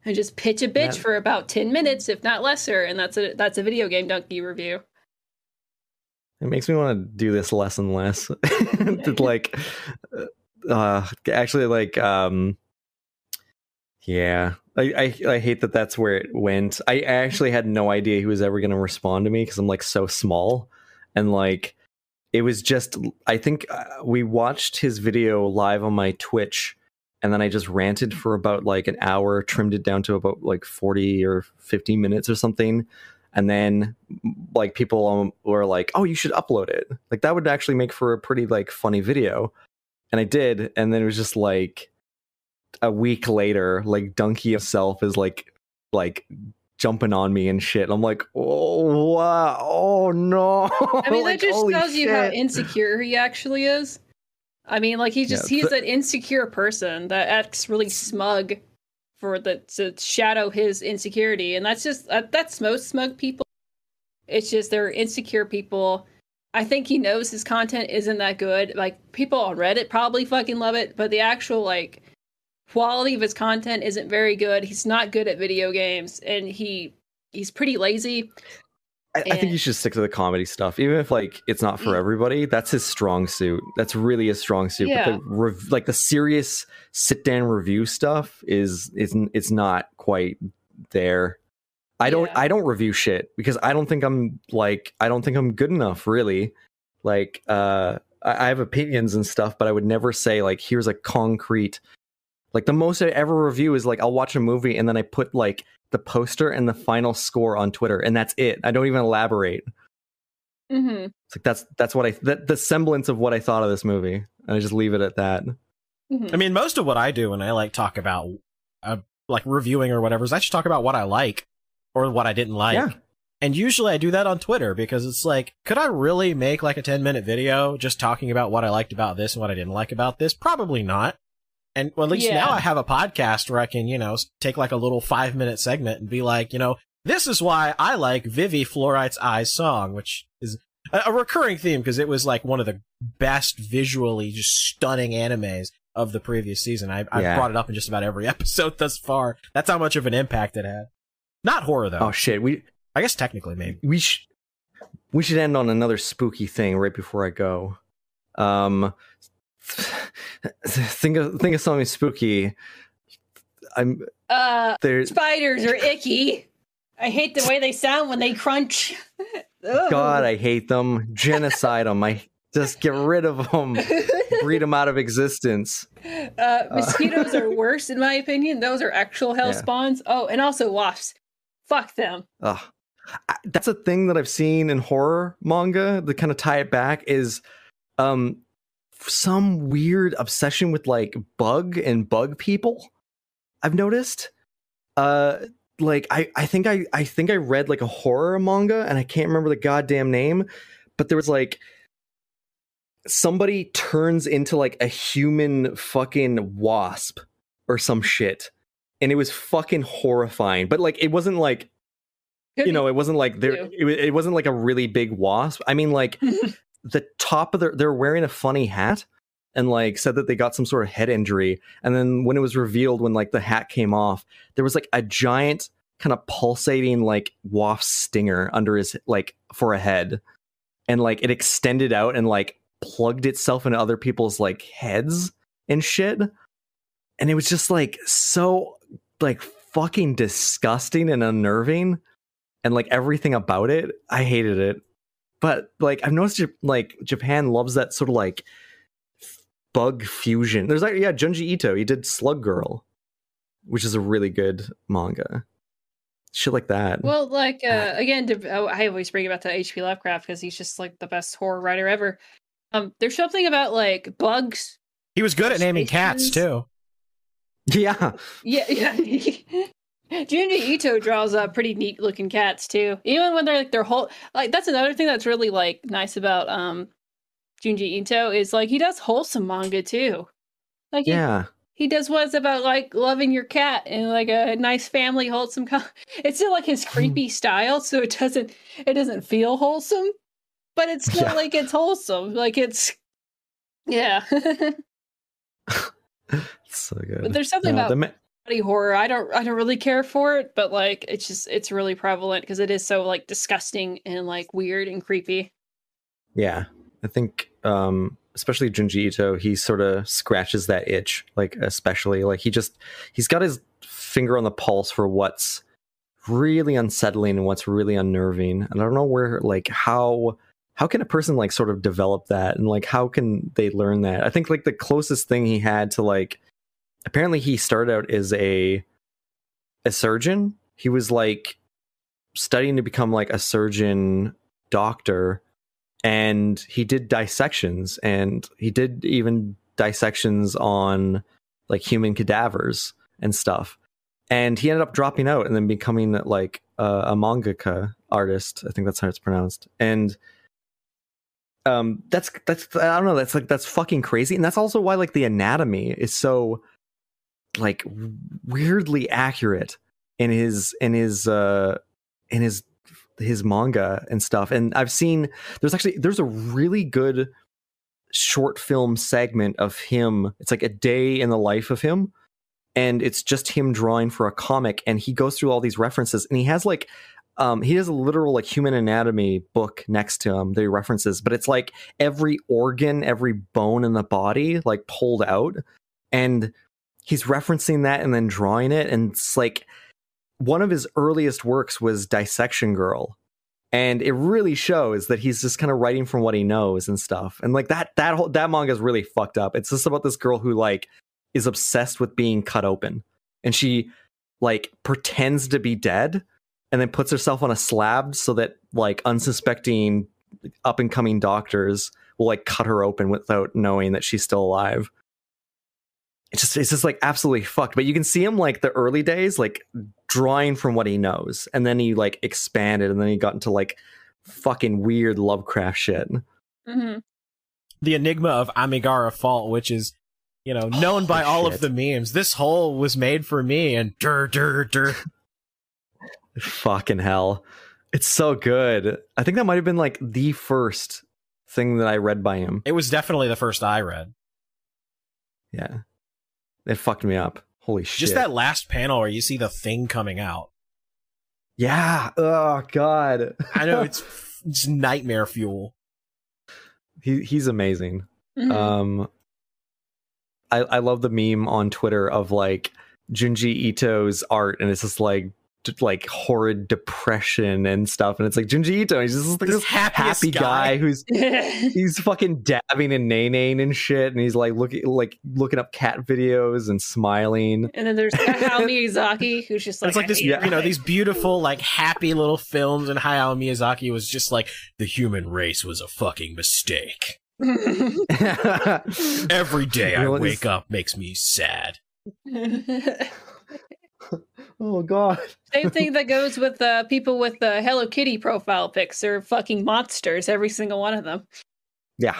and just pitch a bitch for about 10 minutes, if not lesser. And that's a, that's a Video Game Dunkey review. It makes me want to do this less and less. <laughs> <laughs> Like, uh, actually, like, um, yeah, I, I I hate that that's where it went. I, actually had no idea he was ever going to respond to me because I'm like so small, and like, it was just. I think uh, we watched his video live on my Twitch, and then I just ranted for about like an hour, trimmed it down to about like 40 or 50 minutes or something and then like people um, were like oh you should upload it like that would actually make for a pretty like funny video and i did and then it was just like a week later like Dunkey himself is like like jumping on me and shit i'm like oh wow oh no I mean, <laughs> Like, that just tells you how insecure he actually is. I mean, like he's just Yeah, he's an insecure person that acts really smug for the to shadow his insecurity, and that's just that, that's most smug people. It's just they're insecure people. I think he knows his content isn't that good. Like people on Reddit probably fucking love it, but the actual like quality of his content isn't very good. He's not good at video games, and he he's pretty lazy. I, I think and- you should stick to the comedy stuff, even if like it's not for everybody. That's his strong suit. That's really his strong suit. Yeah. But the rev- like the serious sit down review stuff is is it's not quite there. I don't Yeah. I don't review shit because I don't think I'm like I don't think I'm good enough really. Like uh I, I have opinions and stuff, but I would never say like here's a concrete like the most I ever review is like I'll watch a movie and then I put like the poster and the final score on Twitter and that's it. I don't even elaborate. Mm-hmm. It's like that's that's what I that the semblance of what I thought of this movie. And I just leave it at that. mm-hmm. I mean, most of what I do when I like talk about uh, like reviewing or whatever is I just talk about what I like or what I didn't like. Yeah. And usually I do that on Twitter because it's like, could I really make like a 10 minute video just talking about what I liked about this and what I didn't like about this? Probably not. And well, at least Yeah. now I have a podcast where I can, you know, take like a little five minute segment and be like, you know, this is why I like Vivy Fluorite Eye's Song, which is a, a recurring theme because it was like one of the best visually just stunning animes of the previous season. I, I Yeah. brought it up in just about every <laughs> episode thus far. That's how much of an impact it had. Not horror though. Oh shit, we I guess technically maybe. we sh- we should end on another spooky thing right before I go. Um <sighs> think of think of something spooky. I'm Uh, there's spiders are icky. I hate the way they sound when they crunch. <laughs> God, I hate them. Genocide them. I just get rid of them. Breed them out of existence. <laughs> uh, mosquitoes are worse, in my opinion. Those are actual hell Yeah. spawns. Oh, and also wasps. Fuck them. Ugh. I- That's a thing that I've seen in horror manga. To kind of tie it back is, um, some weird obsession with like bug and bug people. I've noticed. Uh, like I, I think I, I think I read like a horror manga, and I can't remember the goddamn name, but there was like somebody turns into like a human fucking wasp or some shit, and it was fucking horrifying. But like, it wasn't like you know, it wasn't like there. It, it wasn't like a really big wasp. I mean, like <laughs> the top of their they're wearing a funny hat and like said that they got some sort of head injury. And then when it was revealed, when like the hat came off, there was like a giant kind of pulsating like wasp stinger under his like for a head, and like it extended out and like plugged itself into other people's like heads and shit. And it was just like so like fucking disgusting and unnerving and like everything about it i hated it but like i've noticed Jap- like japan loves that sort of like bug fusion there's like yeah junji ito he did slug girl which is a really good manga shit like that Well, like uh, again, to, oh, I always bring about to H.P. Lovecraft because he's just like the best horror writer ever. Um, there's something about like bugs. He was good at naming cats too. yeah Yeah, yeah. <laughs> <laughs> Junji Ito draws uh, pretty neat looking cats too. Even when they're like their whole like that's another thing that's really like nice about um Junji Ito is like he does wholesome manga too. Like he, yeah he does what's about like loving your cat and like a nice family wholesome co- <laughs> it's still like his creepy style so it doesn't it doesn't feel wholesome but it's still Yeah. like it's wholesome like it's yeah <laughs> so good but there's something No, about the ma- body horror i don't i don't really care for it but like it's just it's really prevalent because it is so like disgusting and like weird and creepy Yeah, I think um, especially Junji Ito, he sort of scratches that itch. Like especially like he just he's got his finger on the pulse for what's really unsettling and what's really unnerving. And I don't know where like how how can a person like sort of develop that and like how can they learn that? I think like the closest thing he had to like apparently he started out as a a surgeon. He was like studying to become like a surgeon doctor and he did dissections and he did even dissections on like human cadavers and stuff. And he ended up dropping out and then becoming like a mangaka artist. I think that's how it's pronounced. And um that's that's i don't know that's like that's fucking crazy. And that's also why like the anatomy is so like weirdly accurate in his in his uh in his his manga and stuff. And i've seen there's actually there's a really good short film segment of him. It's like a day in the life of him and it's just him drawing for a comic and he goes through all these references and he has like um he has a literal like human anatomy book next to him that he references but it's like every organ every bone in the body like pulled out and he's referencing that and then drawing it and it's like one of his earliest works was dissection girl and it really shows that he's just kind of writing from what he knows and stuff and like that that whole that manga is really fucked up. It's just about this girl who like is obsessed with being cut open and she like pretends to be dead and then puts herself on a slab so that like unsuspecting up and coming doctors will like cut her open without knowing that she's still alive it's just it's just like absolutely fucked but you can see him like the early days like drawing from what he knows and then he like expanded and then he got into like fucking weird lovecraft shit hmm The enigma of Amigara Fault, which is, you know, known by Holy all shit. of the memes. This hole was made for me, and dur dur dur. <laughs> fucking hell it's so good i think that might have been like the first thing that i read by him It was definitely the first I read. yeah it fucked me up. Holy shit. Just that last panel where you see the thing coming out. yeah. Oh god. I know it's <laughs> it's nightmare fuel. he, he's amazing. Hmm Um, I I love the meme on Twitter of like Junji Ito's art, and it's just like d- like horrid depression and stuff. And it's like Junji Ito, he's just like This this happy guy. guy who's <laughs> he's fucking dabbing and nay and shit, and he's like looking like looking up cat videos and smiling. and then there's Hayao Miyazaki, who's just like, it's like this, I hate you know, these beautiful, like, happy little films, and Hayao Miyazaki was just like, the human race was a fucking mistake. <laughs> <laughs> Every day I You know what wake is- up makes me sad. Oh god. Same thing that goes with uh, people with the Hello Kitty profile pics. They're fucking monsters, every single one of them. Yeah.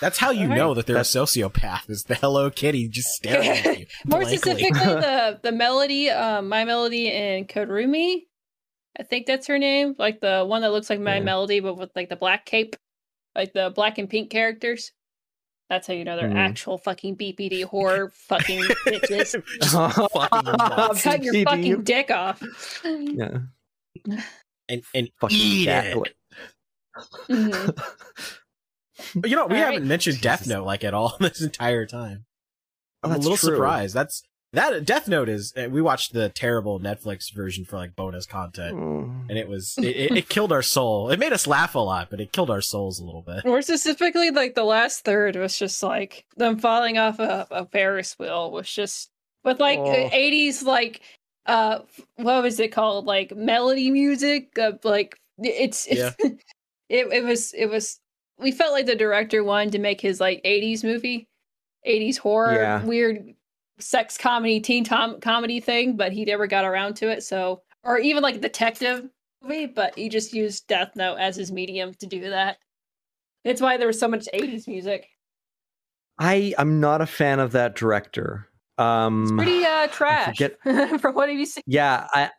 That's how you Alright. know that they're a sociopath, is the Hello Kitty just staring at you. <laughs> More specifically, <laughs> the the melody, um, My Melody and Kuromi. I think that's her name. Like the one that looks like My Yeah. Melody, but with like the black cape, like the black and pink characters. That's how you know they're Mhm. actual fucking BPD horror fucking bitches. <laughs> Fucking. <laughs> Cut your BPD. fucking dick off. Yeah. and, and Fucking eat cat- it. Mhm. <laughs> But you know, we All haven't right. mentioned Death Note like at all this entire time. Oh, I'm a little true. surprised. That's that Death Note is. uh, We watched the terrible Netflix version for like bonus content, Mm. and it was it, it, it killed our soul. It made us laugh a lot, but it killed our souls a little bit. More specifically, like the last third was just like them falling off a, a Ferris wheel was just with like Oh. eighties like uh what was it called like melody music uh, like it's, it's <laughs> it it was it was we felt like the director wanted to make his like eighties movie, eighties horror Yeah. weird sex comedy teen tom comedy thing, but he never got around to it. So or even like detective movie, but he just used Death Note as his medium to do that. It's why there was so much 80s music. I I'm not a fan of that director. Um Pretty uh trash. <laughs> From what have you seen? Yeah, I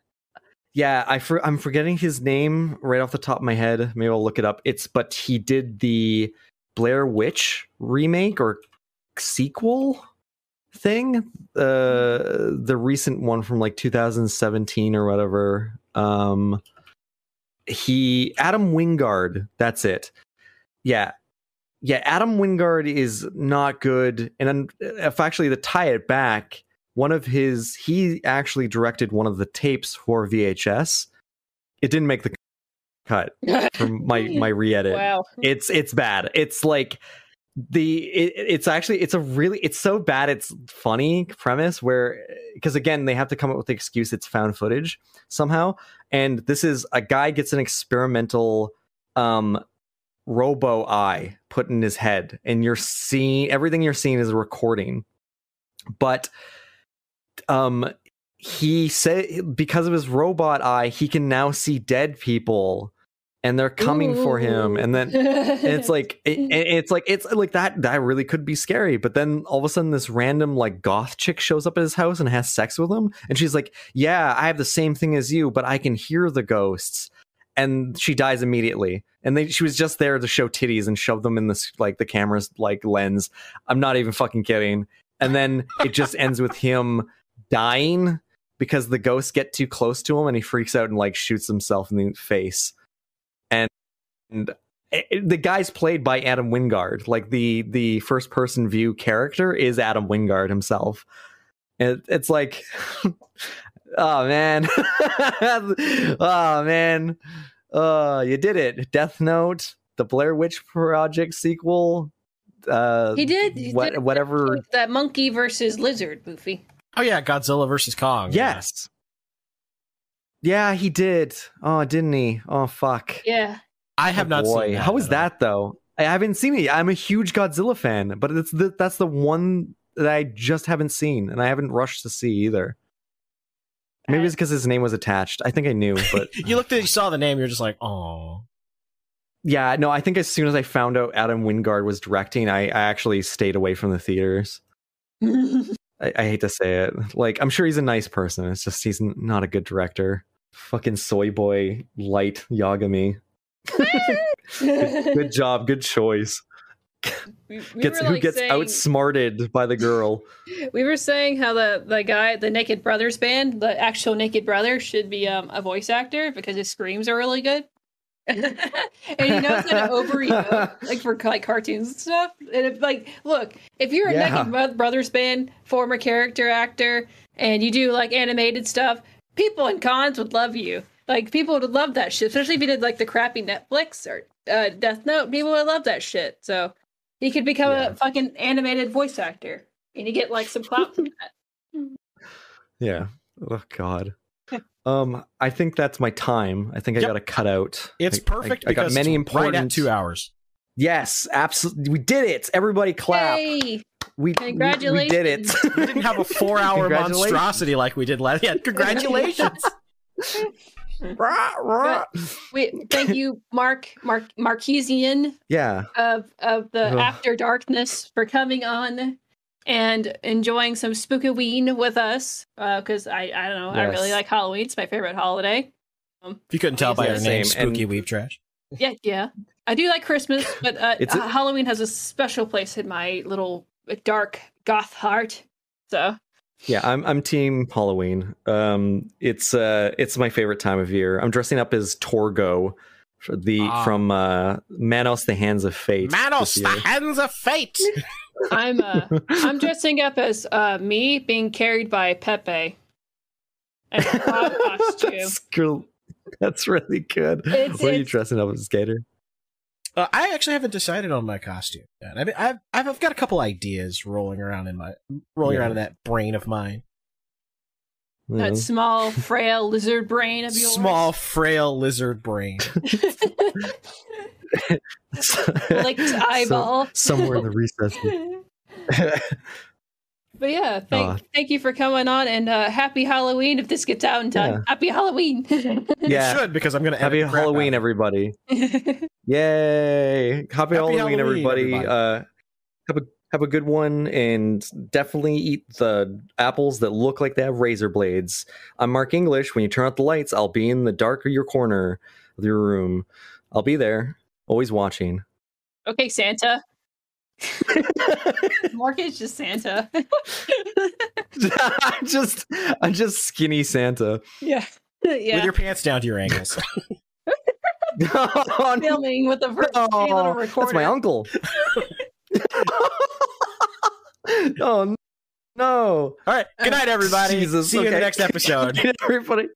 yeah, I for, I'm forgetting his name right off the top of my head. Maybe I'll look it up. It's but he did the Blair Witch remake or sequel thing, uh, the recent one from like 2017 or whatever. Um, he Adam Wingard. That's it. Yeah, yeah. Adam Wingard is not good, and then if actually to tie it back, one of his he actually directed one of the tapes for VHS. It didn't make the cut <laughs> from my my re-edit. wow. It's it's bad. It's like the it, it's actually it's a really it's so bad it's funny premise where because again they have to come up with the excuse it's found footage somehow. And this is a guy gets an experimental um robo eye put in his head and you're seeing everything you're seeing is a recording. But um he said because of his robot eye he can now see dead people and they're coming for him and then it's like <laughs> it- it's like it's like that that really could be scary but then all of a sudden this random like goth chick shows up at his house and has sex with him and she's like yeah i have the same thing as you but i can hear the ghosts and she dies immediately and they, she was just there to show titties and shove them in this like the camera's like lens. I'm not even fucking kidding and then it just <laughs> ends with him dying because the ghosts get too close to him and he freaks out and like shoots himself in the face and, and it- it- the guy's played by Adam Wingard. Like the the first person view character is Adam Wingard himself. It, it's like, <laughs> <laughs> oh man, oh man, uh, you did it. Death Note, the Blair Witch Project sequel. Uh, he did, he what, did whatever. that monkey versus lizard movie. Oh yeah, Godzilla versus Kong. yeah. Yes. Yeah, he did. Oh, didn't he? Oh, fuck. Yeah. I have Oh, not boy. seen. That How was that though? I haven't seen it. I'm a huge Godzilla fan, but it's the, that's the one that I just haven't seen, and I haven't rushed to see either. Maybe it's uh, because his name was attached. I think I knew, but <laughs> you looked at, you saw the name, you're just like, oh. yeah, no. I think as soon as I found out Adam Wingard was directing, I, I actually stayed away from the theaters. <laughs> I, I hate to say it. <laughs> Like, I'm sure he's a nice person. It's just he's not a good director. Fucking soy boy, light Yagami. good, good <laughs> job, good choice. We- we <laughs> Gets who like, gets saying- outsmarted by the girl. We were saying how the the guy, the Naked Brothers band, the actual Naked Brother, should be um, a voice actor because his screams are really good, <laughs> and he knows how to over like for like cartoons and stuff. And if like, look, if you're a Yeah. Naked Brothers band former character actor and you do like animated stuff, people in cons would love you. Like people would love that shit, especially if you did like the crappy Netflix or uh, Death Note. People would love that shit. So he could become Yeah. a fucking animated voice actor, and you get like some clout from <laughs> that. Yeah. Oh God. Um, I think that's my time. I think I Yep. got to cut out. It's I- perfect I, I got many it's right important. at two hours. Yes, absolutely. We did it. Everybody clap. Yay! We, we- Congratulations. We did it. <laughs> We didn't have a four-hour monstrosity like we did last. Yeah, congratulations. Rah, rah. Wait, thank you, Mark, Mark Marquesian yeah. of of the Ugh. After Darkness for coming on and enjoying some Spookyween with us. Because I I don't know, I really like Halloween. It's my favorite holiday. If you couldn't tell by Yeah, our name, same. Spooky And- Weebtrash. Yeah, yeah. I do like Christmas, but uh, It's a- uh, Halloween has a special place in my little dark goth heart. So Yeah, I'm I'm team Halloween. Um it's uh it's my favorite time of year. I'm dressing up as Torgo the Ah. from uh Manos the Hands of Fate. Manos, the hands of fate. <laughs> I'm uh, I'm dressing up as uh, me being carried by Pepe. And a <laughs> costume. That's cool. That's really good. It's- what are you dressing up as a skater? Uh, I actually haven't decided on my costume yet. I mean, I've, I've I've got a couple ideas rolling around in my rolling Yeah. around in that brain of mine. Yeah. That small, frail lizard brain of yours. Small, frail lizard brain. <laughs> <laughs> Licked eyeball. somewhere in the recesses. <laughs> but yeah, thank, Aw. thank you for coming on and uh, happy Halloween if this gets out in time. Yeah. Happy Halloween. Yeah. It should because I'm gonna Happy edit the crap Halloween, everybody. Yay. Happy, Halloween, Halloween, everybody. everybody. Uh have a have a good one and definitely eat the apples that look like they have razor blades. I'm Mark English. When you turn out the lights, I'll be in the dark of your corner of your room. I'll be there, always watching. okay, Santa. <laughs> Mark is just Santa. <laughs> I'm just I'm just skinny Santa. yeah. yeah. with your pants down to your ankles. Oh, <laughs> no. Filming with the first Oh, little recorder. That's my uncle. <laughs> oh no. All right, good night, everybody. Jesus, See you in the next episode. <laughs> Everybody.